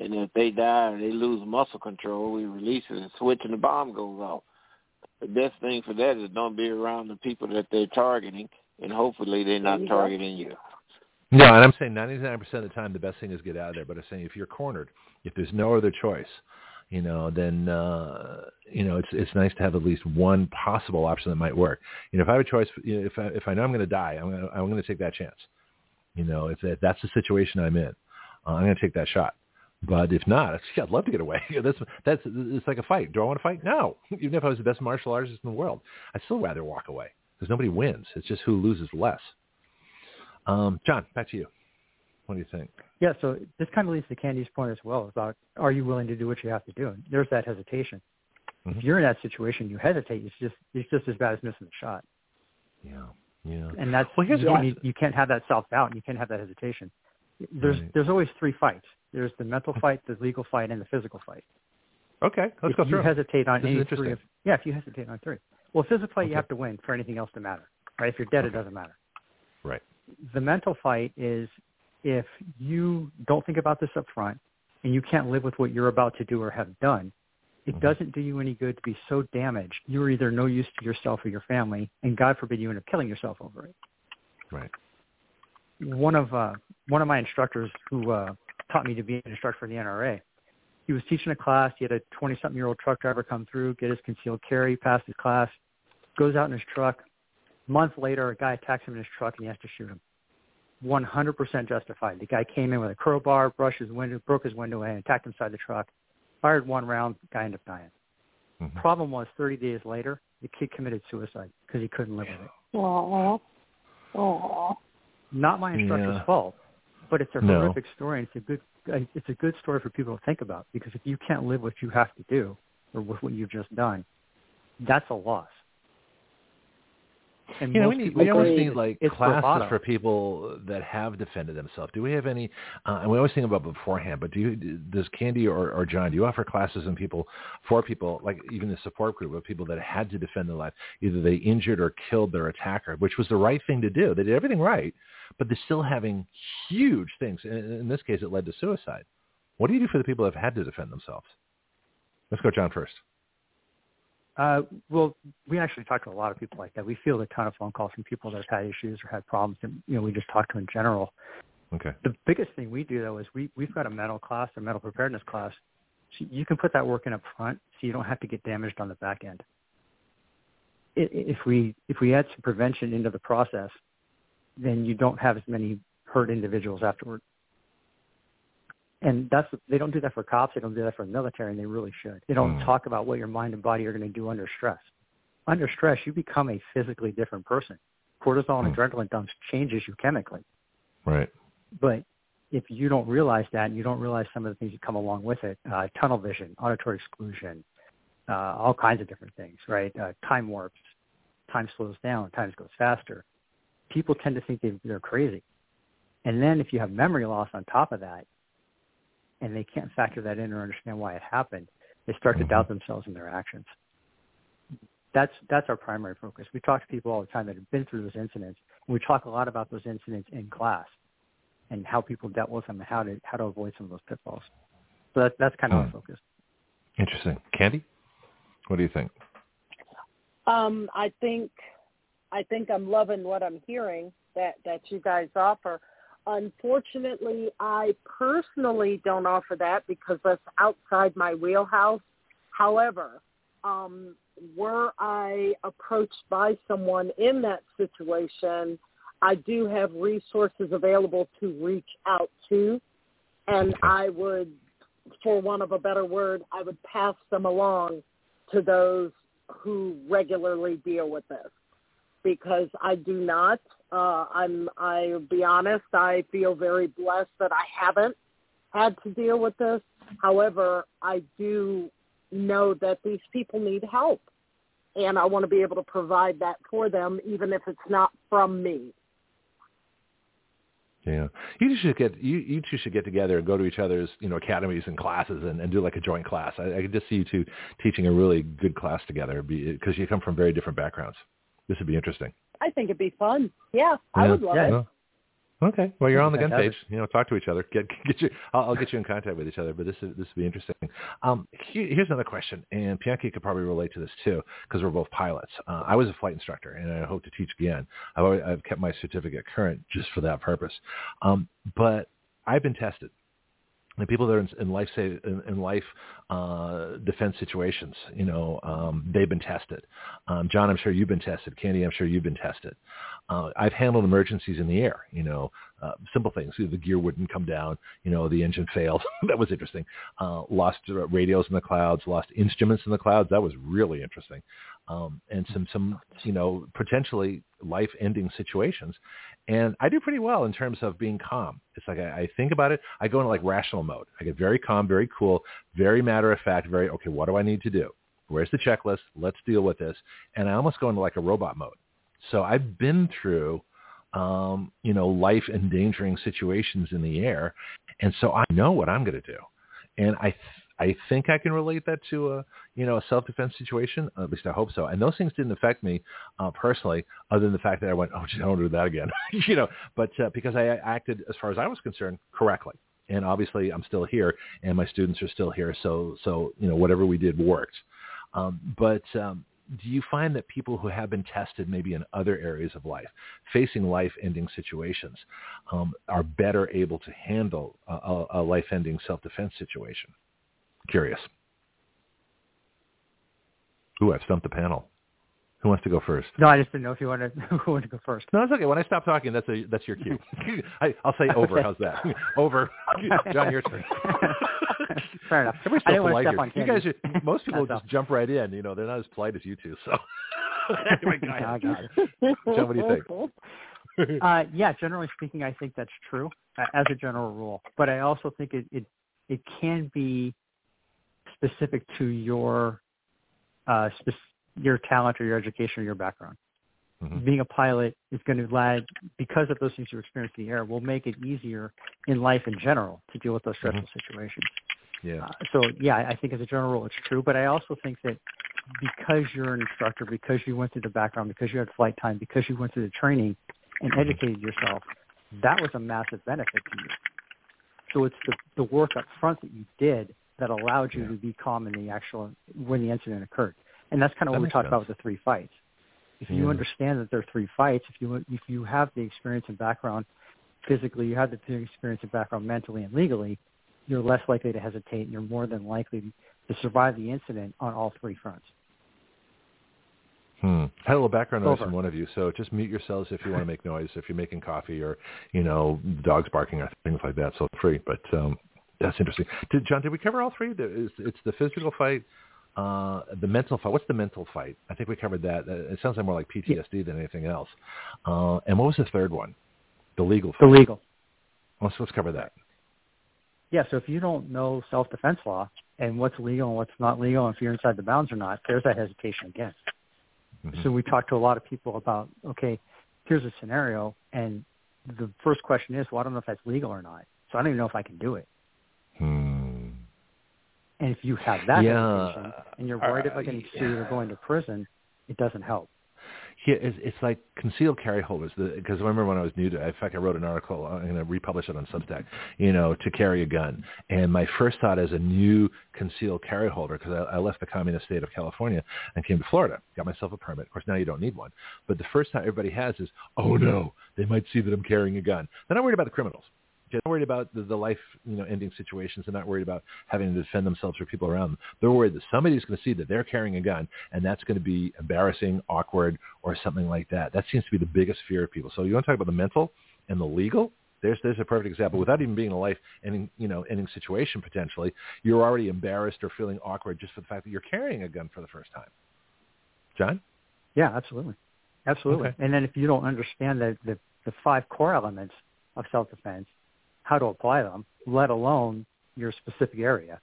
And if they die or they lose muscle control, we release it and switch and the bomb goes off. The best thing for that is don't be around the people that they're targeting, and hopefully they're not There you go. targeting you. No, and I'm saying 99% of the time the best thing is get out of there. But I'm saying if you're cornered, if there's no other choice, you know, then uh, you know it's it's nice to have at least one possible option that might work. You know, if I have a choice, you know, if I if I know I'm going to die, I'm going to I'm going to take that chance. You know, if that, that's the situation I'm in, uh, I'm going to take that shot. But if not, gee, I'd love to get away. that's that's it's like a fight. Do I want to fight? No. Even if I was the best martial artist in the world, I'd still rather walk away because nobody wins. It's just who loses less. Um, John, back to you. What do you think? Yeah, so this kind of leads to Candy's point as well about are you willing to do what you have to do? And there's that hesitation. Mhm. If you're in that situation, you hesitate. It's just it's just as bad as missing the shot. Yeah, yeah. and that's Well, here's you, what- you, you can't have that self doubt and you can't have that hesitation. There's Right. there's always three fights. There's the mental fight, the legal fight, and the physical fight. Okay, let's if go you hesitate on This any three of yeah, if you hesitate on three. Well, physical fight Okay. you have to win for anything else to matter. Right? If you're dead, it doesn't matter. The mental fight is if you don't think about this up front and you can't live with what you're about to do or have done, it Mhm. doesn't do you any good to be so damaged. You're either no use to yourself or your family, and God forbid you end up killing yourself over it. Right. one of uh, one of my instructors who uh, taught me to be an instructor for the NRA. He was teaching a class. He had a 20-something year old truck driver come through, get his concealed carry, pass his class, goes out in his truck. A month later, a guy attacks him in his truck, and he has to shoot him. 100% justified. The guy came in with a crowbar, brushed his window, broke his window, and attacked him inside the truck. Fired one round, guy ended up dying. Mhm. Problem was, 30 days later, the kid committed suicide because he couldn't live with it. Aww. Aww. not my instructor's Yeah. fault, but it's a No. horrific story, and it's a good uh, it's a good story for people to think about because if you can't live what you have to do or with what you've just done, that's a loss. And You know, we need we always need like classes bravado. for people that have defended themselves. Do we have any? Uh, and we always think about beforehand, but do you, does Candy or, or John do you offer classes and people for people like even the support group of people that had to defend their life, either they injured or killed their attacker, which was the right thing to do. They did everything right, but they're still having huge things. In, in this case, it led to suicide. What do you do for the people that have had to defend themselves? Let's go, John, first. Uh, well, we actually talk to a lot of people like that. We field a ton of phone calls from people that have had issues or had problems, and you know, we just talk to in general. Okay. The biggest thing we do though is we we've got a mental class, a mental preparedness class, So you can put that work in up front so you don't have to get damaged on the back end. If we if we add some prevention into the process, then you don't have as many hurt individuals afterward. And that's they don't do that for cops. They don't do that for the military, and they really should. They don't Mm. talk about what your mind and body are going to do under stress. Under stress, you become a physically different person. Cortisol and Mm. adrenaline dumps changes you chemically. Right. But if you don't realize that and you don't realize some of the things that come along with it, uh, tunnel vision, auditory exclusion, uh, all kinds of different things, right? Uh, time warps, time slows down, time goes faster. People tend to think they, they're crazy. And then if you have memory loss on top of that, and they can't factor that in or understand why it happened, they start to Mhm. doubt themselves and their actions. That's that's our primary focus. We talk to people all the time that have been through those incidents, and we talk a lot about those incidents in class and how people dealt with them and how to how to avoid some of those pitfalls. So that, that's kind of Hmm. our focus. Interesting. Candy, what do you think? Um, I think I think I'm loving what I'm hearing that that you guys offer. Unfortunately, I personally don't offer that because that's outside my wheelhouse. However, um, were I approached by someone in that situation, I do have resources available to reach out to, and I would, for want of a better word, I would pass them along to those who regularly deal with this because I do not. Uh, I'm. I'll be honest. I feel very blessed that I haven't had to deal with this. However, I do know that these people need help, and I want to be able to provide that for them, even if it's not from me. Yeah, you should get you you two should get together and go to each other's you know academies and classes and, and do like a joint class. I, I could just see you two teaching a really good class together because you come from very different backgrounds. This would be interesting. I think it'd be fun. Yeah, I Yeah. would love Yeah. it. Well, okay. Well, you're on the gun page. You know, talk to each other. Get get you. I'll, I'll get you in contact with each other. But this is this would be interesting. Um, here, here's another question, and Bianchi could probably relate to this too because we're both pilots. Uh, I was a flight instructor, and I hope to teach again. I've always, I've kept my certificate current just for that purpose. Um, but I've been tested. And people that are in, in life say in, in life uh, defense situations, you know, um, they've been tested. Um, John, I'm sure you've been tested. Candy, I'm sure you've been tested. Uh, I've handled emergencies in the air. You know, uh, simple things. The gear wouldn't come down. You know, the engine failed. that was interesting. Uh, lost radios in the clouds. Lost instruments in the clouds. That was really interesting. Um, and some some you know potentially life-ending situations. And I do pretty well in terms of being calm. It's like I, I think about it. I go into like rational mode. I get very calm, very cool, very matter of fact, very okay. What do I need to do? Where's the checklist? Let's deal with this. And I almost go into like a robot mode. So I've been through, um, you know, life endangering situations in the air, and so I know what I'm going to do. And I, I think I can relate that to a, you know, a self-defense situation. At least I hope so. And those things didn't affect me uh, personally, other than the fact that I went, oh, I don't do that again, you know. But uh, because I acted, as far as I was concerned, correctly. And obviously, I'm still here, and my students are still here. So, so you know, whatever we did worked. Um, but um, do you find that people who have been tested maybe in other areas of life, facing life-ending situations, um, are better able to handle a, a life-ending self-defense situation? Curious. Ooh, I've stumped the panel. Who wants to go first? No, I just didn't know if you wanted who wanted to go first. No, it's okay. When I stop talking, that's a that's your cue. I, I'll say over. Okay. How's that? over. John, your turn. Fair enough. I so didn't want to polite step here. on You guys, are, most people just jump right in. You know, they're not as polite as you two. So, anyway, go ahead. it. John, what do you think? Uh, yeah, generally speaking, I think that's true uh, as a general rule. But I also think it it, it can be specific to your uh, spec- your talent or your education or your background. Mhm. Being a pilot is going to lag because of those things you experience in the air will make it easier in life in general to deal with those stressful situations. Yeah. Uh, so yeah, I think as a general rule it's true, but I also think that because you're an instructor, because you went through the background, because you had flight time, because you went through the training and educated yourself, that was a massive benefit to you. So it's the, the work up front that you did that allowed you Yeah. to be calm in the actual when the incident occurred. And that's kind of That what we talked sense. about with the three fights. If you understand that there are three fights, if you if you have the experience and background physically, you have the experience and background mentally and legally, you're less likely to hesitate and you're more than likely to survive the incident on all three fronts. Hmm. Had a little background noise Over. from one of you, so just mute yourselves if you want to make noise, if you're making coffee or, you know, dogs barking or things like that. So free, but um, that's interesting. Did, John, did we cover all three? Is- It's the physical fight, uh, the mental fight. What's the mental fight? I think we covered that. It sounds like more like PTSD than anything else. Uh, and what was the third one? The legal The legal. Let's, let's cover that. Yeah, so if you don't know self-defense law and what's legal and what's not legal, and if you're inside the bounds or not, there's that hesitation again. Mhm. So we talk to a lot of people about, okay, here's a scenario, and the first question is, well, I don't know if that's legal or not. So I don't even know if I can do it. Hmm. And if you have that Yeah. and you're worried Uh, about getting sued or going to prison, it doesn't help. Yeah, it's, it's like concealed carry holders. Because I remember when I was new to, in fact, I wrote an article. I'm going to republish it on Substack. You know, to carry a gun. And my first thought as a new concealed carry holder, because I, I left the communist state of California and came to Florida, got myself a permit. Of course, now you don't need one. But the first thought everybody has is, oh no, they might see that I'm carrying a gun. They're not worried about the criminals. They're not worried about the, the life, you know, ending situations. They're not worried about having to defend themselves or people around them. They're worried that somebody's going to see that they're carrying a gun, and that's going to be embarrassing, awkward, or something like that. That seems to be the biggest fear of people. So you want to talk about the mental and the legal? There's there's a perfect example. Without even being a life ending, you know, ending situation potentially, you're already embarrassed or feeling awkward just for the fact that you're carrying a gun for the first time. John? Yeah, absolutely. Absolutely. Okay. And then if you don't understand the, the, the five core elements of self-defense, how to apply them, let alone your specific area,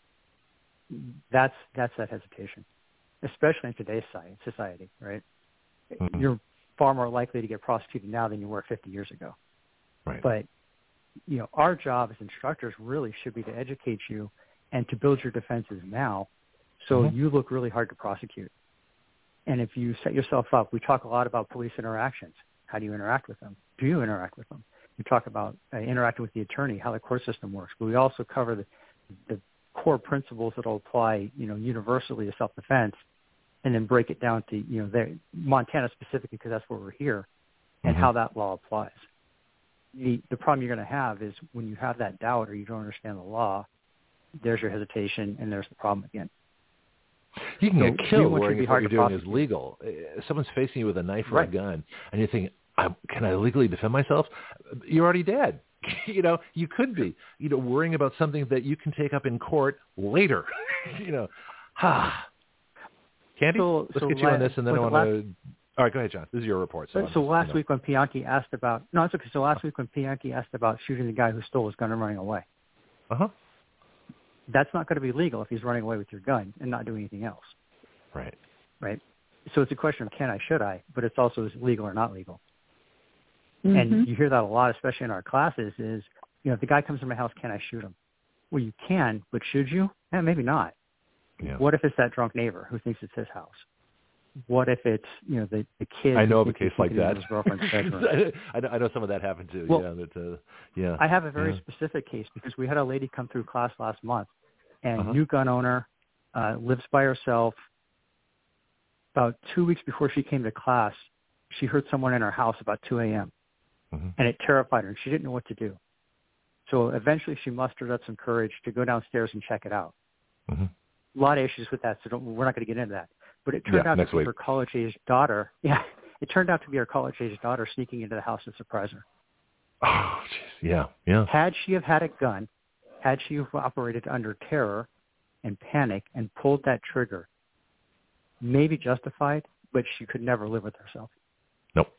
that's, that's that hesitation, especially in today's society, right? Mhm. You're far more likely to get prosecuted now than you were 50 years ago. Right. But, you know, our job as instructors really should be to educate you and to build your defenses now so Mhm. you look really hard to prosecute. And if you set yourself up, we talk a lot about police interactions. How do you interact with them? Do you interact with them? We talk about uh, interacting with the attorney, how the court system works. But we also cover the, the core principles that will apply, you know, universally to self-defense, and then break it down to, you know, there, Montana specifically because that's where we're here, and Mhm. how that law applies. The the problem you're going to have is when you have that doubt or you don't understand the law, there's your hesitation and there's the problem again. You can So get killed you worrying be if what hard you're to doing is legal. Uh, Someone's facing you with a knife or Right. a gun, and you're thinking, I, "Can I legally defend myself?" You're already dead. you know, you could be. You know, worrying about something that you can take up in court later. you know, ha. Candy, So- let's so get you on this, and then I want to. All right, go ahead, John. This is your report. So, So, I'm so just, last week when Bianchi asked about no, it's okay. So last week when Bianchi asked about shooting the guy who stole his gun and running away, Uh huh. that's not going to be legal if he's running away with your gun and not doing anything else, Right. right? So it's a question of can I, should I, but it's also is legal or not legal. Mhm. And you hear that a lot, especially in our classes. Is you know if the guy comes to my house, can I shoot him? Well, you can, but should you? Eh, maybe not. Yeah. What if it's that drunk neighbor who thinks it's his house? What if it's you know the the kid? I know of a case like that. His girlfriend's bedroom. I, know, I know some of that happened too. Well, yeah. That, uh, yeah. I have a very Yeah. specific case because we had a lady come through class last month, and Uh-huh. new gun owner, uh, lives by herself. About two weeks before she came to class, she heard someone in her house about 2 a.m. Mhm. and it terrified her, and she didn't know what to do. So eventually, she mustered up some courage to go downstairs and check it out. Mhm. A lot of issues with that, so don't, we're not going to get into that. But it turned Yeah, out to be week. her college-aged daughter. Yeah, it turned out to be her college-aged daughter sneaking into the house to surprise her. Oh, jeez. Yeah. Yeah. Had she have had a gun, had she have operated under terror and panic and pulled that trigger, maybe justified, but she could never live with herself. Nope.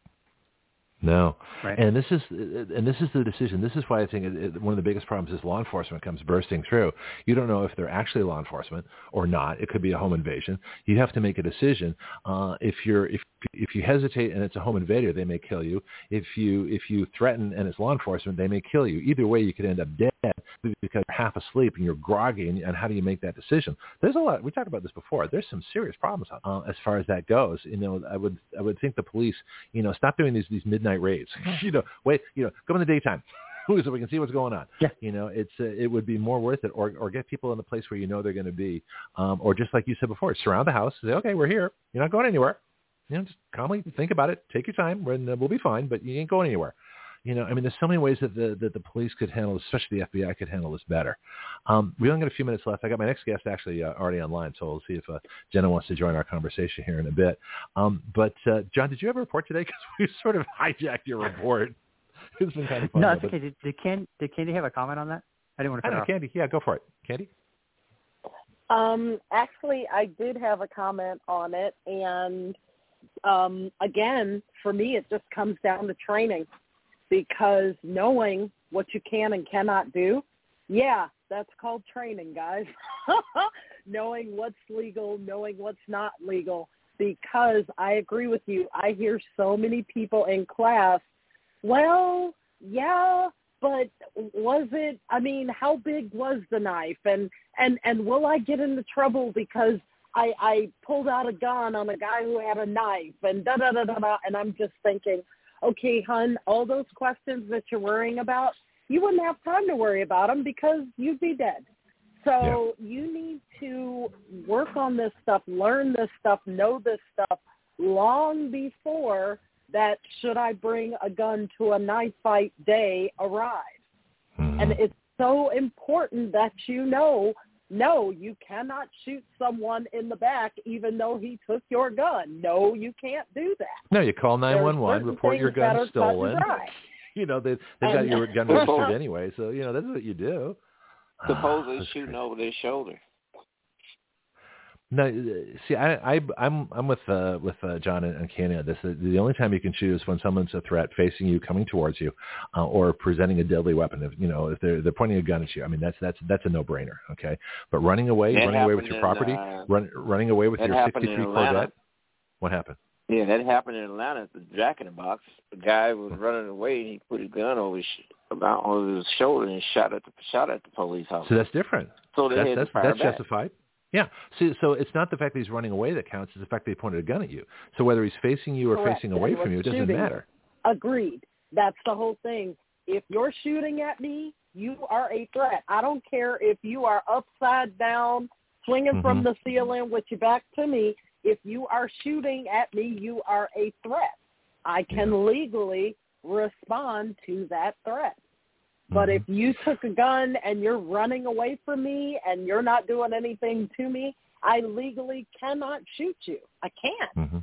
No. Right. And this is and this is the decision. This is why I think it, one of the biggest problems is law enforcement comes bursting through. You don't know if they're actually law enforcement or not. It could be a home invasion. You have to make a decision. Uh, if you're if if you hesitate and it's a home invader, they may kill you. If you if you threaten and it's law enforcement, they may kill you. Either way, you could end up dead because you're half asleep and you're groggy. And, and how do you make that decision? There's a lot. We talked about this before. There's some serious problems uh, as far as that goes. You know, I would I would think the police, you know, stop doing these these midnight raids. you know, wait, you know, come in the daytime. so we can see what's going on. Yeah. You know, it's uh, it would be more worth it, or or get people in the place where you know they're going to be, um, or just like you said before, surround the house. Say, okay, we're here. You're not going anywhere. You know, just calmly think about it. Take your time, and uh, we'll be fine. But you ain't going anywhere. you know, I mean, there's so many ways that the that the police could handle, this, especially the FBI could handle this better. Um, we only got a few minutes left. I got my next guest actually uh, already online, so we'll see if uh, Jenna wants to join our conversation here in a bit. Um, but uh, John, did you have a report today? Because we sort of hijacked your report. it's been kind of fun. No, it's okay. Did, did, Ken, did Candy have a comment on that? I didn't want to. I know, Candy. Yeah, go for it, Candy. Um, actually, I did have a comment on it, and um, again, for me, it just comes down to training because knowing what you can and cannot do, yeah, that's called training, guys. knowing what's legal, knowing what's not legal. Because I agree with you. I hear so many people in class, well, yeah, but was it i mean how big was the knife and and and will i get into trouble because i i pulled out a gun on a guy who had a knife and da da da da da and i'm just thinking okay hun all those questions that you're worrying about you wouldn't have time to worry about them because you'd be dead so yeah. you need to work on this stuff learn this stuff know this stuff long before that should I bring a gun to a knife fight day arrives. Mm-hmm. And it's so important that you know, no, you cannot shoot someone in the back even though he took your gun. No, you can't do that. No, you call 911, report your gun stolen. You know, they, they've got your gun registered anyway, so, you know, that's what you do. Suppose they're shooting over their shoulder. No, see, I, I, I'm, I'm with, uh, with uh, John and, and on this. The, the only time you can choose when someone's a threat facing you, coming towards you, uh, or presenting a deadly weapon. If you know, if they're they're pointing a gun at you, I mean, that's that's that's a no-brainer. Okay, but running away, that running away with your in, property, uh, run, running away with your '63 Corvette. What happened? Yeah, that happened in Atlanta at the Jack in the Box. The guy was running away and he put his gun over his about over his shoulder and shot at the shot at the police officer. So that's different. So they that's, had that's, to fire that's back. justified. Yeah. See, so it's not the fact that he's running away that counts; it's the fact that he pointed a gun at you. So whether he's facing you or Correct. facing away from you, it doesn't shooting. matter. Agreed. That's the whole thing. If you're shooting at me, you are a threat. I don't care if you are upside down, swinging Mm-hmm. from the ceiling with your back to me. If you are shooting at me, you are a threat. I can legally respond to that threat. But if Mm-hmm. you took a gun and you're running away from me and you're not doing anything to me, I legally cannot shoot you. I can't. hmm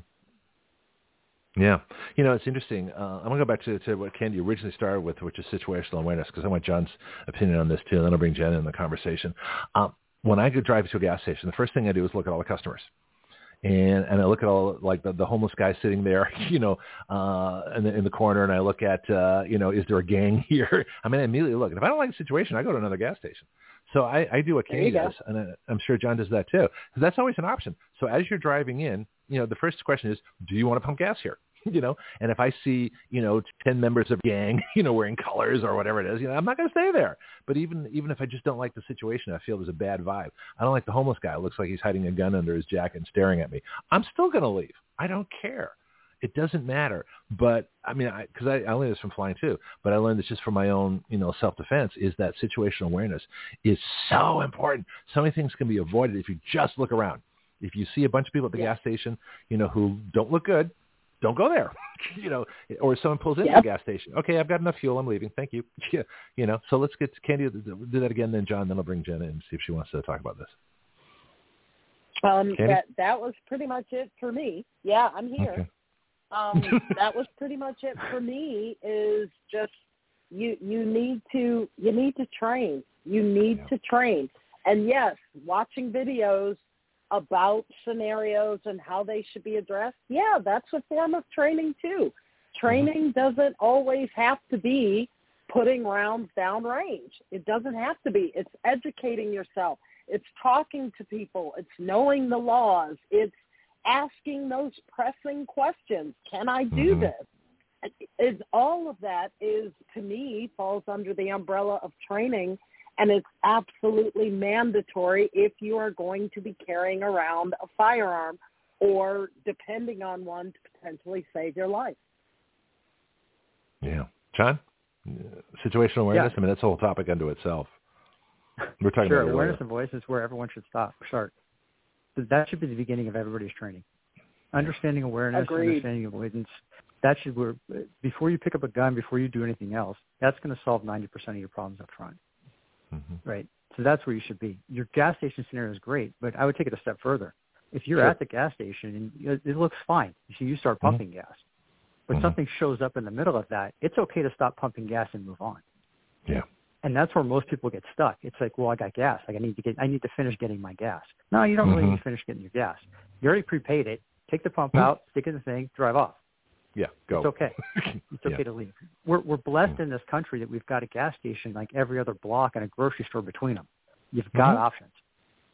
Yeah, you know it's interesting. Uh, I'm gonna go back to, to what Candy originally started with, which is situational awareness, because I want John's opinion on this too, and then I'll bring Jen in the conversation. Um, when I go drive to a gas station, the first thing I do is look at all the customers. And and I look at all like the, the homeless guy sitting there, you know, uh, in the in the corner, and I look at, uh, you know, is there a gang here? I mean, I immediately look. And if I don't like the situation, I go to another gas station. So I, I do what Candy does, and I, I'm sure John does that too, because that's always an option. So as you're driving in, you know, the first question is, do you want to pump gas here? you know, and if I see, you know, 10 members of a gang, you know, wearing colors or whatever it is, you know, I'm not going to stay there. But even, even if I just don't like the situation, I feel there's a bad vibe. I don't like the homeless guy. It looks like he's hiding a gun under his jacket and staring at me. I'm still going to leave. I don't care. It doesn't matter. But I mean, I, cause I, I learned this from flying too, but I learned this just from my own, you know, self-defense is that situational awareness is so important. So many things can be avoided if you just look around. If you see a bunch of people at the Yeah. gas station, you know, who don't look good, don't go there. you know, or someone pulls into Yep. the gas station. Okay, I've got enough fuel. I'm leaving. Thank you. Yeah, you know, so let's get Candy do that again. Then John, then I'll bring Jenna in and see if she wants to talk about this. Um, Candy? that that was pretty much it for me. Yeah, I'm here. Okay. Um, that was pretty much it for me. Is just you you need to you need to train. You need Yeah. to train. And yes, watching videos about scenarios and how they should be addressed. Yeah, that's a form of training too. Training doesn't always have to be putting rounds down range. It doesn't have to be. It's educating yourself. It's talking to people. It's knowing the laws. It's asking those pressing questions. Can I do Mhm. this? Is all of that is to me falls under the umbrella of training and it's absolutely mandatory if you are going to be carrying around a firearm or depending on one to potentially save your life. Yeah, John, situational awareness. I mean, that's a whole topic unto itself. We're talking sure, about awareness later. of voice is where everyone should stop. Start. That should be the beginning of everybody's training. Understanding awareness, Agreed. understanding avoidance, that should where before you pick up a gun, before you do anything else, that's going to solve 90% of your problems up front, Mm-hmm. right? So that's where you should be. Your gas station scenario is great, but I would take it a step further. If you're Sure. at the gas station and it- looks fine, so you start Mhm. pumping gas, but Mhm. something shows up in the middle of that, it's okay to stop pumping gas and move on. Yeah. And that's where most people get stuck. It's like, well, I got gas. Like I need to get, I need to finish getting my gas. No, you don't really Mhm. need to finish getting your gas. You already prepaid it. Take the pump Mhm. out, stick it in the thing, drive off. Yeah. Go. It's okay. It's okay Yeah. to leave. We're we're blessed in this country that we've got a gas station like every other block and a grocery store between them. You've got Mhm. options.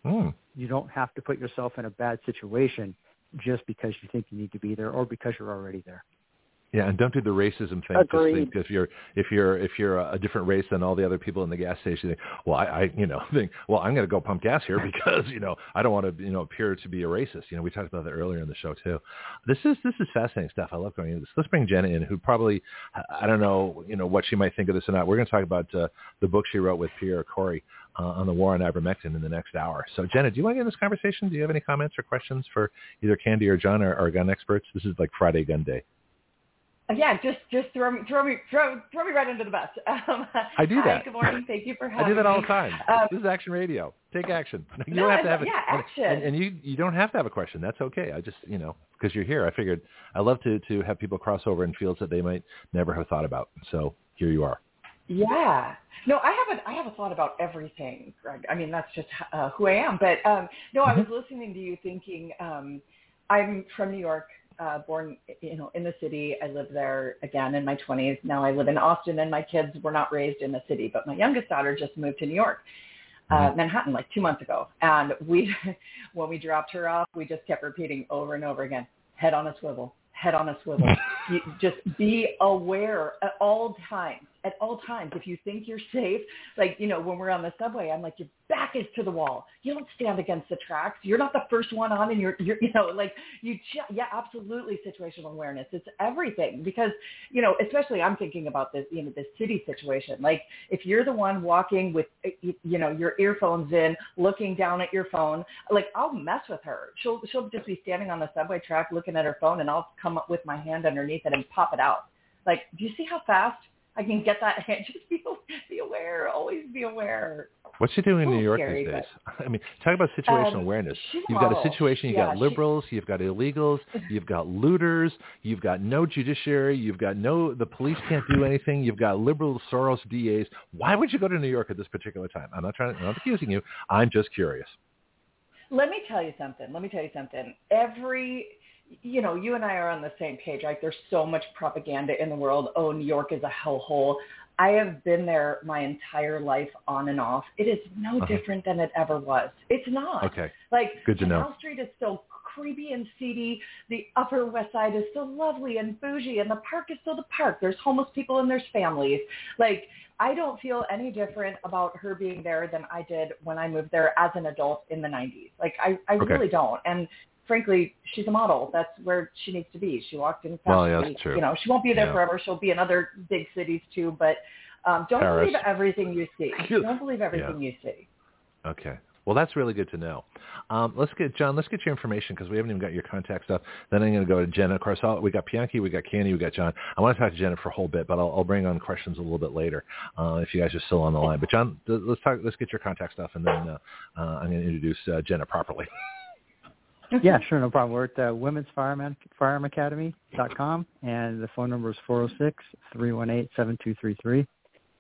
Mm. You don't have to put yourself in a bad situation just because you think you need to be there or because you're already there. Yeah, and don't do the racism thing. Agreed. Just think if you're if you're if you're a different race than all the other people in the gas station, think, well, I, I you know think, well, I'm going to go pump gas here because you know I don't want to you know appear to be a racist. You know, we talked about that earlier in the show too. This is this is fascinating stuff. I love going into this. Let's bring Jenna in, who probably I don't know you know what she might think of this or not. We're going to talk about uh, the book she wrote with Pierre Kory uh, on the war on ivermectin in the next hour. So Jenna, do you want to get in this conversation? Do you have any comments or questions for either Candy or John, our, our gun experts? This is like Friday Gun Day. Yeah, just just throw me throw me throw throw me right under the bus. Um, I do hi, that. Good morning. Thank you for having I do that all the time. Um, this is action radio. Take action. You No, don't have to have a, yeah, and- action. And, and you you don't have to have a question. That's okay. I just you know because you're here. I figured I love to to have people cross over in fields that they might never have thought about. So here you are. Yeah. No, I haven't. I have a thought about everything, Greg. I mean, that's just uh, who I am. But um, no, I was Mm-hmm. listening to you, thinking. Um, I'm from New York, uh, born, you know, in the city. I lived there again in my 20s. Now I live in Austin, and my kids were not raised in the city. But my youngest daughter just moved to New York, uh, Mhm. Manhattan, like two months ago. And we, when we dropped her off, we just kept repeating over and over again: head on a swivel, head on a swivel. you just be aware at all times. At all times, if you think you're safe, like you know, when we're on the subway, I'm like, your back is to the wall. You don't stand against the tracks. You're not the first one on, and you're, you're you know, like you, ju- yeah, absolutely, situational awareness. It's everything because you know, especially I'm thinking about this, you know, this city situation. Like if you're the one walking with, you know, your earphones in, looking down at your phone, like I'll mess with her. She'll she'll just be standing on the subway track looking at her phone, and I'll come up with my hand underneath it and pop it out. Like, do you see how fast I can get that? Just be be aware. Always be aware. What's she doing in New York scary, these days? I mean, talk about situational Um, awareness. You've got a situation. You've Yeah, got she- liberals. You've got illegals. You've got looters. You've got no judiciary. You've got no. The police can't do anything. You've got liberal Soros DAs. Why would you go to New York at this particular time? I'm not trying. I'm not accusing you. I'm just curious. Let me tell you something. Let me tell you something. Every, you know, you and I are on the same page, right? There's so much propaganda in the world. Oh, New York is a hellhole. I have been there my entire life on and off. It is no Uh-huh. different than it ever was. It's not. Okay. Like Good to know. Canal Street is still creepy and seedy. The Upper West Side is still lovely and bougie, and the park is still the park. There's homeless people and there's families. Like I don't feel any different about her being there than I did when I moved there as an adult in the 90s. Like I, I Okay. really don't. And frankly, she's a model. That's where she needs to be. She walked in. Well, yeah, that's true. You know, she won't be there Yeah. forever. She'll be in other big cities too. But um, don't Paris. believe everything you see. Don't believe everything you see. Okay. Well, that's really good to know. Um, let's get John. Let's get your information because we haven't even got your contact stuff. Then I'm going to go to Jenna. Of course, I'll, we got Bianchi, we got Candy, we got John. I want to talk to Jenna for a whole bit, but I'll, I'll bring on questions a little bit later uh, if you guys are still on the line. But John, th- let's talk. Let's get your contact stuff, and then uh, uh, I'm going to introduce uh, Jenna properly. yeah, sure, no problem. We're at uh, Women's Fireman Firearm Academy.com, and the phone number is four zero six three one eight seven two three three,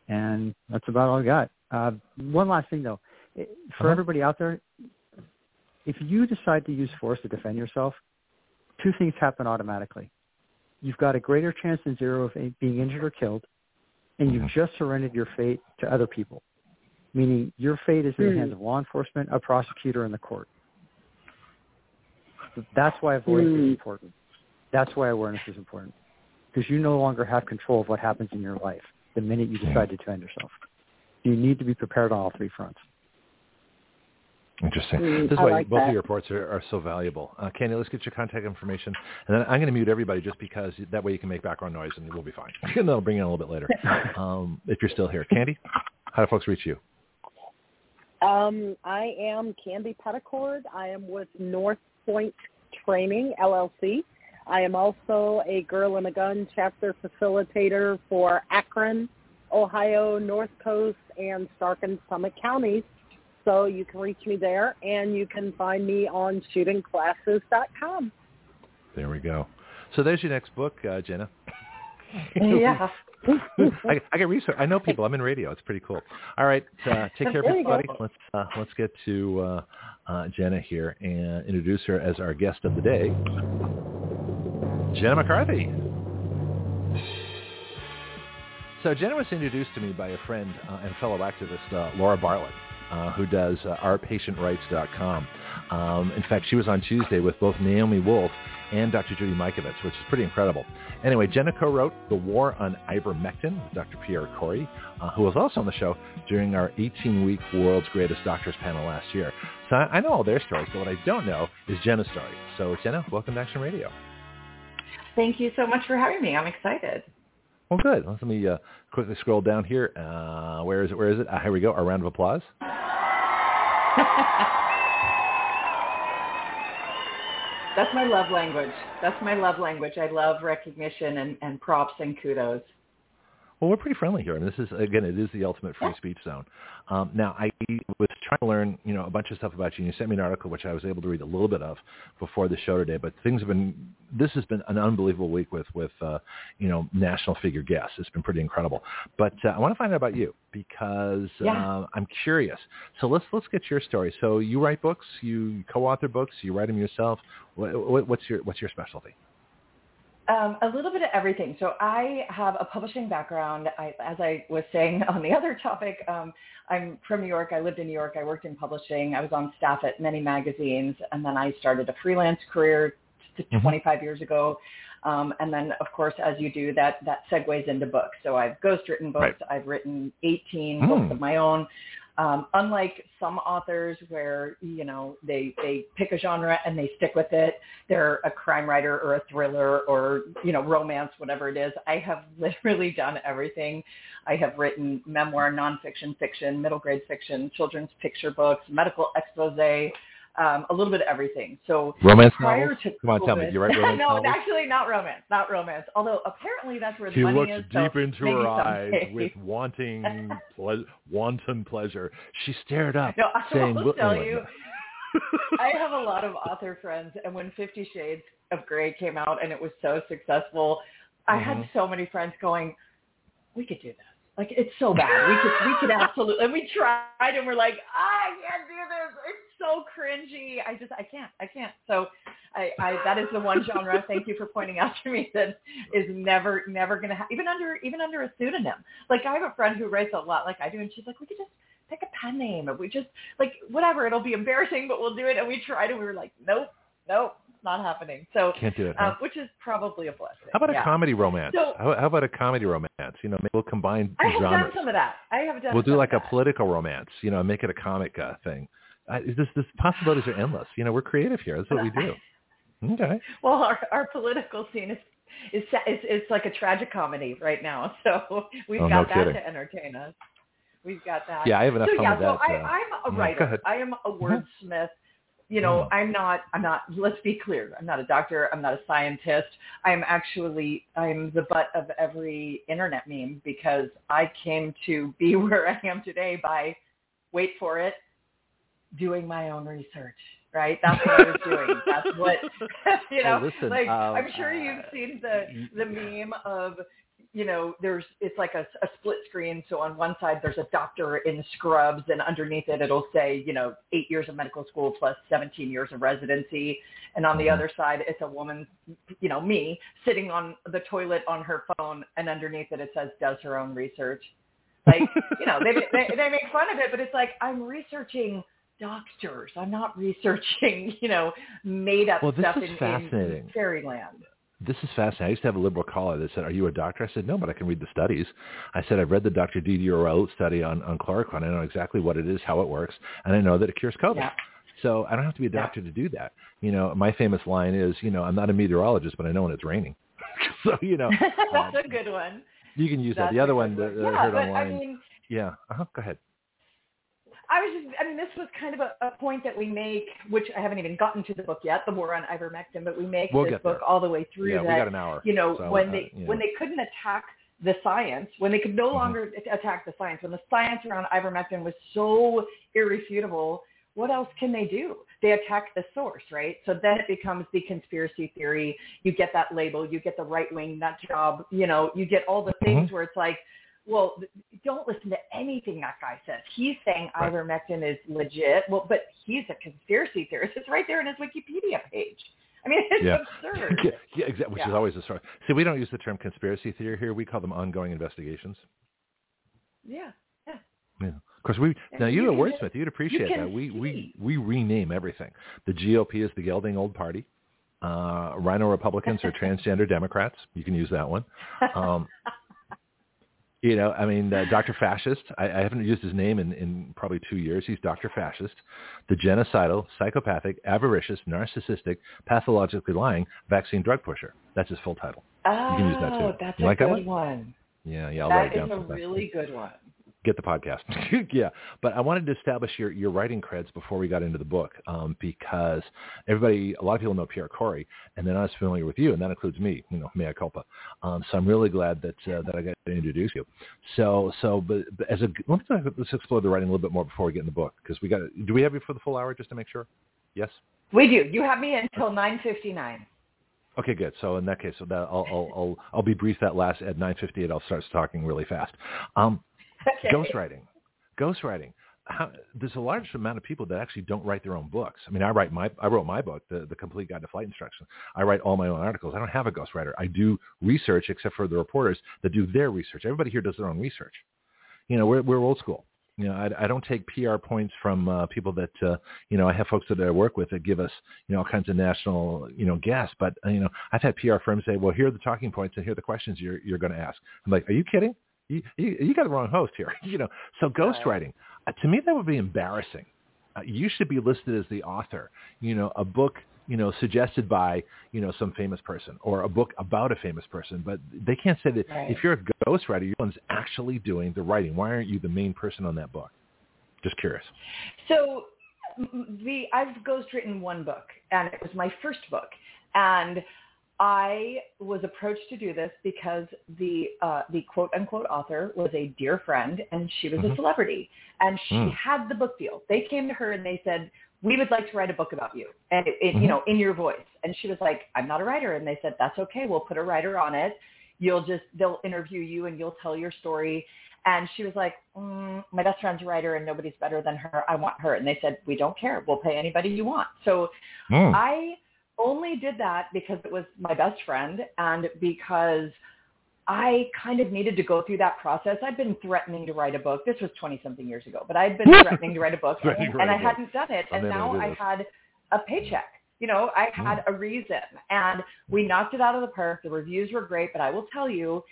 and that's about all I got. Uh, one last thing though, for Uh-huh. everybody out there, if you decide to use force to defend yourself, two things happen automatically. You've got a greater chance than zero of being injured or killed, and you've Mhm. just surrendered your fate to other people, meaning your fate is in the hands of law enforcement, a prosecutor, and the court. So that's why avoidance Hmm. is important. That's why awareness is important, because you no longer have control of what happens in your life the minute you decide to defend yourself. You need to be prepared on all three fronts. Interesting. Mm, this is I why like both of your reports are, are so valuable. Uh, Candy, let's get your contact information, and then I'm going to mute everybody just because that way you can make background noise and we'll be fine. and then I'll bring you in a little bit later um, if you're still here. Candy, how do folks reach you? Um, I am Candy Petticord. I am with North Point Training LLC. I am also a Girl and a Gun chapter facilitator for Akron, Ohio, North Coast, and Stark and Summit counties. So you can reach me there, and you can find me on shootingclasses.com. There we go. So there's your next book, uh, Jenna. yeah. I, I get research. I know people. I'm in radio. It's pretty cool. All right, uh, take care, everybody. Let's uh, let's get to uh, uh, Jenna here and introduce her as our guest of the day, Jenna McCarthy. So Jenna was introduced to me by a friend uh, and fellow activist, uh, Laura Bartlett, uh, who does uh, ourpatientrights.com. Um, in fact, she was on Tuesday with both Naomi Wolf and Dr. Judy Mikovits, which is pretty incredible. Anyway, Jenna co-wrote The War on Ivermectin with Dr. Pierre Kory, uh, who was also on the show during our 18-week World's Greatest Doctors panel last year. So I, I know all their stories, but what I don't know is Jenna's story. So Jenna, welcome to Action Radio. Thank you so much for having me. I'm excited. Well, good. Let me uh, quickly scroll down here. Uh, where is it? Where is it? Uh, here we go. A round of applause. That's my love language. That's my love language. I love recognition and, and props and kudos. Well, we're pretty friendly here, and this is again, it is the ultimate free speech zone. Um, now, I was trying to learn, you know, a bunch of stuff about you. And you sent me an article which I was able to read a little bit of before the show today. But things have been, this has been an unbelievable week with, with, uh, you know, national figure guests. It's been pretty incredible. But uh, I want to find out about you because yeah. uh, I'm curious. So let's let's get your story. So you write books, you co-author books, you write them yourself. What, what's your what's your specialty? Um, a little bit of everything. So I have a publishing background. I, as I was saying on the other topic, um, I'm from New York. I lived in New York. I worked in publishing. I was on staff at many magazines, and then I started a freelance career mm-hmm. 25 years ago. Um, and then, of course, as you do, that that segues into books. So I've ghostwritten books. Right. I've written 18 mm. books of my own. Um, unlike some authors where, you know, they, they pick a genre and they stick with it, they're a crime writer or a thriller or, you know, romance, whatever it is. I have literally done everything. I have written memoir, nonfiction, fiction, middle grade fiction, children's picture books, medical expose, um, a little bit of everything. So romance prior novels? to Come on, tell me. You write romance no, novels? actually not romance, not romance. Although apparently that's where the she money looked is. deep so into her eyes someday. with wanting, ple- wanton pleasure. She stared up, No, I saying, will tell you, no." I have a lot of author friends, and when Fifty Shades of Grey came out and it was so successful, I had Mhm. so many friends going, "We could do this. Like it's so bad. We could, we could absolutely." And we tried, and we're like, "I can't do this. So cringy. I just, I can't, I can't." So, I, I that is the one genre. Thank you for pointing out to me that is never, never to have even under, even under a pseudonym. Like I have a friend who writes a lot like I do, and she's like, "We could just." pick a pen name and we just like whatever it'll be embarrassing but we'll do it and we tried and we were like nope nope it's not happening so Can't do it. huh? um, which is probably a blessing how about yeah. a comedy romance? So- how, how about a comedy romance? You know, maybe we'll combine I have genres. done some of that I have done We'll do like a political romance. You know, make it a comic uh, thing. I, this, this possibilities are endless. You know, we're creative here. That's what we do. Okay. well our our political scene is is it's, it's like a tragic comedy right now so we've Oh, got no that kidding. to entertain us we've got that Yeah, I have enough so fun yeah with that. so I, uh, I'm a writer ahead. I am a wordsmith you know. I'm not, I'm not, let's be clear. I'm not a doctor. I'm not a scientist. I'm actually, I'm the butt of every internet meme because I came to be where I am today by, wait for it, doing my own research, right? That's what I was doing. That's what, you know, Oh, listen, like I'm sure you've uh, seen the, the meme of, you know, there's it's like a, a split screen. So on one side there's a doctor in scrubs, and underneath it it'll say, you know, eight years of medical school plus 17 years of residency. And on the Mhm. other side it's a woman, you know, me sitting on the toilet on her phone, and underneath it it says does her own research. Like, you know, they, they they make fun of it, but it's like I'm researching doctors. I'm not researching, you know, made up Well, stuff in, in fairyland. This is fascinating. I used to have a liberal caller that said, are you a doctor? I said, no, but I can read the studies. I said, I've read the Dr. Raoult study on, on chloroquine. I know exactly what it is, how it works, and I know that it cures COVID. Yeah. So I don't have to be a Yeah. doctor to do that. You know, my famous line is, you know, I'm not a meteorologist, but I know when it's raining. so, you know, That's uh, a good one. you can use that. The other one that that yeah, I heard online. I mean, yeah. Uh-huh. Go ahead. I was just, I mean, this was kind of a, a point that we make, which I haven't even gotten to the book yet, the war on ivermectin, but we make We'll this book all the way through yeah, that, we got an hour. you know, so, when uh, they know. when they couldn't attack the science, when they could no Mhm. longer attack the science, when the science around ivermectin was so irrefutable, what else can they do? They attack the source, right? So then it becomes the conspiracy theory. You get that label, you get the right wing nut job, you know, you get all the things Mhm. where it's like, well, don't listen to anything that guy says. He's saying Right. ivermectin is legit. Well, but he's a conspiracy theorist. It's right there in his Wikipedia page. I mean, it's Yeah. absurd. yeah, yeah, exactly. Which is always the story. See, we don't use the term conspiracy theory here. We call them ongoing investigations. yeah. Yeah. Yeah. Of course, we now you, you a Wordsmith, you'd appreciate can that. We we we rename everything. The GOP is the gelding old party. Uh, RINO Republicans are transgender Democrats. You can use that one. Um, you know, I mean, uh, Dr. Fascist. I, I haven't used his name in, in probably two years. He's Dr. Fascist, the genocidal, psychopathic, avaricious, narcissistic, pathologically lying vaccine drug pusher. That's his full title. Oh, can use that too. that's You a like that good one? one. Yeah, yeah. I'll write That it is down a really good one. Get the podcast. yeah, but I wanted to establish your, your writing creds before we got into the book um, because everybody, a lot of people know Pierre Kory, and they're not as familiar with you, and that includes me. You know, mea culpa. Um, so I'm really glad that uh, that I got to introduce you. So so, but, but as a let's let's explore the writing a little bit more before we get in the book because we got. Do we have you for the full hour just to make sure? Yes. We do. You have me until 9:59. Okay, good. So in that case, so that I'll I'll I'll, I'll be brief. That last at 9:58, I'll start talking really fast. Um, Okay. ghostwriting. Ghostwriting. How, there's a large amount of people that actually don't write their own books. I mean i write my i wrote my book the, the complete guide to flight instruction. I write all my own articles. I don't have a ghostwriter. I do research except for the reporters that do their research. Everybody here does their own research. You know we're, we're old school. You know, I, I don't take PR points from uh, people that, uh, you know, I have folks that I work with that give us, you know, all kinds of national, you know, guests. But, uh, you know, I've had PR firms say, well, here are the talking points and here are the questions you're, you're going to ask. I'm like, are you kidding? You, you, you got the wrong host here. you know, so ghostwriting, uh, to me, that would be embarrassing. Uh, you should be listed as the author. You know, a book, you know, suggested by, you know, some famous person or a book about a famous person, but they can't say that Right. if you're a ghostwriter, you're the one's actually doing the writing. Why aren't you the main person on that book? Just curious. So the I've ghostwritten one book, and it was my first book, and I was approached to do this because the uh, the quote unquote author was a dear friend, and she was Mhm. a celebrity, and she Mm. had the book deal. They came to her and they said, "We would like to write a book about you, and it, it, Mhm. you know, in your voice." And she was like, "I'm not a writer," and they said, "That's okay. We'll put a writer on it. You'll just they'll interview you and you'll tell your story." And she was like, mm, my best friend's a writer and nobody's better than her. I want her. And they said, we don't care. We'll pay anybody you want. So Mm. I only did that because it was my best friend and because I kind of needed to go through that process. I'd been threatening to write a book. This was 20 something years ago, but I'd been threatening to write a book and, and I hadn't done it. And now I had a paycheck. You know, I had a reason and we knocked it out of the park. The reviews were great, but I will tell you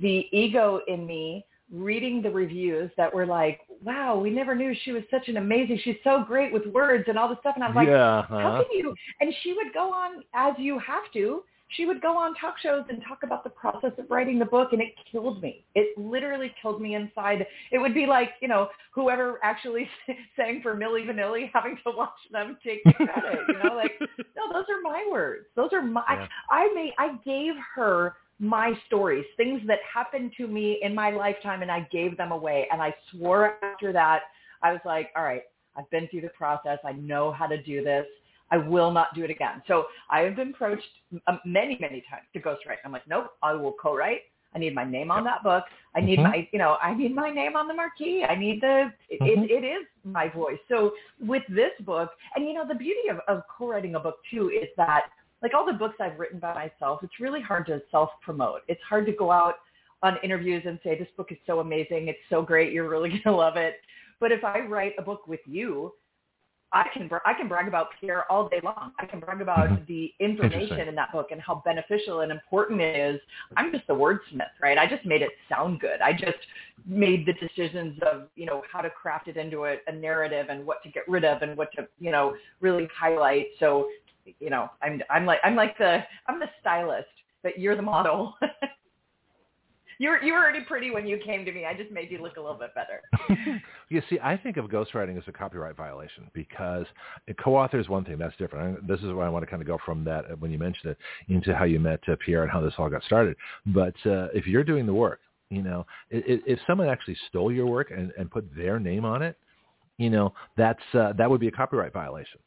the ego in me reading the reviews that were like, wow, we never knew she was such an amazing, she's so great with words and all this stuff. And I was like, yeah. how huh? can you? And she would go on, as you have to, she would go on talk shows and talk about the process of writing the book, and it killed me. It literally killed me inside. It would be like, you know, whoever actually sang for Milli Vanilli having to watch them take the credit. You know, like, no, those are my words. Those are my. Yeah. I made. I gave her my stories, things that happened to me in my lifetime, and I gave them away. And I swore after that, I was like, all right, I've been through the process. I know how to do this. I will not do it again. So I have been approached many, many times to ghostwrite. I'm like, nope, I will co-write. I need my name on that book. I need Mhm. my, you know, I need my name on the marquee. I need the, it, Mhm. it, it is my voice. So with this book, and you know, the beauty of, of co-writing a book too is that like all the books I've written by myself, it's really hard to self-promote. It's hard to go out on interviews and say, this book is so amazing. It's so great. You're really going to love it. But if I write a book with you, I can I can brag about Pierre all day long. I can brag about Mhm. the information in that book and how beneficial and important it is. I'm just the wordsmith, right? I just made it sound good. I just made the decisions of you know how to craft it into a, a narrative and what to get rid of and what to you know really highlight. So you know I'm I'm like I'm like the I'm the stylist, but you're the model. You were you were already pretty when you came to me. I just made you look a little bit better. you see, I think of ghostwriting as a copyright violation because co-author is one thing that's different. This is why I want to kind of go from that uh, when you mentioned it into how you met uh, Pierre and how this all got started. But uh, if you're doing the work, you know, if, if someone actually stole your work and, and put their name on it, you know, that's uh, that would be a copyright violation.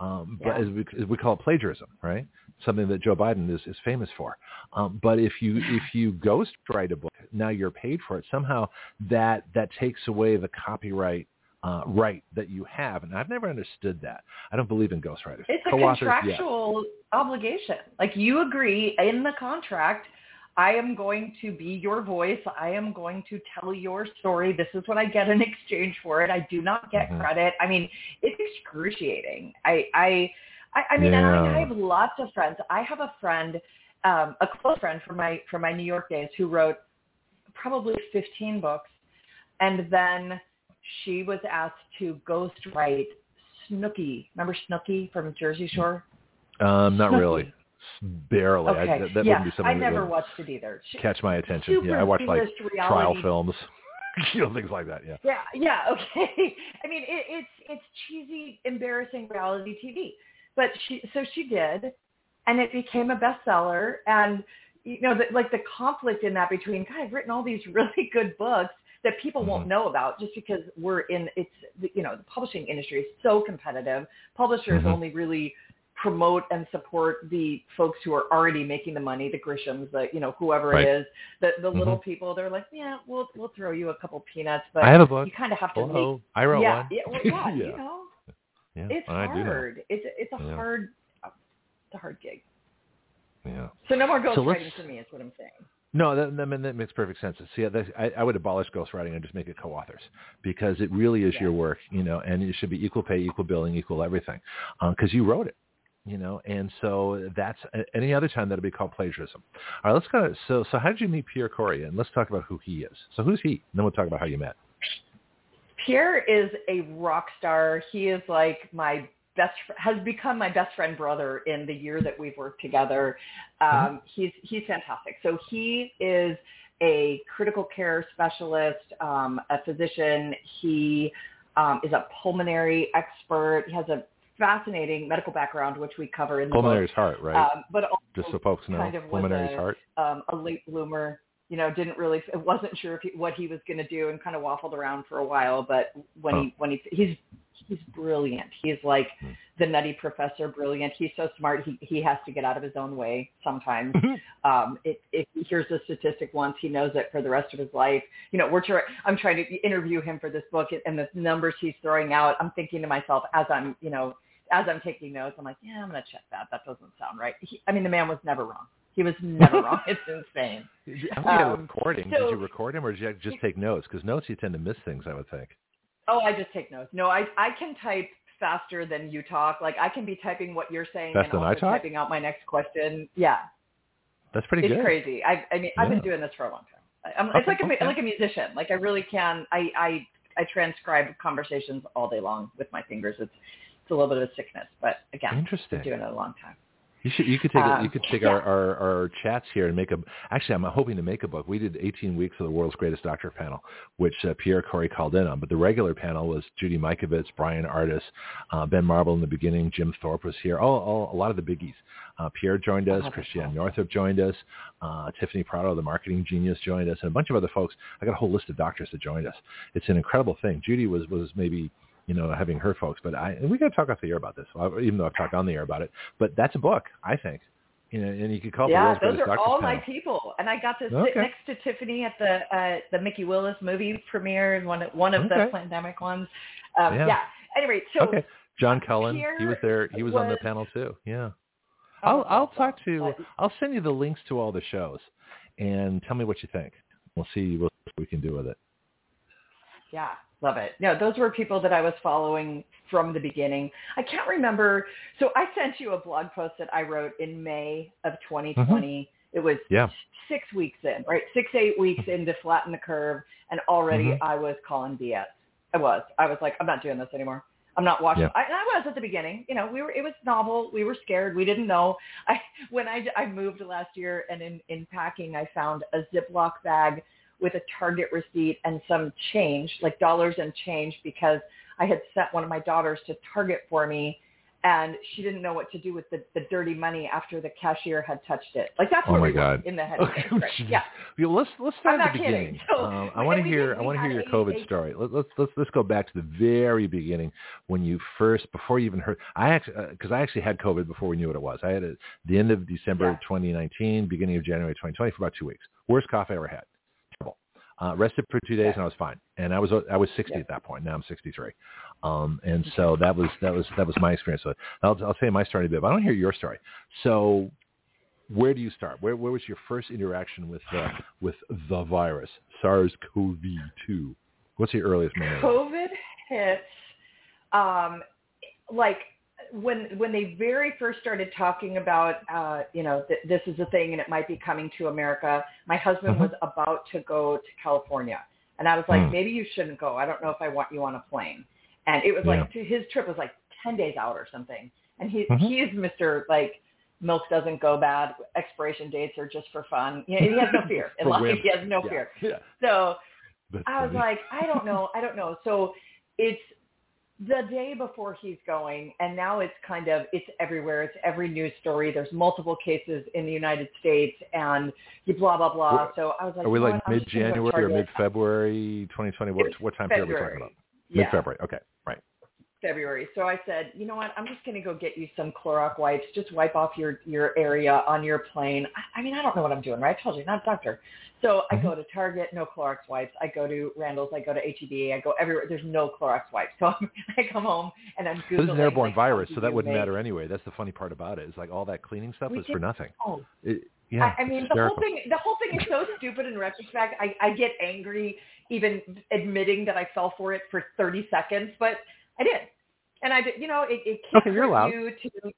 Um, but as we, as we call it plagiarism, right? Something that Joe Biden is, is famous for. Um, but if you if you ghostwrite a book, now you're paid for it. Somehow that that takes away the copyright uh, right that you have, and I've never understood that. I don't believe in ghostwriters. It's a yes. contractual obligation. Like you agree in the contract, I am going to be your voice. I am going to tell your story. This is what I get in exchange for it. I do not get Mhm. credit. I mean, it's excruciating. I I I, I mean, and I, I have lots of friends. I have a friend, um, a close friend from my from my New York days who wrote probably 15 books, and then she was asked to ghostwrite Snooki. Remember Snooki from Jersey Shore? Um, not Snooki. really. Barely. I, Okay. that that yeah, wouldn't be something I never watched it either. She, catch my attention. super Yeah, I watch like B-list trial reality- films, you know, things like that. Yeah. Yeah, yeah, okay. I mean, it, it's it's cheesy, embarrassing reality TV. But she, so she did, and it became a bestseller. And you know, the, like the conflict in that between, God, I've written all these really good books that people won't Mhm. know about just because we're in it's the- you know the publishing industry is so competitive. Publishers Mhm. only really promote and support the folks who are already making the money, the Grishams, the you know whoever Right. it is, the the little Mhm. people. They're like, yeah, we'll we'll throw you a couple peanuts, but I have a book. you kind of have to Hello. make I wrote yeah, one. yeah, well, yeah, yeah. you know, yeah. it's I hard. It's it's a Yeah. hard it's a hard gig. Yeah. So no more ghostwriting let's- for me is what I'm saying. No, that, that, that makes perfect sense. See, I, I would abolish ghostwriting and just make it co-authors because it really is Yeah. your work, you know, and it should be equal pay, equal billing, equal everything, because you wrote it, you know, and so that's any other time that'll be called plagiarism. All right, let's go. So, so how did you meet Pierre Kory? And let's talk about who he is. So, who's he? And then we'll talk about how you met. Pierre is a rock star. He is like my best has become my best friend brother in the year that we've worked together. Um, He's he's fantastic. So he is a critical care specialist, um, a physician. He um, is a pulmonary expert. He has a fascinating medical background, which we cover in the Pulmonary's heart, right? Um, but just so folks know, kind of pulmonary's a- heart. um, a late bloomer. You know, didn't really wasn't sure if he, what he was going to do, and kind of waffled around for a while. But when Huh. he when he he's he's brilliant. He's like Hmm. the nutty professor, brilliant. He's so smart. He he has to get out of his own way sometimes. um, if if he hears a statistic once, he knows it for the rest of his life. You know, we're trying. I'm trying to interview him for this book, and the numbers he's throwing out. I'm thinking to myself as I'm you know as I'm taking notes, I'm like, yeah, I'm going to check that. That doesn't sound right. He, I mean, the man was never wrong. He was never wrong. It's insane. Did you, I think you had a Um, recording. so- did you record him, or did you just take notes? Because notes you tend to miss things. I would think. Oh, I just take notes. No, I I can type faster than you talk. Like I can be typing what you're saying Faster and than I also talk? typing out my next question. Yeah, That's pretty it's good. crazy. I I mean I've been doing this for a long time. I- I'm, Okay, it's like a, like a musician. Like I really can. I I I transcribe conversations all day long with my fingers. It's it's a little bit of a sickness, but again, Interesting. doing it a long time. You should. You could take. a, you Um, could take yeah. our, our our chats here and make a. Actually, I'm hoping to make a book. We did 18 weeks of the world's greatest doctor panel, which uh, Pierre Kory called in on. But the regular panel was Judy Mikovits, Brian Ardis, uh, Ben Marble in the beginning. Jim Thorp was here. All, all a lot of the biggies. Uh, Pierre joined us. Oh, Christiane. Northrup joined us. Uh, Tiffany Prado, the marketing genius, joined us, and a bunch of other folks. I got a whole list of doctors that joined us. It's an incredible thing. Judy was was maybe you know, having her folks. But I, and we got to talk off the air about this, even though I've talked on the air about it. But that's a book, I think. You know, and you could call yeah, those are all panel. my people, and I got to sit Okay. next to Tiffany at the uh, the Mikki Willis movie premiere, and one of- one of Okay. the pandemic ones. Um, Yeah. yeah. Anyway, so okay, John Cullen, he was there. He was, on the panel too. Yeah, Oh, I'll I'll talk to. I'll send you the links to all the shows, and tell me what you think. We'll see what we can do with it. Yeah, love it. No, those were people that I was following from the beginning. I can't remember. So I sent you a blog post that I wrote in May of 2020. It was Mm-hmm. Yeah. six weeks in, right? Six, eight weeks into Flatten the Curve, and already Mhm. I was calling BS. I was. I was like, I'm not doing this anymore. I'm not watching. Yeah. I, and I was at the beginning. You know, we were. It was novel. We were scared. We didn't know. I when I I moved last year, and in in packing, I found a Ziploc bag with a Target receipt and some change, like dollars and change, because I had sent one of my daughters to Target for me, and she didn't know what to do with the, the dirty money after the cashier had touched it. Like that's Oh where my we God. in the head. Okay. yeah. Yeah, let's let's start at the beginning. So, um, I want to hear I want to hear your COVID story. Let, let's let's let's go back to the very beginning when you first before you even heard. I actually because I actually had COVID before we knew what it was. I had it the end of December Yeah. 2019, beginning of January 2020 for about two weeks. Worst cough I ever had. Uh, rested for two days and I was fine. And I was I was 60 Yeah. at that point. Now I'm 63. Um, and so that was that was that was my experience. So I'll I'll tell you my story a bit. But I to hear your story. So where do you start? Where, where was your first interaction with the with the virus, SARS-CoV-2? What's your earliest memory? COVID hits um, like when when they very first started talking about uh, you know th- this is a thing and it might be coming to America. My husband Mhm. was about to go to California, and I was like, Mm. maybe you shouldn't go. I don't know if I want you on a plane. And it was like his trip was like ten days out or something. And he Mhm. he's Mister like milk doesn't go bad. Expiration dates are just for fun. You know, he has no fear in life. He has no Yeah. fear. Yeah. So That's I was funny. like, I don't know, I don't know. So it's the day before he's going, and now it's kind of it's everywhere. It's every news story. There's multiple cases in the United States, and you blah blah blah. So I was like, are we like what, I'm just gonna go mid-January or mid-February 2020? What, what time period are we talking about? Mid-February. Okay, right. February. So I said, you know what? I'm just going to go get you some Clorox wipes. Just wipe off your your area on your plane. I, I mean, I don't know what I'm doing, right? I told you, not a doctor. So I Mm-hmm. go to Target, no Clorox wipes. I go to Randall's, I go to HEB, I go everywhere. There's no Clorox wipes. So I'm, I come home and I'm This is googling. an airborne like, virus, so that wouldn't make- matter anyway. That's the funny part about it. it. Is like all that cleaning stuff We was for nothing. Oh, It, yeah, I, I mean, the whole thing, the whole thing is so stupid in retrospect. I, I get angry even admitting that I fell for it for 30 seconds, but I did. And I did, you know, it, it can't Okay, hurt allowed. you to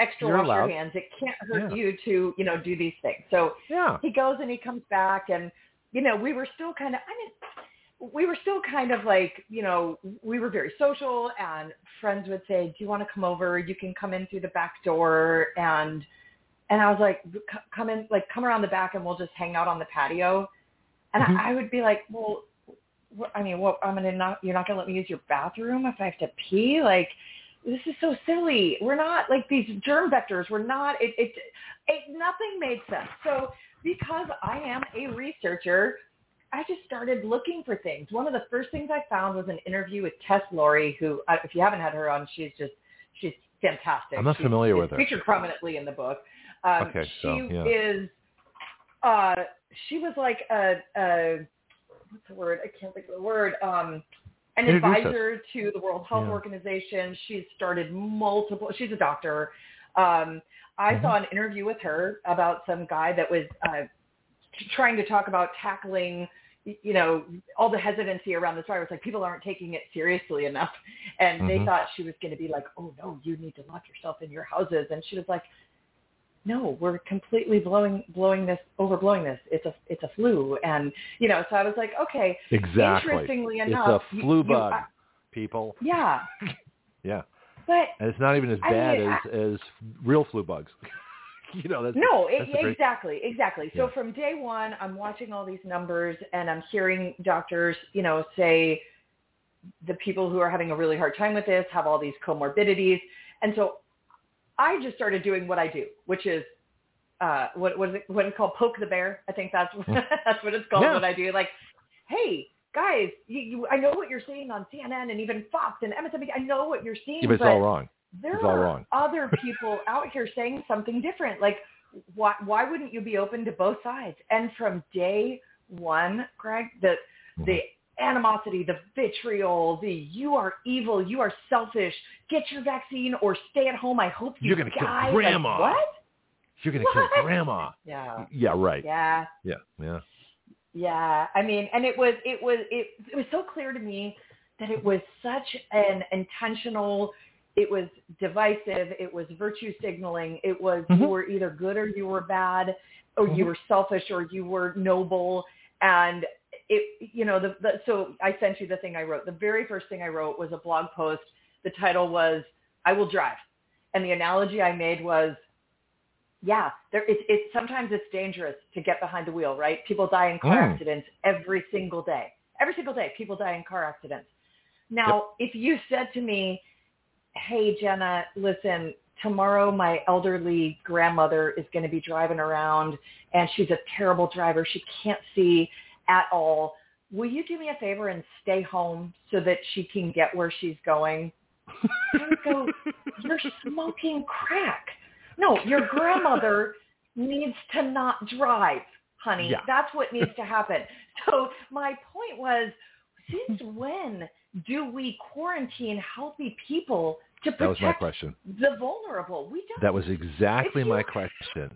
extra You're wash allowed. your hands. It can't hurt Yeah. you to, you know, do these things. So Yeah. he goes and he comes back and, you know, we were still kind of, I mean, we were still kind of like, you know, we were very social and friends would say, do you want to come over? You can come in through the back door. And, and I was like, "C- come in, like come around the back and we'll just hang out on the patio. And Mhm. I, I would be like, well, I mean, what, I'm to not, you're not going to let me use your bathroom if I have to pee? Like, this is so silly. We're not like these germ vectors. We're not, it, it, it nothing made sense. So because I am a researcher, I just started looking for things. One of the first things I found was an interview with Tess Lawrie, who, uh, if you haven't had her on, she's just, she's fantastic. I'm not She's- familiar she's with her. Featured prominently in the book. Um, Okay, she so, yeah. is, uh, she was like a, a, what's the word? I can't think of the word. Um, an Introduce us. advisor to the World Health Yeah. Organization. She's started multiple. She's a doctor. Um, I Mhm. saw an interview with her about some guy that was uh, trying to talk about tackling, you know, all the hesitancy around this virus. Like people aren't taking it seriously enough, and they Mhm. thought she was going to be like, "Oh no, you need to lock yourself in your houses," and she was like. No, we're completely blowing blowing this overblowing this. It's a it's a flu, and you know. So I was like, okay. Exactly. Interestingly enough, It's a flu you- bug, I- people. yeah, Yeah. but And it's not even as I bad mean, as, as real flu bugs. you know, that's No, that's it, exactly, exactly. So Yeah. from day one, I'm watching all these numbers and I'm hearing doctors, you know, say the people who are having a really hard time with this have all these comorbidities. And so I just started doing what I do, which is uh, what what is it what is it called? Poke the bear. I think that's that's what it's called. Yeah. What I do, like, hey guys, you, you, I know what you're seeing on CNN and even Fox and MSNBC. I know what you're seeing, Yeah, but it's but all wrong. there It's all are wrong. other people out here saying something different. Like, why why wouldn't you be open to both sides? And from day one, Greg, the Mm-hmm. the animosity, the vitriol, the you are evil, you are selfish, get your vaccine or stay at home. I hope you You're gonna kill die. Like, grandma. what? You're to What? kill grandma. Yeah. Yeah, right. Yeah. Yeah, yeah. Yeah, I mean, and it was it was it it was so clear to me that it was such an intentional. It was divisive. It was virtue signaling. It was Mhm. you were either good or you were bad, or you Mhm. were selfish or you were noble. And it, you know, the, the so I sent you the thing I wrote. The very first thing I wrote was a blog post the title was I Will Drive. And the analogy I made was, yeah, there, it's, it's, sometimes it's dangerous to get behind the wheel, right? People die in car Mm. accidents every single day. Every single day, people die in car accidents. Now, if you said to me, hey, Jenna, listen, tomorrow my elderly grandmother is going to be driving around and she's a terrible driver. She can't see at all. Will you do me a favor and stay home so that she can get where she's going? I would go, you're smoking crack. No, your grandmother needs to not drive, honey. Yeah. That's what needs to happen. So my point was, since when do we quarantine healthy people to That was my protect question. the vulnerable? We don't. That was exactly If my question.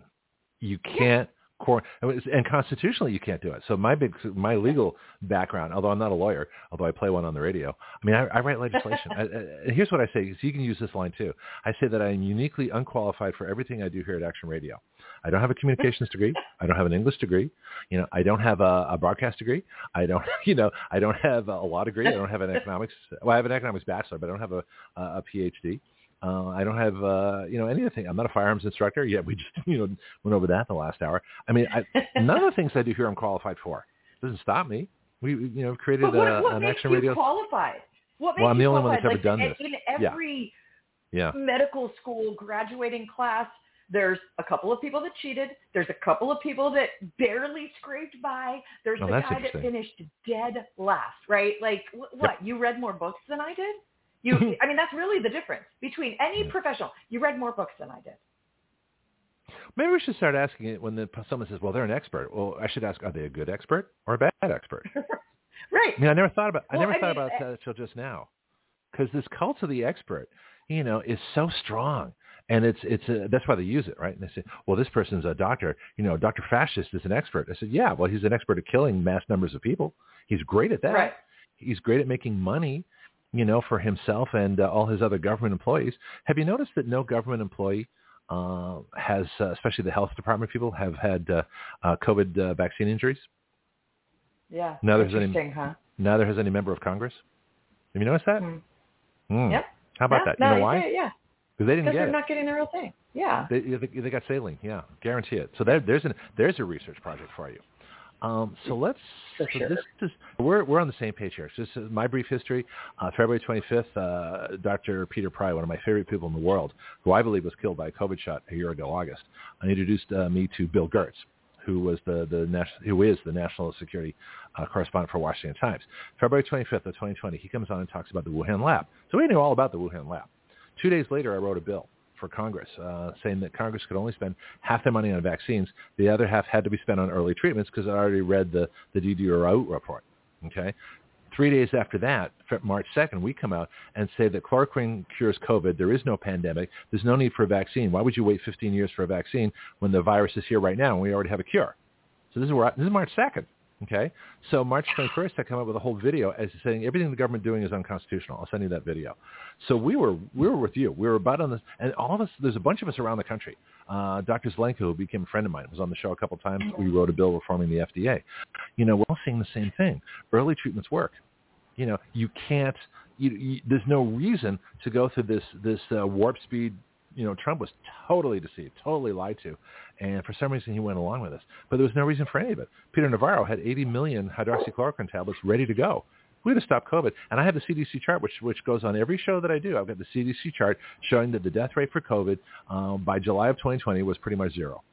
You can't cor- and constitutionally you can't do it. So my big my legal background, although I'm not a lawyer, although I play one on the radio. I mean, I, I write legislation. I, I, here's what I say: so you can use this line too. I say that I am uniquely unqualified for everything I do here at Action Radio. I don't have a communications degree. I don't have an English degree. You know, I don't have a, a broadcast degree. I don't, you know, I don't have a law degree. I don't have an economics. Well, I have an economics bachelor, but I don't have a, a, a PhD. Uh, I don't have, uh, you know, any of the things. I'm not a firearms instructor. Yet we just, you know, went over that in the last hour. I mean, I, none of the things I do here I'm qualified for. It doesn't stop me. We, you know, created But what, uh, what an makes action you radio. qualified? What makes Well, I'm the only one that's qualified? ever Like, done in- this. In every Yeah. medical school graduating class, there's a couple of people that cheated. There's a couple of people that barely scraped by. There's Oh, the guy that finished dead last, right? Like, wh- what? You read more books than I did? You, I mean, that's really the difference between any Yeah. professional. You read more books than I did. Maybe we should start asking it when the, someone says, "Well, they're an expert." Well, I should ask, "Are they a good expert or a bad expert?" right. I mean, I never thought about. I Well, never I thought mean, about uh, that until just now, because this cult of the expert, you know, is so strong, and it's it's a, that's why they use it, right? And they say, "Well, this person's a doctor. You know, Doctor Fascist is an expert." I said, "Yeah, well, he's an expert at killing mass numbers of people. He's great at that. Right. He's great at making money." You know, for himself and uh, all his other government employees. Have you noticed that no government employee uh, has, uh, especially the health department people, have had uh, uh, COVID uh, vaccine injuries? Yeah. No, there's any- Interesting, huh? Neither has any member of Congress. Have you noticed that? Hmm. Hmm. Yep. How about yeah, that? You know why? Yeah, yeah. Because they didn't get. They're it. not getting the real thing. Yeah. They, they, they got saline. Yeah, guarantee it. So there, there's an there's a research project for you. Um, so let's. For so sure. this is we're we're on the same page here. So this is my brief history. Uh, February 25th, uh, Dr. Peter Pry, one of my favorite people in the world, who I believe was killed by a COVID shot a year ago, August, uh, introduced uh, me to Bill Gertz, who was the the who is the national security uh, correspondent for Washington Times. February 25th of 2020, he comes on and talks about the Wuhan lab. So we knew all about the Wuhan lab. Two days later, I wrote a bill for Congress uh, saying that Congress could only spend half their money on vaccines. The other half had to be spent on early treatments because I already read the, the DDR report. Okay. Three days after that, March 2nd, we come out and say that chloroquine cures COVID. There is no pandemic. There's no need for a vaccine. Why would you wait 15 years for a vaccine when the virus is here right now and we already have a cure? So this is where I, this is March 2nd. Okay, so March 21st, I come up with a whole video as saying everything the government doing is unconstitutional. I'll send you that video. So we were we were with you. We were about on this, and all of us. There's a bunch of us around the country. Uh, Dr. Zelenko, who became a friend of mine, was on the show a couple times. We wrote a bill reforming the FDA. You know, we're all seeing the same thing. Early treatments work. You know, you can't. You, you, there's no reason to go through this this uh, warp speed you know, Trump was totally deceived, totally lied to. And for some reason, he went along with this. But there was no reason for any of it. Peter Navarro had 80 million hydroxychloroquine tablets ready to go. We had to stop COVID. And I have the CDC chart, which, which goes on every show that I do. I've got the CDC chart showing that the death rate for COVID um, by July of 2020 was pretty much zero.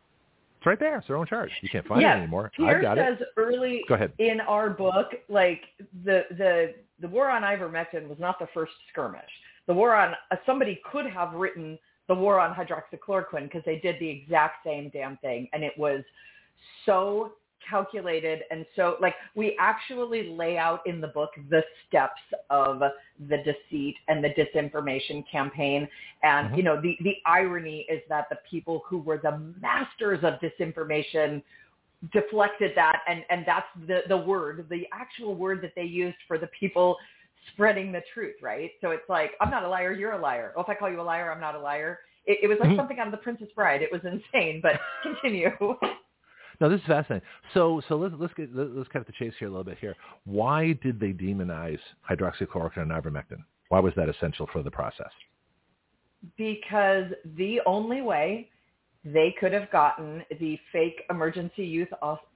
It's right there. It's their own chart. You can't find yeah. it anymore. Pierre I've got says it. early Go ahead. in our book, like the the the war on ivermectin was not the first skirmish. The war on uh, somebody could have written the war on hydroxychloroquine because they did the exact same damn thing, and it was so calculated and so like we actually lay out in the book the steps of the deceit and the disinformation campaign and Mhm. you know the the irony is that the people who were the masters of disinformation deflected that and and that's the the word the actual word that they used for the people spreading the truth right so it's like i'm not a liar you're a liar oh if i call you a liar i'm not a liar it, it was like Mhm. something out of the princess bride it was insane but continue No, this is fascinating. So, so let's let's get let's cut the chase here a little bit here. Why did they demonize hydroxychloroquine and ivermectin? Why was that essential for the process? Because the only way they could have gotten the fake emergency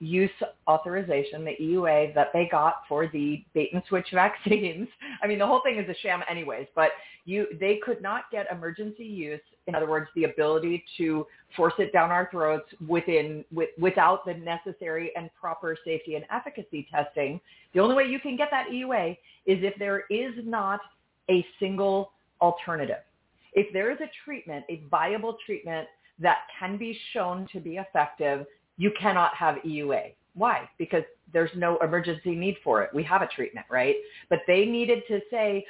use, authorization, the EUA that they got for the bait and switch vaccines. I mean, the whole thing is a sham anyways, but you, they could not get emergency use. In other words, the ability to force it down our throats within, with, without the necessary and proper safety and efficacy testing. The only way you can get that EUA is if there is not a single alternative. If there is a treatment, a viable treatment that can be shown to be effective, you cannot have EUA. Why? Because there's no emergency need for it. We have a treatment, right? But they needed to say,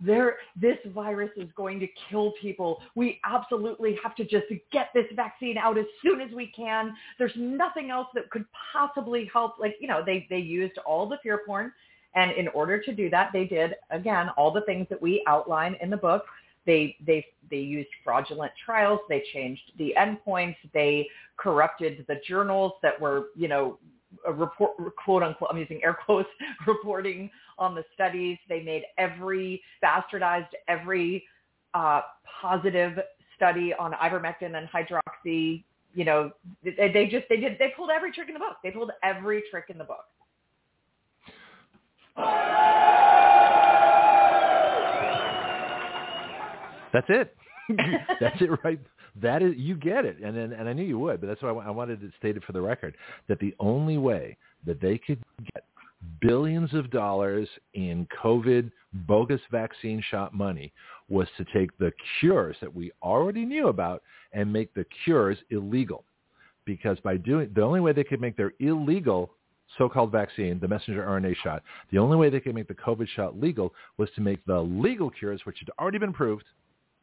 there, this virus is going to kill people. We absolutely have to just get this vaccine out as soon as we can. There's nothing else that could possibly help. Like, you know, they, they used all the fear porn. And in order to do that, they did, again, all the things that we outline in the book. They they they used fraudulent trials. They changed the endpoints. They corrupted the journals that were you know report quote unquote I'm using air quotes reporting on the studies. They made every bastardized every uh, positive study on ivermectin and hydroxy. You know they, they just they did they pulled every trick in the book. They pulled every trick in the book. That's it. that's it, right? That is, you get it, and and, and I knew you would, but that's why I, I wanted it stated for the record that the only way that they could get billions of dollars in COVID bogus vaccine shot money was to take the cures that we already knew about and make the cures illegal. Because by doing the only way they could make their illegal so-called vaccine, the messenger RNA shot, the only way they could make the COVID shot legal was to make the legal cures, which had already been proved,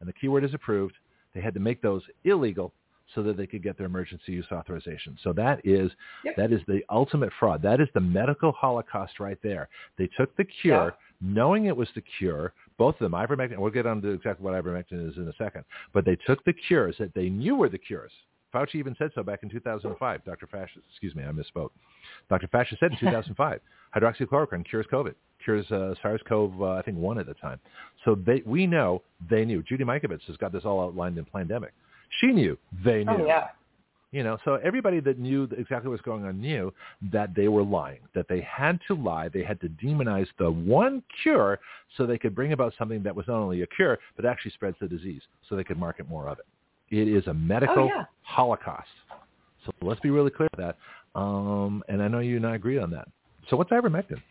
and the keyword is approved, they had to make those illegal so that they could get their emergency use authorization. So that is yep. that is the ultimate fraud. That is the medical holocaust right there. They took the cure, yeah. knowing it was the cure, both of them, ivermectin, we'll get on to exactly what ivermectin is in a second, but they took the cures that they knew were the cures. Fauci even said so back in 2005. Dr. Fascist, excuse me, I misspoke. Dr. Fascist said in 2005, hydroxychloroquine cures COVID cures uh, SARS-CoV, uh, I think, one at the time. So they, we know they knew. Judy Mikovits has got this all outlined in Plandemic. She knew. They knew. Oh, yeah. You know, so everybody that knew exactly what's going on knew that they were lying, that they had to lie, they had to demonize the one cure so they could bring about something that was not only a cure, but actually spreads the disease so they could market more of it. It is a medical oh, yeah. holocaust. So let's be really clear about that. Um, and I know you and I agree on that. So what's ivermectin?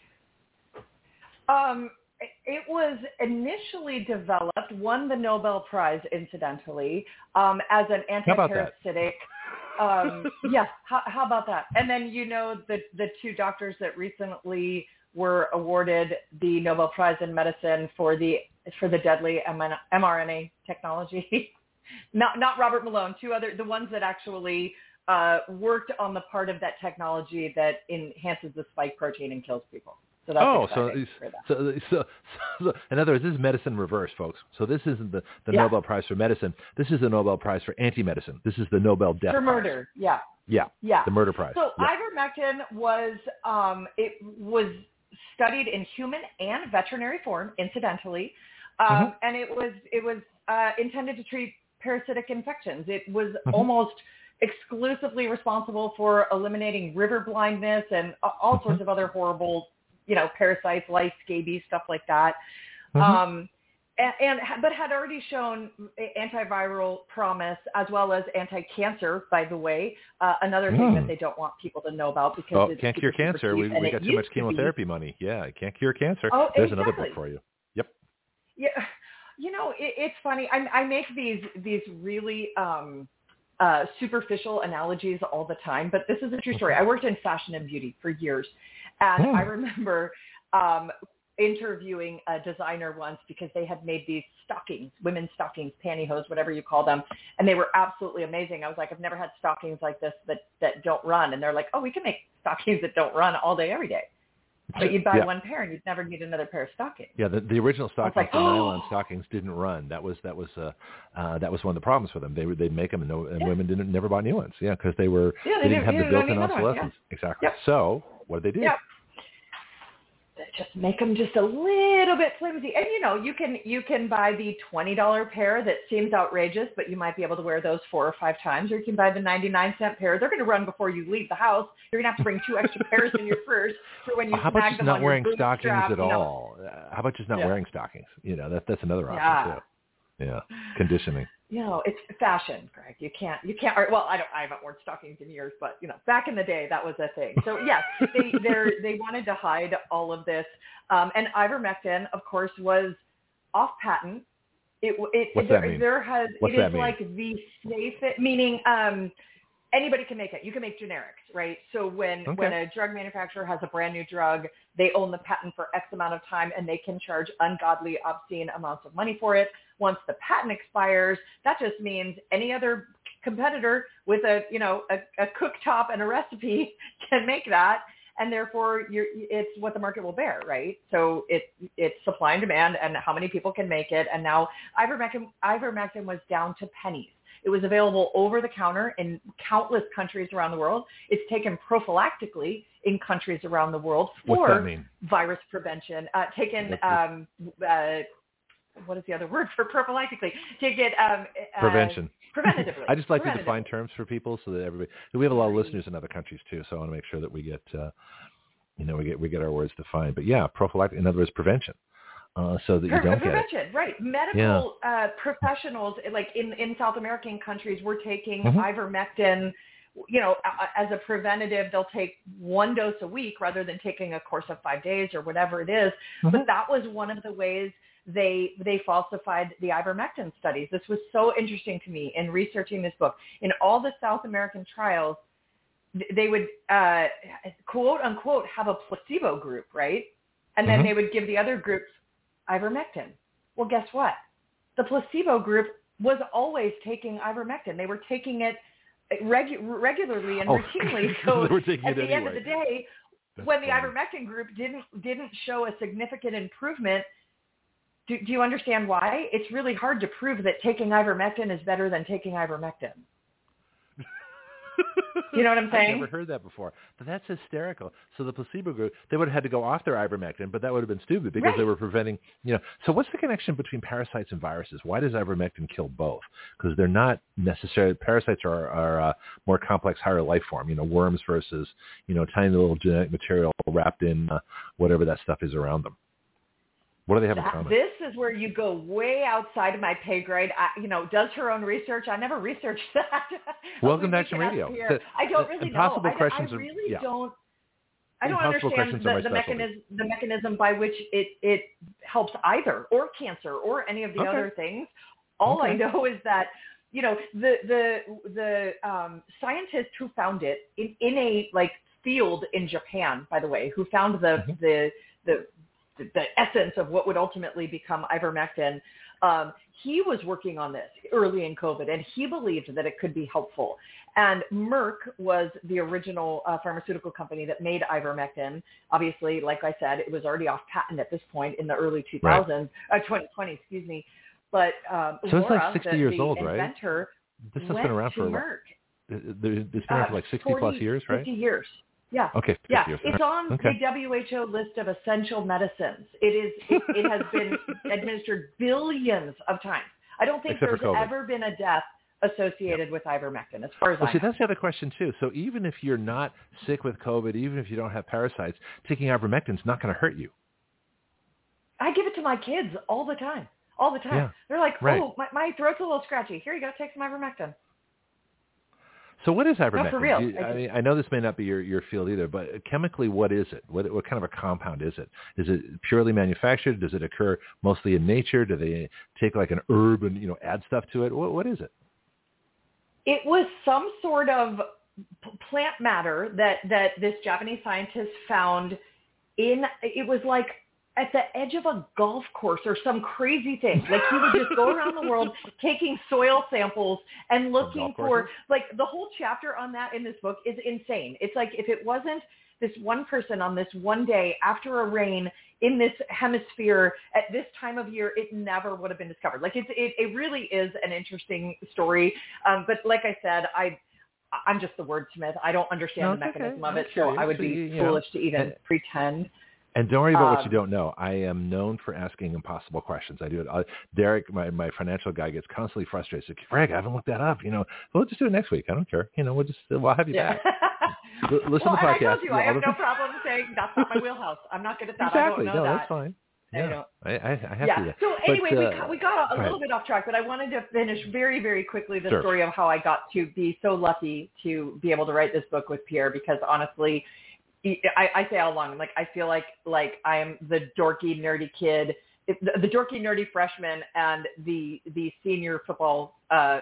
Um, it was initially developed, won the Nobel Prize, incidentally, um, as an anti-parasitic. um, yeah, how, how about that? And then you know the the two doctors that recently were awarded the Nobel Prize in medicine for the for the deadly mRNA technology. not not Robert Malone, two other the ones that actually uh, worked on the part of that technology that enhances the spike protein and kills people. So that's oh, so, so, so, so, in other words, this is medicine reverse, folks. So this isn't the, the yeah. Nobel Prize for medicine. This is the Nobel Prize for anti-medicine. This is the Nobel Death for Prize. murder. Yeah. Yeah. Yeah. The murder prize. So yeah. ivermectin was um, it was studied in human and veterinary form, incidentally, um, mm-hmm. and it was it was uh, intended to treat parasitic infections. It was mm-hmm. almost exclusively responsible for eliminating river blindness and all mm-hmm. sorts of other horrible you know, parasites, lice, scabies, stuff like that. Mm-hmm. Um, and, and, but had already shown antiviral promise as well as anti-cancer. By the way, uh, another thing that hmm. they don't want people to know about because oh, it's can't cure cancer. We, we got too much chemotherapy money. Yeah, can't cure cancer. Oh, There's exactly. another book for you. Yep. Yeah, you know, it, it's funny. I, I make these these really um, uh, superficial analogies all the time, but this is a true story. I worked in fashion and beauty for years, and I hmm. remember um, interviewing a designer once because they had made these stockings, women's stockings, pantyhose, whatever you call them, and they were absolutely amazing. I was like, I've never had stockings like this that that don't run, and they're like, oh, we can make stockings that don't run all day, every day. But you'd buy yeah. one pair and you'd never need another pair of stockings. Yeah, the, the original stockings, like, the oh. nylon stockings, didn't run. That was that was uh, uh, that was one of the problems for them. They they'd make them and, no, and yeah. women didn't never buy new ones. Yeah, because they were yeah, they, they didn't have the built-in obsolescence. Yeah. Exactly. Yep. So what did they do? Yep just make them just a little bit flimsy. And you know, you can you can buy the twenty dollar pair that seems outrageous, but you might be able to wear those four or five times. Or you can buy the ninety nine cent pair. They're going to run before you leave the house. You're going to have to bring two extra pairs in your purse for when you How about just not wearing stockings bootstrap, at you know. all? How about just not Yeah. wearing stockings? You know, that that's another option Yeah. too. Yeah, conditioning. You know, it's fashion, Greg. You can't, you can't. Well, I don't. I haven't worn stockings in years, but you know, back in the day, that was a thing. So yes, they they they wanted to hide all of this, um, and ivermectin, of course, was off patent. It it What's there, that mean? there has What's it is like the safest, meaning um, anybody can make it. You can make generics, right? So when Okay. when a drug manufacturer has a brand new drug, they own the patent for X amount of time, and they can charge ungodly, obscene amounts of money for it. Once the patent expires, that just means any other competitor with a you know a, a cooktop and a recipe can make that and therefore you're, it's what the market will bear, right? So it, it's supply and demand and how many people can make it. And now ivermectin, ivermectin was down to pennies. It was available over the counter in countless countries around the world. It's taken prophylactically in countries around the world for virus prevention. Uh, taken, um, uh, what is the other word for prophylactically? to get um, uh, Prevention. preventatively. I just like to define terms for people so that everybody. We have a lot of listeners in other countries too, so I want to make sure that we get, uh, you know, we get we get our words defined. But yeah, prophylactic. In other words, prevention, uh, so that you don't get it. right? Medical uh, professionals, like in in South American countries, we're taking Mhm. ivermectin. You know, as a preventative, they'll take one dose a week rather than taking a course of five days or whatever it is. Mhm. But that was one of the ways they they falsified the ivermectin studies. This was so interesting to me in researching this book. In all the South American trials, they would uh, quote unquote have a placebo group, right? And then Mhm. they would give the other groups ivermectin. Well, guess what? The placebo group was always taking ivermectin. They were taking it regu- regularly and Oh, routinely. So they were taking at the end of the day, That's when the funny. ivermectin group didn't didn't show a significant improvement, do, do you understand why? It's really hard to prove that taking ivermectin is better than taking ivermectin. You know what I'm saying? I've never heard that before. But that's hysterical. So the placebo group, they would have had to go off their ivermectin, but that would have been stupid because they were preventing, you know. So what's the connection between parasites and viruses? Why does ivermectin kill both? Because they're not necessarily, parasites are, are uh, more complex, higher life form, you know, worms versus, you know, tiny little genetic material wrapped in uh, whatever that stuff is around them. What do they have in common? this is where you go way outside of my pay grade. I, you know, does her own research. I never researched that. Welcome We to Action Radio. The- I don't really impossible know. I, questions I are- really yeah. don't. I don't Impossible understand are the, the mechanism the mechanism by which it it helps either or cancer or any of the Okay. other things. All I know is that you know the the the um, scientist who found it in, in a like field in Japan, by the way, who found the Mhm. the the the essence of what would ultimately become ivermectin. Um, he was working on this early in COVID, and he believed that it could be helpful. And Merck was the original uh, pharmaceutical company that made ivermectin. Obviously, like I said, it was already off patent at this point in the early 2000s, uh, 2020, excuse me. But um, So it's like 60 the, years the old, right? This has been around for Merck. It's been around for Uh, like 60 40, plus years, right? 50 years. Yeah. Okay, Yeah, it's on Okay. the WHO list of essential medicines. It is. It, it has been administered billions of times. I don't think Except there's ever been a death associated with ivermectin, as far as Well, I see, know. that's the other question too. So even if you're not sick with COVID, even if you don't have parasites, taking ivermectin is not going to hurt you. I give it to my kids all the time, all the time. Yeah, They're like, right. "Oh, my, my throat's a little scratchy. Here you go, take some ivermectin." So what is ivermectin? for real. You- I I, mean, I know this may not be your, your field either, but chemically, what is it? What, what kind of a compound is it? Is it purely manufactured? Does it occur mostly in nature? Do they take like an herb and you know add stuff to it? What, what is it? It was some sort of plant matter that that this Japanese scientist found in. It was like at the edge of a golf course or some crazy thing. Like he would just go around the world taking soil samples and looking for like the whole chapter on that in this book is insane. It's like if it wasn't this one person on this one day after a rain in this hemisphere at this time of year, it never would have been discovered. Like it's, it, it really is an interesting story. Um, but like I said, I, I'm just the wordsmith. I don't understand No, the it's okay. mechanism of it, so. I would So be you- you know, foolish to even uh, pretend. And don't worry about what you Um, don't know. I am known for asking impossible questions. I do it. Uh, Derek, my, my financial guy, gets constantly frustrated. He's like, Frank, I haven't looked that up. You know, we'll just do it next week. I don't care. You know, we'll just we'll have you Yeah. back. L- listen well, to the and I told you, I have no problem saying that's not my wheelhouse. I'm not good at that. exactly. I don't know no, that. that's fine. I Yeah, I, I, I have yeah. to do that. So But, anyway, we uh, got, we got a, a go ahead. little bit off track, but I wanted to finish very, very quickly the Sure. story of how I got to be so lucky to be able to write this book with Pierre because honestly, I, I say all along, like I feel like like I am the dorky, nerdy kid, the, the dorky, nerdy freshman, and the the senior football, uh,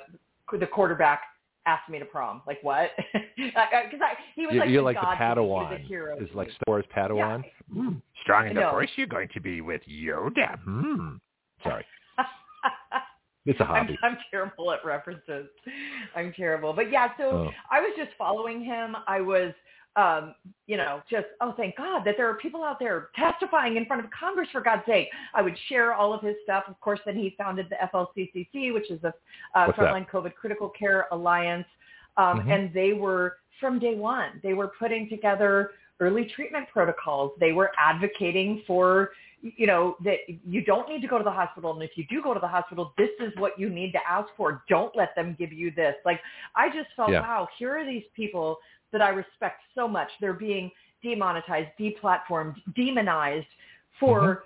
the quarterback asked me to prom. Like what? Because I, he was You- like you're the like the god to me. He was Padawan. hero. Is like. Star Wars Padawan. Yeah. Hmm. Strong in the No. force, you're going to be with Yoda. Hmm. Sorry, it's a I'm, hobby. I'm terrible at references. I'm terrible. But yeah, so Oh. I was just following him. I was, um, you know, just, oh, thank God that there are people out there testifying in front of Congress, for God's sake. I would share all of his stuff. Of course, then he founded the FLCCC, which is the uh, What's that? Frontline COVID Critical Care Alliance. Um, Mhm. And they were, from day one, they were putting together early treatment protocols. They were advocating for you know, that you don't need to go to the hospital. And if you do go to the hospital, this is what you need to ask for. Don't let them give you this. Like, I just felt, Yeah. wow, here are these people that I respect so much. They're being demonetized, deplatformed, demonized for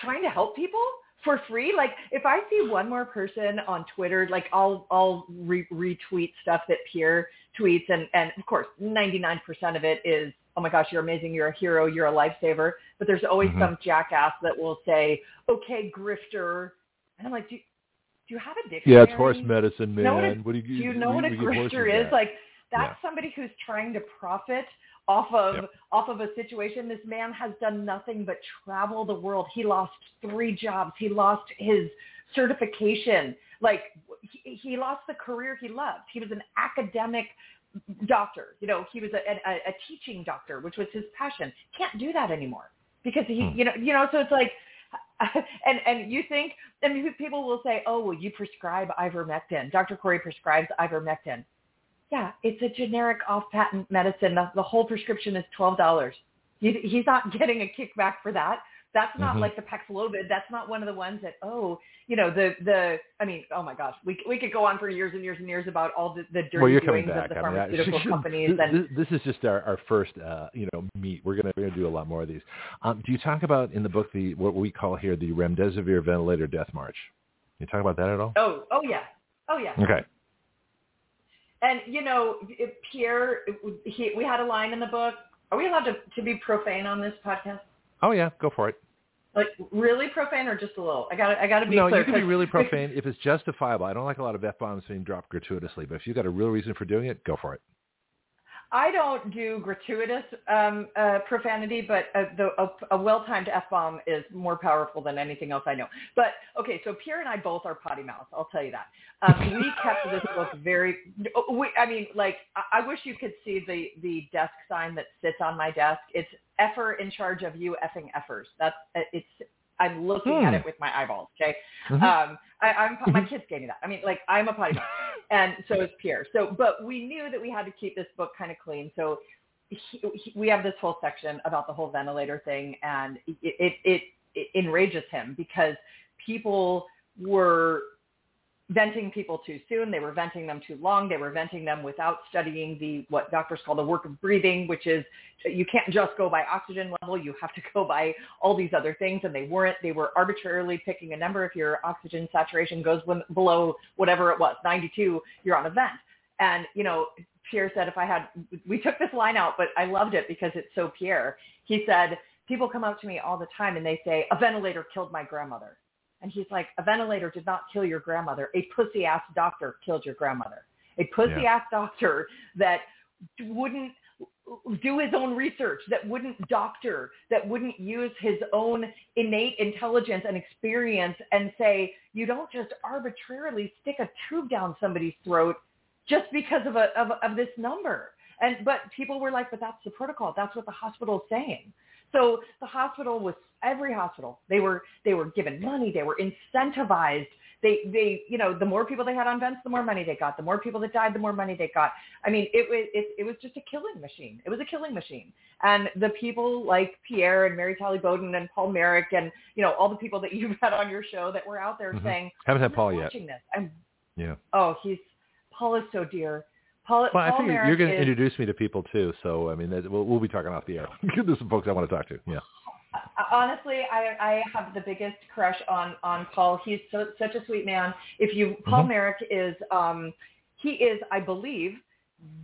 trying to help people for free. Like, if I see one more person on Twitter, like I'll, I'll re- retweet stuff that Pierre tweets. And, and of course, 99% of it is, oh my gosh, you're amazing. You're a hero. You're a lifesaver. But there's always Mhm. some jackass that will say, okay, grifter. And I'm like, do, do you have a dictionary? Yeah, it's horse medicine, man. know what a- what do you, Do you know we- what a we give horses grifter is? Like that's Yeah. somebody who's trying to profit off of Yep. off of a situation. This man has done nothing but travel the world. He lost three jobs. He lost his certification. Like he, he lost the career he loved. He was an academic doctor. You know, he was a, a, a teaching doctor, which was his passion. Can't do that anymore because he, Hmm. you know, you know. So it's like, and and you think, I mean, people will say, oh, well, you prescribe ivermectin. Dr. Kory prescribes ivermectin. Yeah, it's a generic off-patent medicine. The, the whole prescription is twelve dollars. He, he's not getting a kickback for that. That's not Mhm. like the Paxlovid. That's not one of the ones that oh, you know the the. I mean, oh my gosh, we we could go on for years and years and years about all the, the dirty well, doings of the I mean, I- pharmaceutical companies this, and this, this is just our, our first, uh, you know, meet. We're gonna we're gonna do a lot more of these. Um, do you talk about in the book the what we call here the remdesivir ventilator death march? You talk about that at all? oh oh yeah oh yeah. Okay. And you know, Pierre, he, we had a line in the book. Are we allowed to, to be profane on this podcast? Oh yeah, go for it. Like really profane or just a little? I got I got to be no, clear. you can be really profane if it's justifiable. I don't like a lot of f bombs being dropped gratuitously, but if you've got a real reason for doing it, go for it. I don't do gratuitous um, uh, profanity, but uh, the, a, a well-timed f-bomb is more powerful than anything else I know. But okay, so Pierre and I both are potty mouths. I'll tell you that. Um, we kept this book very. We, I mean, like I, I wish you could see the the desk sign that sits on my desk. It's effer in charge of you effing effers. That's it's. I'm looking at Hmm. it with my eyeballs. Okay. Mhm. Um, I, I'm my mm-hmm. kids gave me that. I mean, like I'm a potty mouth, and so is Pierre. So, but we knew that we had to keep this book kind of clean. So, he, he, we have this whole section about the whole ventilator thing, and it it, it it enrages him because people were venting people too soon. They were venting them too long. They were venting them without studying the what doctors call the work of breathing, which is you can't just go by oxygen level. You have to go by all these other things, and they weren't. They were arbitrarily picking a number. If your oxygen saturation goes below whatever it was, 92, you're on a vent. And you know, Pierre said, if I had, we took this line out, but I loved it because it's so Pierre. He said, people come up to me all the time and they say, a ventilator killed my grandmother. And he's like, a ventilator did not kill your grandmother. A pussy ass doctor killed your grandmother. A pussy ass doctor that wouldn't do his own research, that wouldn't doctor, that wouldn't use his own innate intelligence and experience and say, you don't just arbitrarily stick a tube down somebody's throat just because of a of, of this number. And but people were like, but that's the protocol. That's what the hospital's saying. So the hospital was every hospital. They were they were given money. They were incentivized. They they you know the more people they had on vents, the more money they got. The more people that died, the more money they got. I mean, it was it, it was just a killing machine. It was a killing machine. And the people like Pierre and Mary Talley Bowden and Paul Marik and you know all the people that you've had on your show that were out there Mhm. saying, Haven't had "I'm Paul yet. watching this. I'm Yeah. oh he's Paul is so dear. Paul, Well, I think Marik you're going to introduce me to people too. So I mean, that, we'll, we'll be talking off the air. There's some folks I want to talk to. Yeah. honestly, I, I have the biggest crush on on Paul. He's so, such a sweet man. If you Paul Mhm. Marik is um, he is, I believe,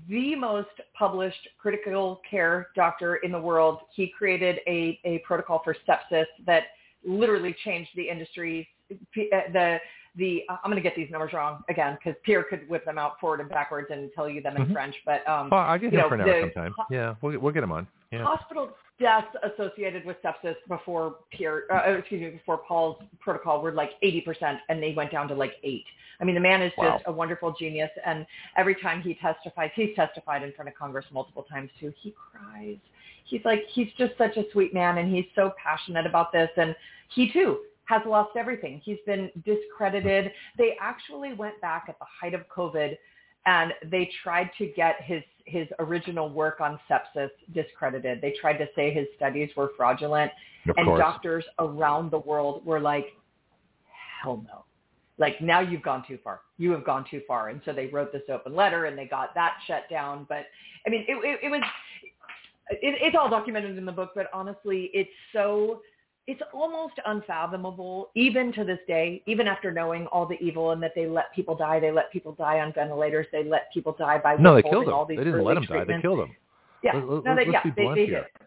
the most published critical care doctor in the world. He created a a protocol for sepsis that literally changed the industry. Uh, The the I'm going to get these numbers wrong again because Pierre could whip them out forward and backwards and tell you them in Mhm. French. But um, Well, I'll get him for an hour sometime. ho- Yeah, we'll we'll get him on. Yeah. Hospital deaths associated with sepsis before Pierre, uh, excuse me, before Paul's protocol were like 80%, and they went down to like eight. I mean, the man is Wow. just a wonderful genius, and every time he testifies, he's testified in front of Congress multiple times too. He cries. He's like, he's just such a sweet man, and he's so passionate about this, and he too has lost everything. He's been discredited. They actually went back at the height of COVID and they tried to get his his original work on sepsis discredited. They tried to say his studies were fraudulent, Of and course. doctors around the world were like, "Hell no!" Like now you've gone too far. You have gone too far, and so they wrote this open letter and they got that shut down. But I mean, it, it, it was it, it's all documented in the book, but honestly, it's so it's almost unfathomable, even to this day, even after knowing all the evil and that they let people die. They let people die on ventilators. They let people die by no, they killed him. all these They didn't let him die. They treatments. killed him. Yeah, Let- let- no, they, let's yeah, be they, they here. did.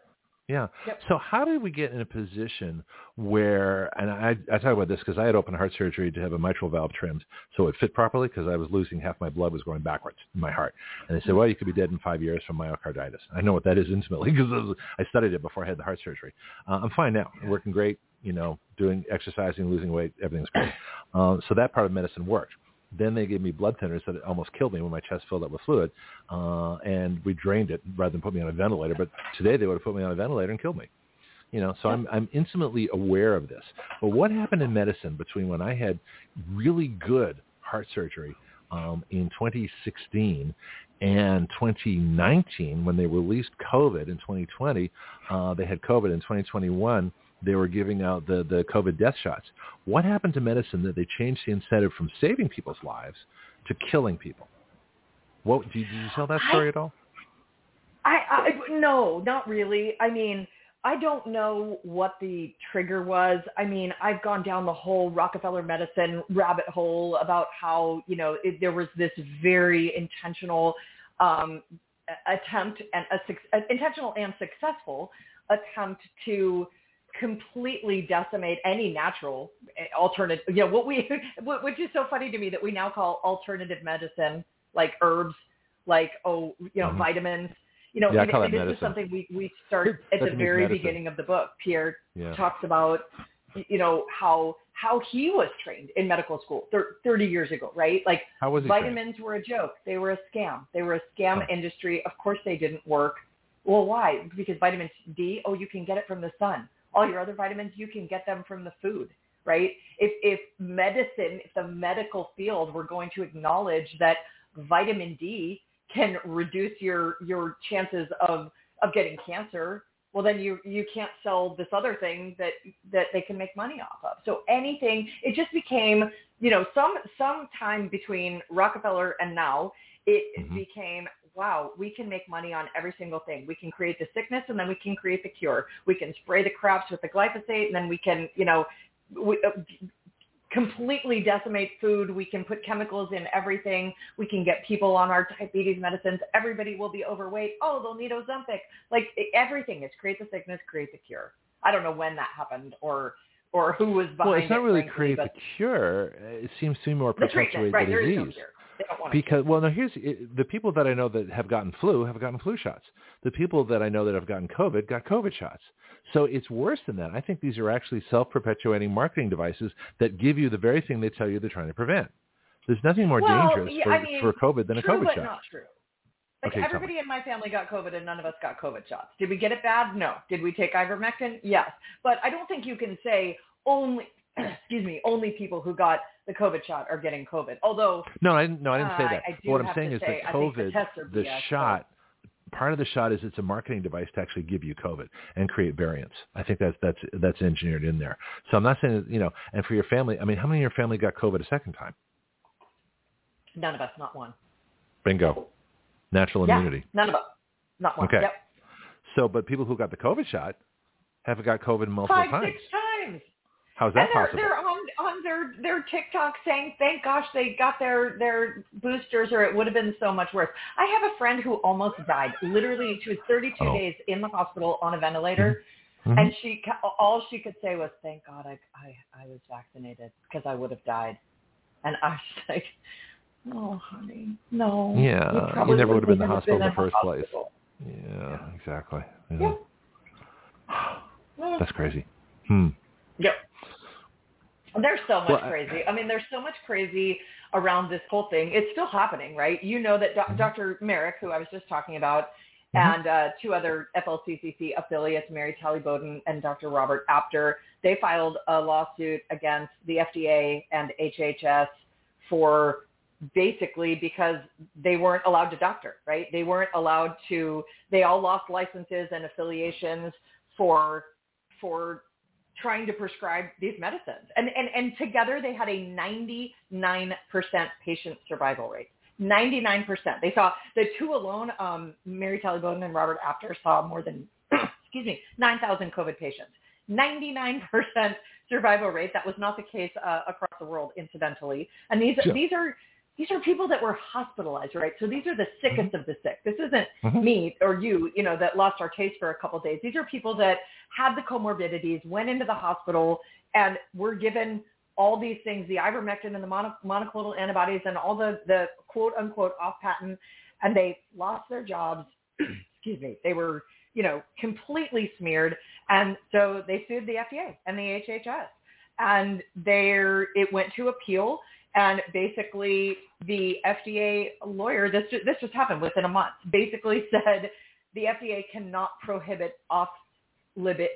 Yeah. Yep. So how did we get in a position where, and I, I talk about this because I had open heart surgery to have a mitral valve trimmed so it fit properly because I was losing half my blood was going backwards in my heart. And they said, well, you could be dead in five years from myocarditis. I know what that is intimately because I studied it before I had the heart surgery. Uh, I'm fine now. I'm working great, you know, doing exercising, losing weight, everything's great. Uh, so that part of medicine worked. Then they gave me blood thinners that almost killed me when my chest filled up with fluid, uh, and we drained it rather than put me on a ventilator. But today they would have put me on a ventilator and killed me. You know, so I'm I'm intimately aware of this. But what happened in medicine between when I had really good heart surgery um, in 2016 and 2019 when they released COVID in 2020, uh, they had COVID in 2021. They were giving out the, the COVID death shots. What happened to medicine that they changed the incentive from saving people's lives to killing people? What did you, did you tell that story at all? I, I no, not really. I mean, I don't know what the trigger was. I mean, I've gone down the whole Rockefeller medicine rabbit hole about how you know it, there was this very intentional um, attempt and a, an intentional and successful attempt to completely decimate any natural eh, alternative. You know what we, which is so funny to me that we now call alternative medicine, like herbs, like oh, you know, Mhm. vitamins. You know, Yeah, and, call and that this is something we we start at That the very medicine. beginning of the book. Pierre Yeah. talks about you know how how he was trained in medical school 30 years ago, right? Like How was he trained? vitamins were a joke. They were a scam. They were a scam Huh. industry. Of course they didn't work. Well, why? Because vitamin D, oh, you can get it from the sun. All your other vitamins, you can get them from the food, right? If if medicine, if the medical field were going to acknowledge that vitamin D can reduce your your chances of of getting cancer, well then you you can't sell this other thing that that they can make money off of. So anything, it just became, you know, some some time between Rockefeller and now, it Mhm. became wow, we can make money on every single thing. We can create the sickness and then we can create the cure. We can spray the crops with the glyphosate and then we can, you know, we, uh, completely decimate food. We can put chemicals in everything. We can get people on our diabetes medicines. Everybody will be overweight. Oh, they'll need Ozempic. Like everything is create the sickness, create the cure. I don't know when that happened or or who was behind it. Well, it's not it, really frankly, create the cure. It seems to be more the perpetuate treatment, the right? There is disease. no cure. They don't want to Because well, now here's the people that I know that have gotten flu have gotten flu shots. The people that I know that have gotten COVID got COVID shots. So it's worse than that. I think these are actually self-perpetuating marketing devices that give you the very thing they tell you they're trying to prevent. There's nothing more Well, dangerous yeah, for, I mean, for COVID than a true, COVID but shot. not true. Like Okay, everybody in my family got COVID and none of us got COVID shots. Did we get it bad? No. Did we take ivermectin? Yes. But I don't think you can say only, excuse me, only people who got the COVID shot are getting COVID. Although No, I didn't. No, I didn't say Uh, that. Do what I'm saying is say, that think the COVID, the BS, shot, part of the shot is it's a marketing device to actually give you COVID and create variants. I think that's that's that's engineered in there. So I'm not saying that, you know. And for your family, I mean, how many in your family got COVID a second time? none of us, not one. Bingo, natural Yeah, immunity. none of us, not one. Okay. Yep. So, but people who got the COVID shot haven't got COVID multiple Five, times. six times. How's that and they're, possible? they're on their their TikTok saying, "Thank gosh they got their their boosters, or it would have been so much worse." I have a friend who almost died. Literally, she was 32 Oh. days in the hospital on a ventilator, Mhm. and she all she could say was, "Thank God I I, I was vaccinated because I would have died." And I was like, "Oh, honey, no." Yeah, you never would have been in the hospital in the first place. hospital. Yeah, exactly. Yeah. Yeah. That's crazy. Hmm. Yep. There's so much Well, crazy. I mean, there's so much crazy around this whole thing. It's still happening, right? You know that Mm-hmm. Do- Dr. Marik, who I was just talking about, Mhm. and uh, two other FLCCC affiliates, Mary Talley Bowden and Dr. Robert Apter, they filed a lawsuit against the FDA and HHS for basically because they weren't allowed to doctor, right? They weren't allowed to, they all lost licenses and affiliations for, for trying to prescribe these medicines. And, and, and together they had a 99% patient survival rate. 99%. They saw the two alone, um, Mary Talley Bowden and Robert Apter saw more than, excuse me, 9,000 COVID patients. 99% survival rate. That was not the case uh, across the world, incidentally. And these Sure. these are these are people that were hospitalized, right? So these are the sickest of the sick. This isn't Mhm. me or you, you know, that lost our taste for a couple of days. These are people that had the comorbidities, went into the hospital, and were given all these things, the ivermectin and the mono, monoclonal antibodies and all the, the quote unquote off patent, and they lost their jobs. Excuse me. They were, you know, completely smeared. And so they sued the FDA and the HHS. And there it went to appeal. And basically the FDA lawyer, this, this just happened within a month, basically said the FDA cannot prohibit off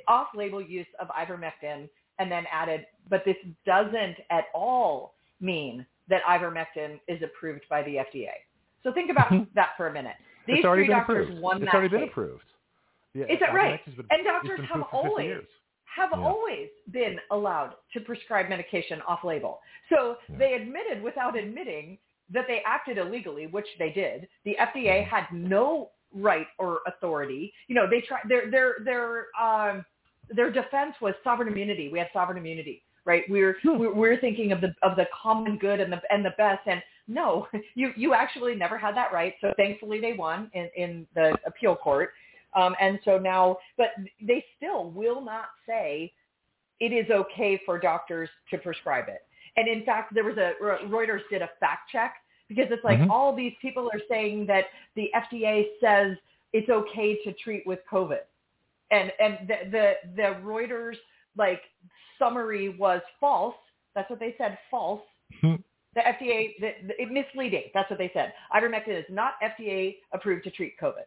off-label use of ivermectin and then added, but this doesn't at all mean that ivermectin is approved by the FDA. So think about that for a minute. These it's already three been doctors approved. won It's that already been approved. Yeah, Is that right? And doctors been have approved for 50 always Yeah. always been allowed to prescribe medication off-label. So Yeah. they admitted without admitting that they acted illegally, which they did. The FDA had no right or authority. You know, they tried their their their um their defense was sovereign immunity. We have sovereign immunity, right? We're we're, we're thinking of the of the common good and the and the best. And no, you you actually never had that right. So thankfully they won in in the appeal court. Um, and so now, but they still will not say it is okay for doctors to prescribe it. And in fact, there was a Reuters did a fact check because it's like Mhm. all these people are saying that the FDA says it's okay to treat with COVID, and and the the, the Reuters like summary was false. That's what they said, false. Hmm. The FDA, the, the, it misleading. That's what they said. Ivermectin is not FDA approved to treat COVID.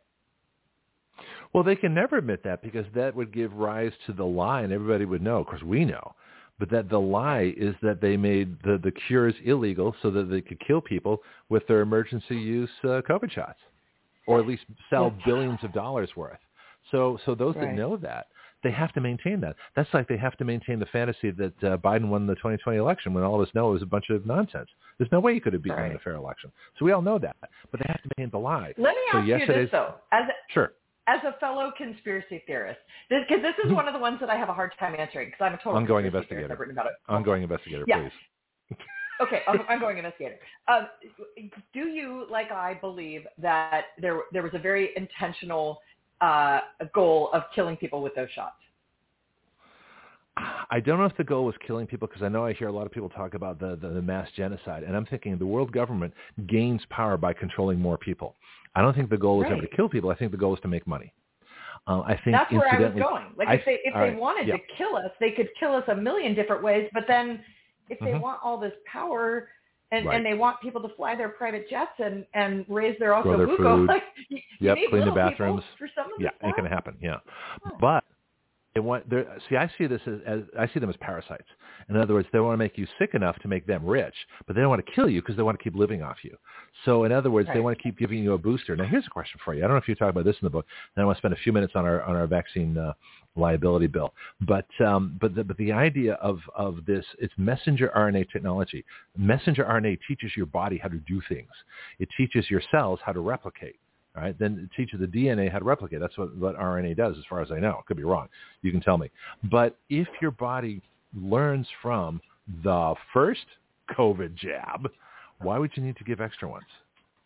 Well, they can never admit that because that would give rise to the lie, and everybody would know. Of course, we know, but that the lie is that they made the the cures illegal so that they could kill people with their emergency use uh, COVID shots, or at least sell billions of dollars worth. So, so those that know that they have to maintain that. That's like they have to maintain the fantasy that uh, Biden won the 2020 election when all of us know it was a bunch of nonsense. There's no way he could have beaten Right. a fair election. So we all know that, but they have to maintain the lie. Let me so ask you this though, as sure. As a fellow conspiracy theorist, because this, is one of the ones that I have a hard time answering because I'm a total. Ongoing investigator. I've written about it. Ongoing investigator, Yeah. please. Okay, I'm, I'm going investigator. Um, do you, like I, believe that there there was a very intentional uh, goal of killing people with those shots? I don't know if the goal was killing people because I know I hear a lot of people talk about the, the, the mass genocide, and I'm thinking the world government gains power by controlling more people. I don't think the goal was ever to kill people. I think the goal was to make money. Uh, I think That's where I was going. Like I- if they if they right, wanted yeah. to kill us, they could kill us a million different ways. But then if they Mhm. want all this power, and Right. and they want people to fly their private jets and and raise their Grow their food. Like, you, Yep, clean the bathrooms. for some of Yeah, the ain't going to happen. Yeah, but they want. See, I see this as, as I see them as parasites. In other words, they want to make you sick enough to make them rich, but they don't want to kill you because they want to keep living off you. So, in other words, they want to keep giving you a booster. Now, here's a question for you. I don't know if you talk about this in the book. Then I want to spend a few minutes on our on our vaccine uh, liability bill. But um, but the, but the idea of of this it's messenger RNA technology. Messenger RNA teaches your body how to do things. It teaches your cells how to replicate. All right, then it teaches the DNA how to replicate. That's what, what RNA does, as far as I know. It could be wrong. You can tell me. But if your body learns from the first COVID jab, why would you need to give extra ones?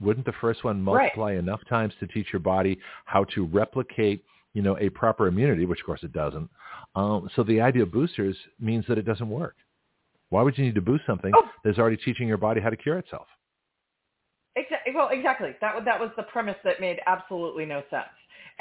Wouldn't the first one Right. multiply enough times to teach your body how to replicate, you know, a proper immunity, which of course it doesn't. Um, so the idea of boosters means that it doesn't work. Why would you need to boost something Oh. that's already teaching your body how to cure itself? Well, exactly. That was that was the premise that made absolutely no sense.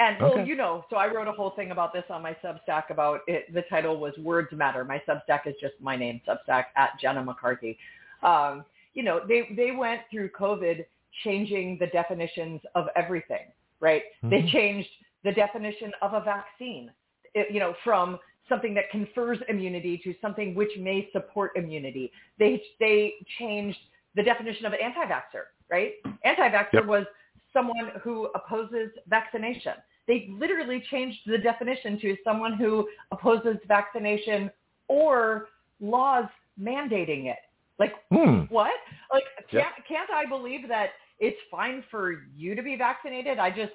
And well, you know, so I wrote a whole thing about this on my Substack about it. The title was "Words Matter." My Substack is just my name, Substack at Jenna McCarthy. Um, you know, they they went through COVID changing the definitions of everything. Right? They Mhm. changed the definition of a vaccine. It, you know, from something that confers immunity to something which may support immunity. They they changed the definition of anti-vaxxer, right? Anti-vaxxer Yep. was someone who opposes vaccination. They literally changed the definition to someone who opposes vaccination or laws mandating it. Like Hmm. what? Like can't can't I believe that it's fine for you to be vaccinated? I just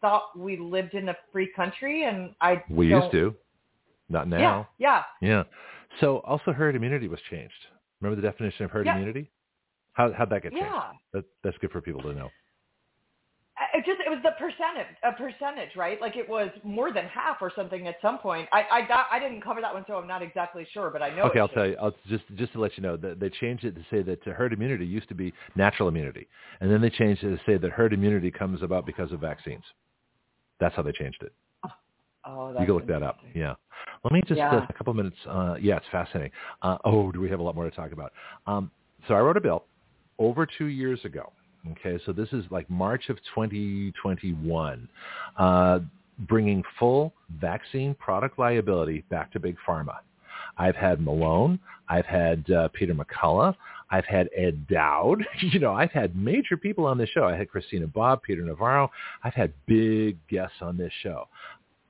thought we lived in a free country and I We used to. Not Yeah, now. yeah. Yeah. So also herd immunity was changed. Remember the definition of herd Yeah. immunity? How how'd that get changed? Yeah. That, that's good for people to know. It just it was the percentage a percentage, right? Like it was more than half or something at some point. I I got I didn't cover that one, so I'm not exactly sure, but I know. okay, I'll changed. tell you. I'll just just to let you know that they changed it to say that herd immunity used to be natural immunity, and then they changed it to say that herd immunity comes about because of vaccines. That's how they changed it. Oh, you that's can look that up. Yeah. Let me just Yeah. uh, a couple minutes. Uh, yeah, it's fascinating. Uh, oh, do we have a lot more to talk about? Um, so I wrote a bill over two years ago. Okay, so this is like March of 2021, uh, bringing full vaccine product liability back to big pharma. I've had Malone. I've had uh, Peter McCullough. I've had Ed Dowd. You know, I've had major people on this show. I had Christina Bobb, Peter Navarro. I've had big guests on this show.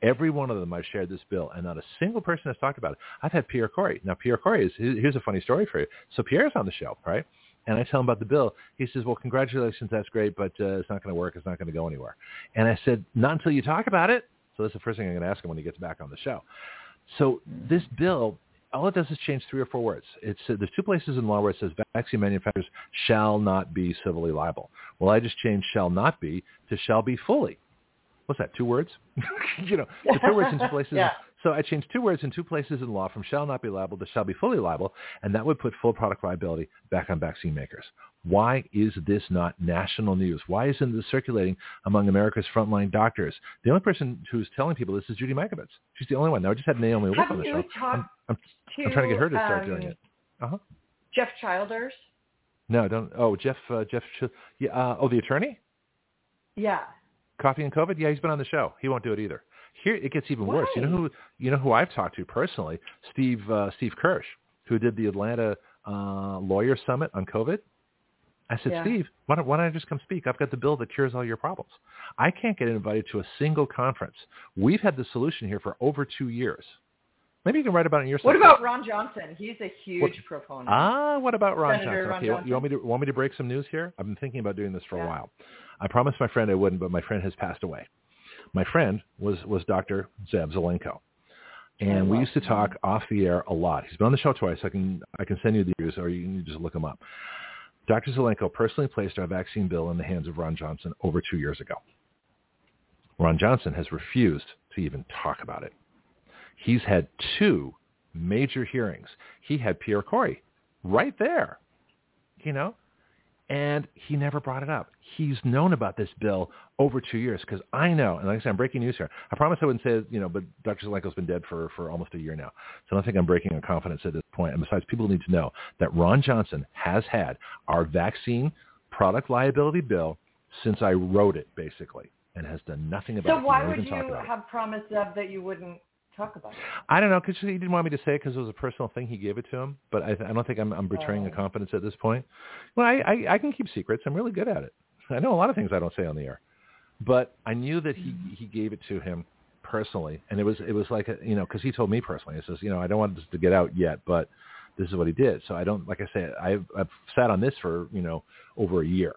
Every one of them I've shared this bill, and not a single person has talked about it. I've had Pierre Kory. Now, Pierre Kory is, here's a funny story for you. So Pierre's on the show, right? And I tell him about the bill. He says, well, congratulations, that's great, but uh, it's not going to work. It's not going to go anywhere. And I said, not until you talk about it. So that's the first thing I'm going to ask him when he gets back on the show. So this bill, all it does is change three or four words. It's uh, there's two places in law where it says vaccine manufacturers shall not be civilly liable. Well, I just changed shall not be to shall be fully. What's that? Two words? you know, two words in two places. Yeah. So I changed two words in two places in law from shall not be liable to shall be fully liable, and that would put full product liability back on vaccine makers. Why is this not national news? Why isn't this circulating among America's frontline doctors? The only person who's telling people this is Judy Mikovits. She's the only one. Now I just had Naomi Wolf on the show. I'm, I'm, to I'm trying to get her to start um, doing it. Uh-huh. Jeff Childers? No, don't. Oh, Jeff. Uh, Jeff. Yeah. Uh, oh, the attorney. Yeah. Coffee and COVID. Yeah, he's been on the show. He won't do it either. Here it gets even worse. You know who? You know who I've talked to personally? Steve. Uh, Steve Kirsch, who did the Atlanta uh, Lawyer Summit on COVID. I said, Yeah. Steve, why don't, why don't I just come speak? I've got the bill that cures all your problems. I can't get invited to a single conference. We've had the solution here for over two years. Maybe you can write about it in your. What about Ron Johnson? He's a huge What- proponent. Ah, what about Ron Senator Johnson? Ron okay, you want- you want me to want me to break some news here? I've been thinking about doing this for Yeah. a while. I promised my friend I wouldn't, but my friend has passed away. My friend was was Dr. Zev Zelenko, and we used to talk off the air a lot. He's been on the show twice. I can I can send you the news, or you can just look him up. Dr. Zelenko personally placed our vaccine bill in the hands of Ron Johnson over two years ago. Ron Johnson has refused to even talk about it. He's had two major hearings. He had Pierre Kory right there, you know, and he never brought it up. He's known about this bill over two years because I know, and like I said, I'm breaking news here. I promise I wouldn't say, you know, but Dr. Zelenko's been dead for, for almost a year now. So I don't think I'm breaking a confidence at this point. And besides, people need to know that Ron Johnson has had our vaccine product liability bill since I wrote it, basically, and has done nothing about so it. So why would you have promised that you wouldn't talk about it? I don't know because he didn't want me to say it because it was a personal thing. He gave it to him, but I, I don't think I'm, I'm betraying oh. the confidence at this point. Well, I, I, I can keep secrets. I'm really good at it. I know a lot of things I don't say on the air, but I knew that he mm-hmm. he gave it to him personally, and it was it was like a, you know because he told me personally. He says you know I don't want this to get out yet, but this is what he did. So I don't like I said I've I've sat on this for you know over a year,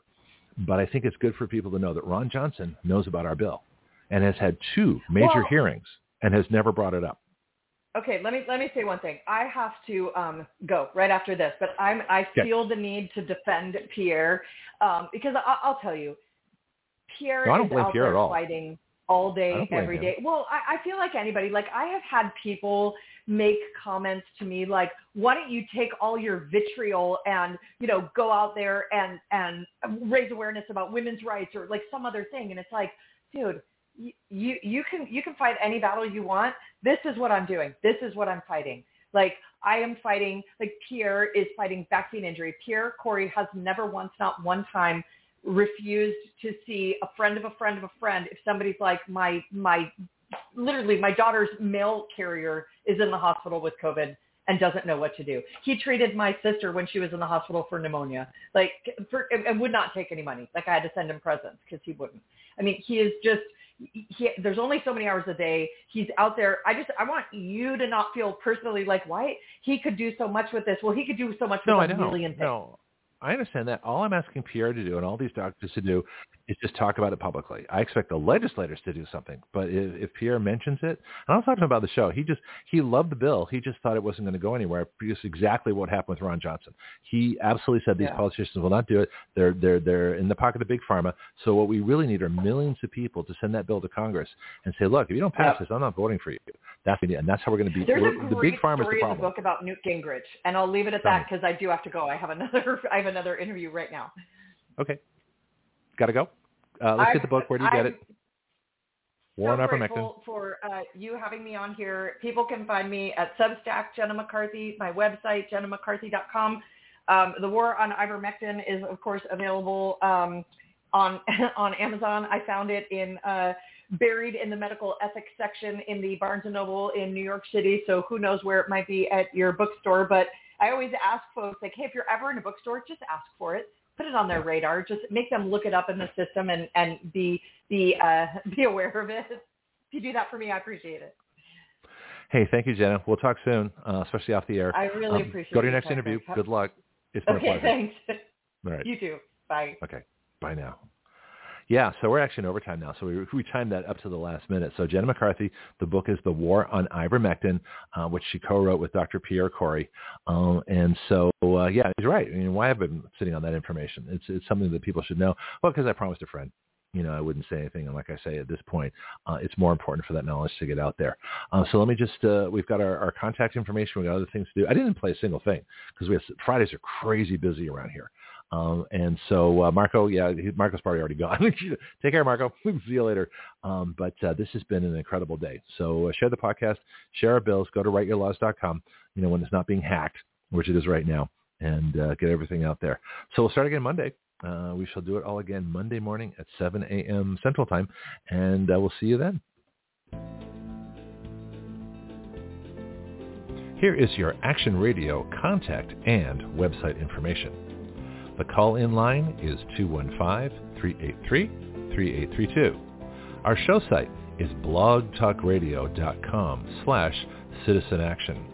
but I think it's good for people to know that Ron Johnson knows about our bill, and has had two major well, hearings and has never brought it up. Okay, let me let me say one thing. I have to um, go right after this, but I'm I feel the need to defend Pierre um, because I, will tell you, Pierre no, is out Pierre there all. fighting all day, every him. day. Well, I, I feel like anybody. Like I have had people make comments to me like, "Why don't you take all your vitriol and you know go out there and and raise awareness about women's rights or like some other thing?" And it's like, dude you you can you can fight any battle you want. This is what I'm doing. This is what I'm fighting. Like I am fighting. Like Pierre is fighting back vaccine injury. Pierre Kory has never once, not one time, refused to see a friend of a friend of a friend. If somebody's like my my literally my daughter's mail carrier is in the hospital with COVID and doesn't know what to do. He treated my sister when she was in the hospital for pneumonia, like for, and would not take any money. Like I had to send him presents because he wouldn't. I mean, he is just he, there's only so many hours a day. He's out there. I just I want you to not feel personally like why he could do so much with this. Well, he could do so much with no, a million things. No, I understand that. All I'm asking Pierre to do and all these doctors to do is just talk about it publicly. I expect the legislators to do something, but if, if Pierre mentions it, and I was talking about the show, he just he loved the bill. He just thought it wasn't going to go anywhere. Because exactly what happened with Ron Johnson. He absolutely said these Yeah. politicians will not do it. They're they're they're in the pocket of big pharma. So what we really need are millions of people to send that bill to Congress and say, look, if you don't pass Yep. this, I'm not voting for you. That's the and that's how we're going to beat There's a the big pharma is story the in the book about Newt Gingrich, and I'll leave it at Tell that because I do have to go. I have another I have another interview right now. Okay, got to go. Uh, let's I'm- get the book. Where do you get I'm it? Warren so Ivermectin. grateful for uh, you having me on here. People can find me at Substack, Jenna McCarthy, my website, jennamccarthy.com. Um, the War on Ivermectin is, of course, available um, on on Amazon. I found it in uh, buried in the medical ethics section in the Barnes and Noble in New York City. So who knows where it might be at your bookstore? But I always ask folks like, hey, if you're ever in a bookstore, just ask for it. Put it on their radar. Just make them look it up in the system and and be be uh, be aware of it. If you do that for me, I appreciate it. Hey, thank you, Jenna. We'll talk soon, uh, especially off the air. I really Um, appreciate Go to your next interview. Good luck. It's been a Okay, pleasure. thanks. All right. You too. Bye. Okay. Bye now. Yeah, so we're actually in overtime now. So we, we timed that up to the last minute. So Jenna McCarthy, the book is The War on Ivermectin, uh, which she co-wrote with Dr. Pierre Kory. Um, and so, uh, yeah, he's right. I mean, why have I been sitting on that information? It's, it's something that people should know. Well, because I promised a friend. You know, I wouldn't say anything. And like I say, at this point, uh, it's more important for that knowledge to get out there. Uh, so let me just, uh, we've got our, our contact information. We've got other things to do. I didn't play a single thing because we have, Fridays are crazy busy around here. Um, and so uh, Marco, yeah, Marco's probably already gone. Take care, Marco. See you later. Um, but uh, this has been an incredible day. So uh, share the podcast, share our bills, go to writeyourlaws.com, you know, when it's not being hacked, which it is right now, and uh, get everything out there. So we'll start again Monday. Uh, we shall do it all again Monday morning at 7 a.m. Central Time, and uh, we'll see you then. Here is your Action Radio contact and website information. The call-in line is 215-383-3832. Our show site is blogtalkradio.com slash citizen action.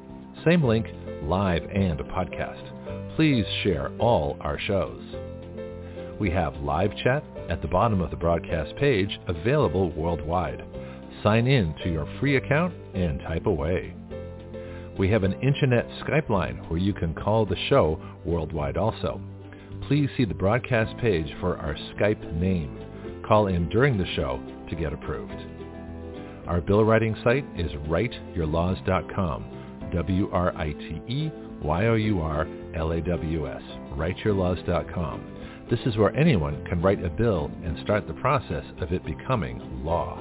Same link, live and a podcast. Please share all our shows. We have live chat at the bottom of the broadcast page available worldwide. Sign in to your free account and type away. We have an internet Skype line where you can call the show worldwide also. Please see the broadcast page for our Skype name. Call in during the show to get approved. Our bill writing site is writeyourlaws.com. W-R-I-T-E Y-O-U-R L-A-W-S. Writeyourlaws.com. This is where anyone can write a bill and start the process of it becoming law.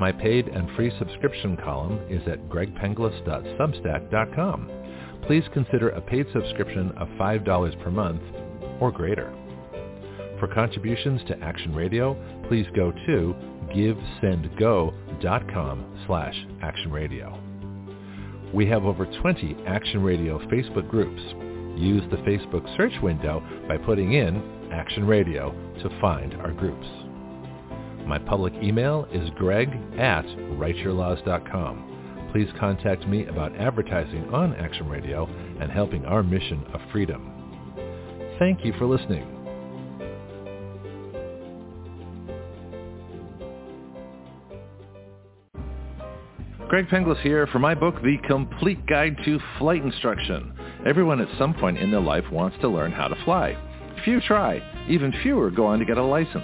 My paid and free subscription column is at gregpenglis.substack.com. Please consider a paid subscription of $5 per month or greater. For contributions to Action Radio, please go to givesendgo.com slash actionradio. We have over 20 Action Radio Facebook groups. Use the Facebook search window by putting in Action Radio to find our groups. My public email is greg at writeyourlaws.com. Please contact me about advertising on Action Radio and helping our mission of freedom. Thank you for listening. Greg Penglis here for my book, The Complete Guide to Flight Instruction. Everyone at some point in their life wants to learn how to fly. Few try. Even fewer go on to get a license.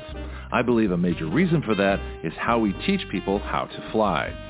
I believe a major reason for that is how we teach people how to fly.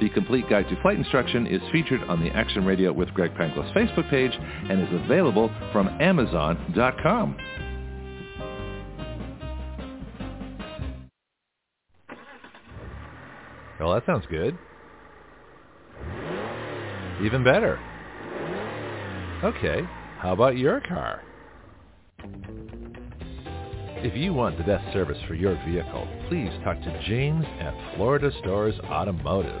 The Complete Guide to Flight Instruction is featured on the Action Radio with Greg Penglis Facebook page and is available from Amazon.com. Well, that sounds good. Even better. Okay, how about your car? If you want the best service for your vehicle, please talk to James at Florida Stores Automotive,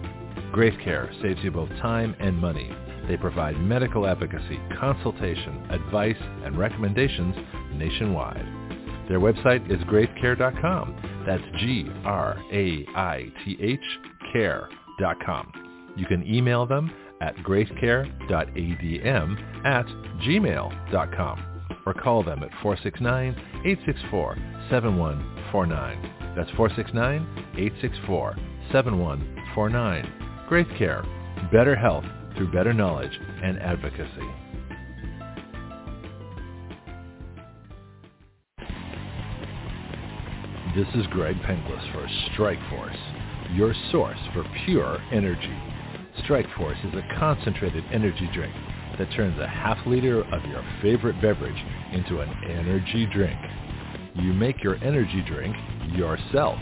Graith Care saves you both time and money. They provide medical advocacy, consultation, advice, and recommendations nationwide. Their website is graithcare.com. That's G-R-A-I-T-H care.com. You can email them at graithcare.adm at gmail.com or call them at 469-864-7149. That's 469-864-7149. Graith Care, better health through better knowledge and advocacy. This is Greg Penglis for Strike Force, your source for pure energy. Strike Force is a concentrated energy drink that turns a half liter of your favorite beverage into an energy drink. You make your energy drink yourself.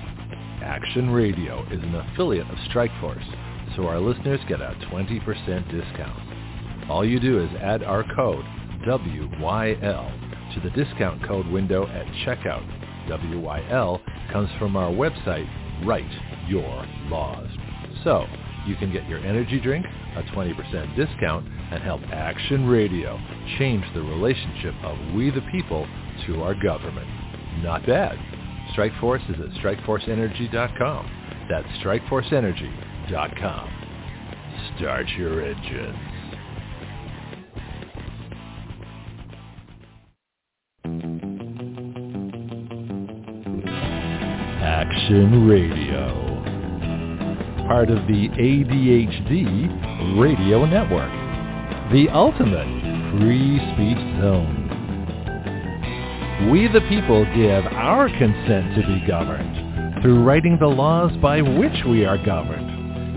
Action Radio is an affiliate of Strikeforce, so our listeners get a 20% discount. All you do is add our code WYL to the discount code window at checkout. WYL comes from our website, Write Your Laws. So, you can get your energy drink, a 20% discount, and help Action Radio change the relationship of we the people to our government. Not bad. Strikeforce is at strikeforceenergy.com. That's strikeforceenergy.com. Start your engines. Action Radio. Part of the ADHD Radio Network. The ultimate free speech zone. We the people give our consent to be governed through writing the laws by which we are governed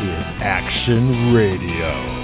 is Action Radio.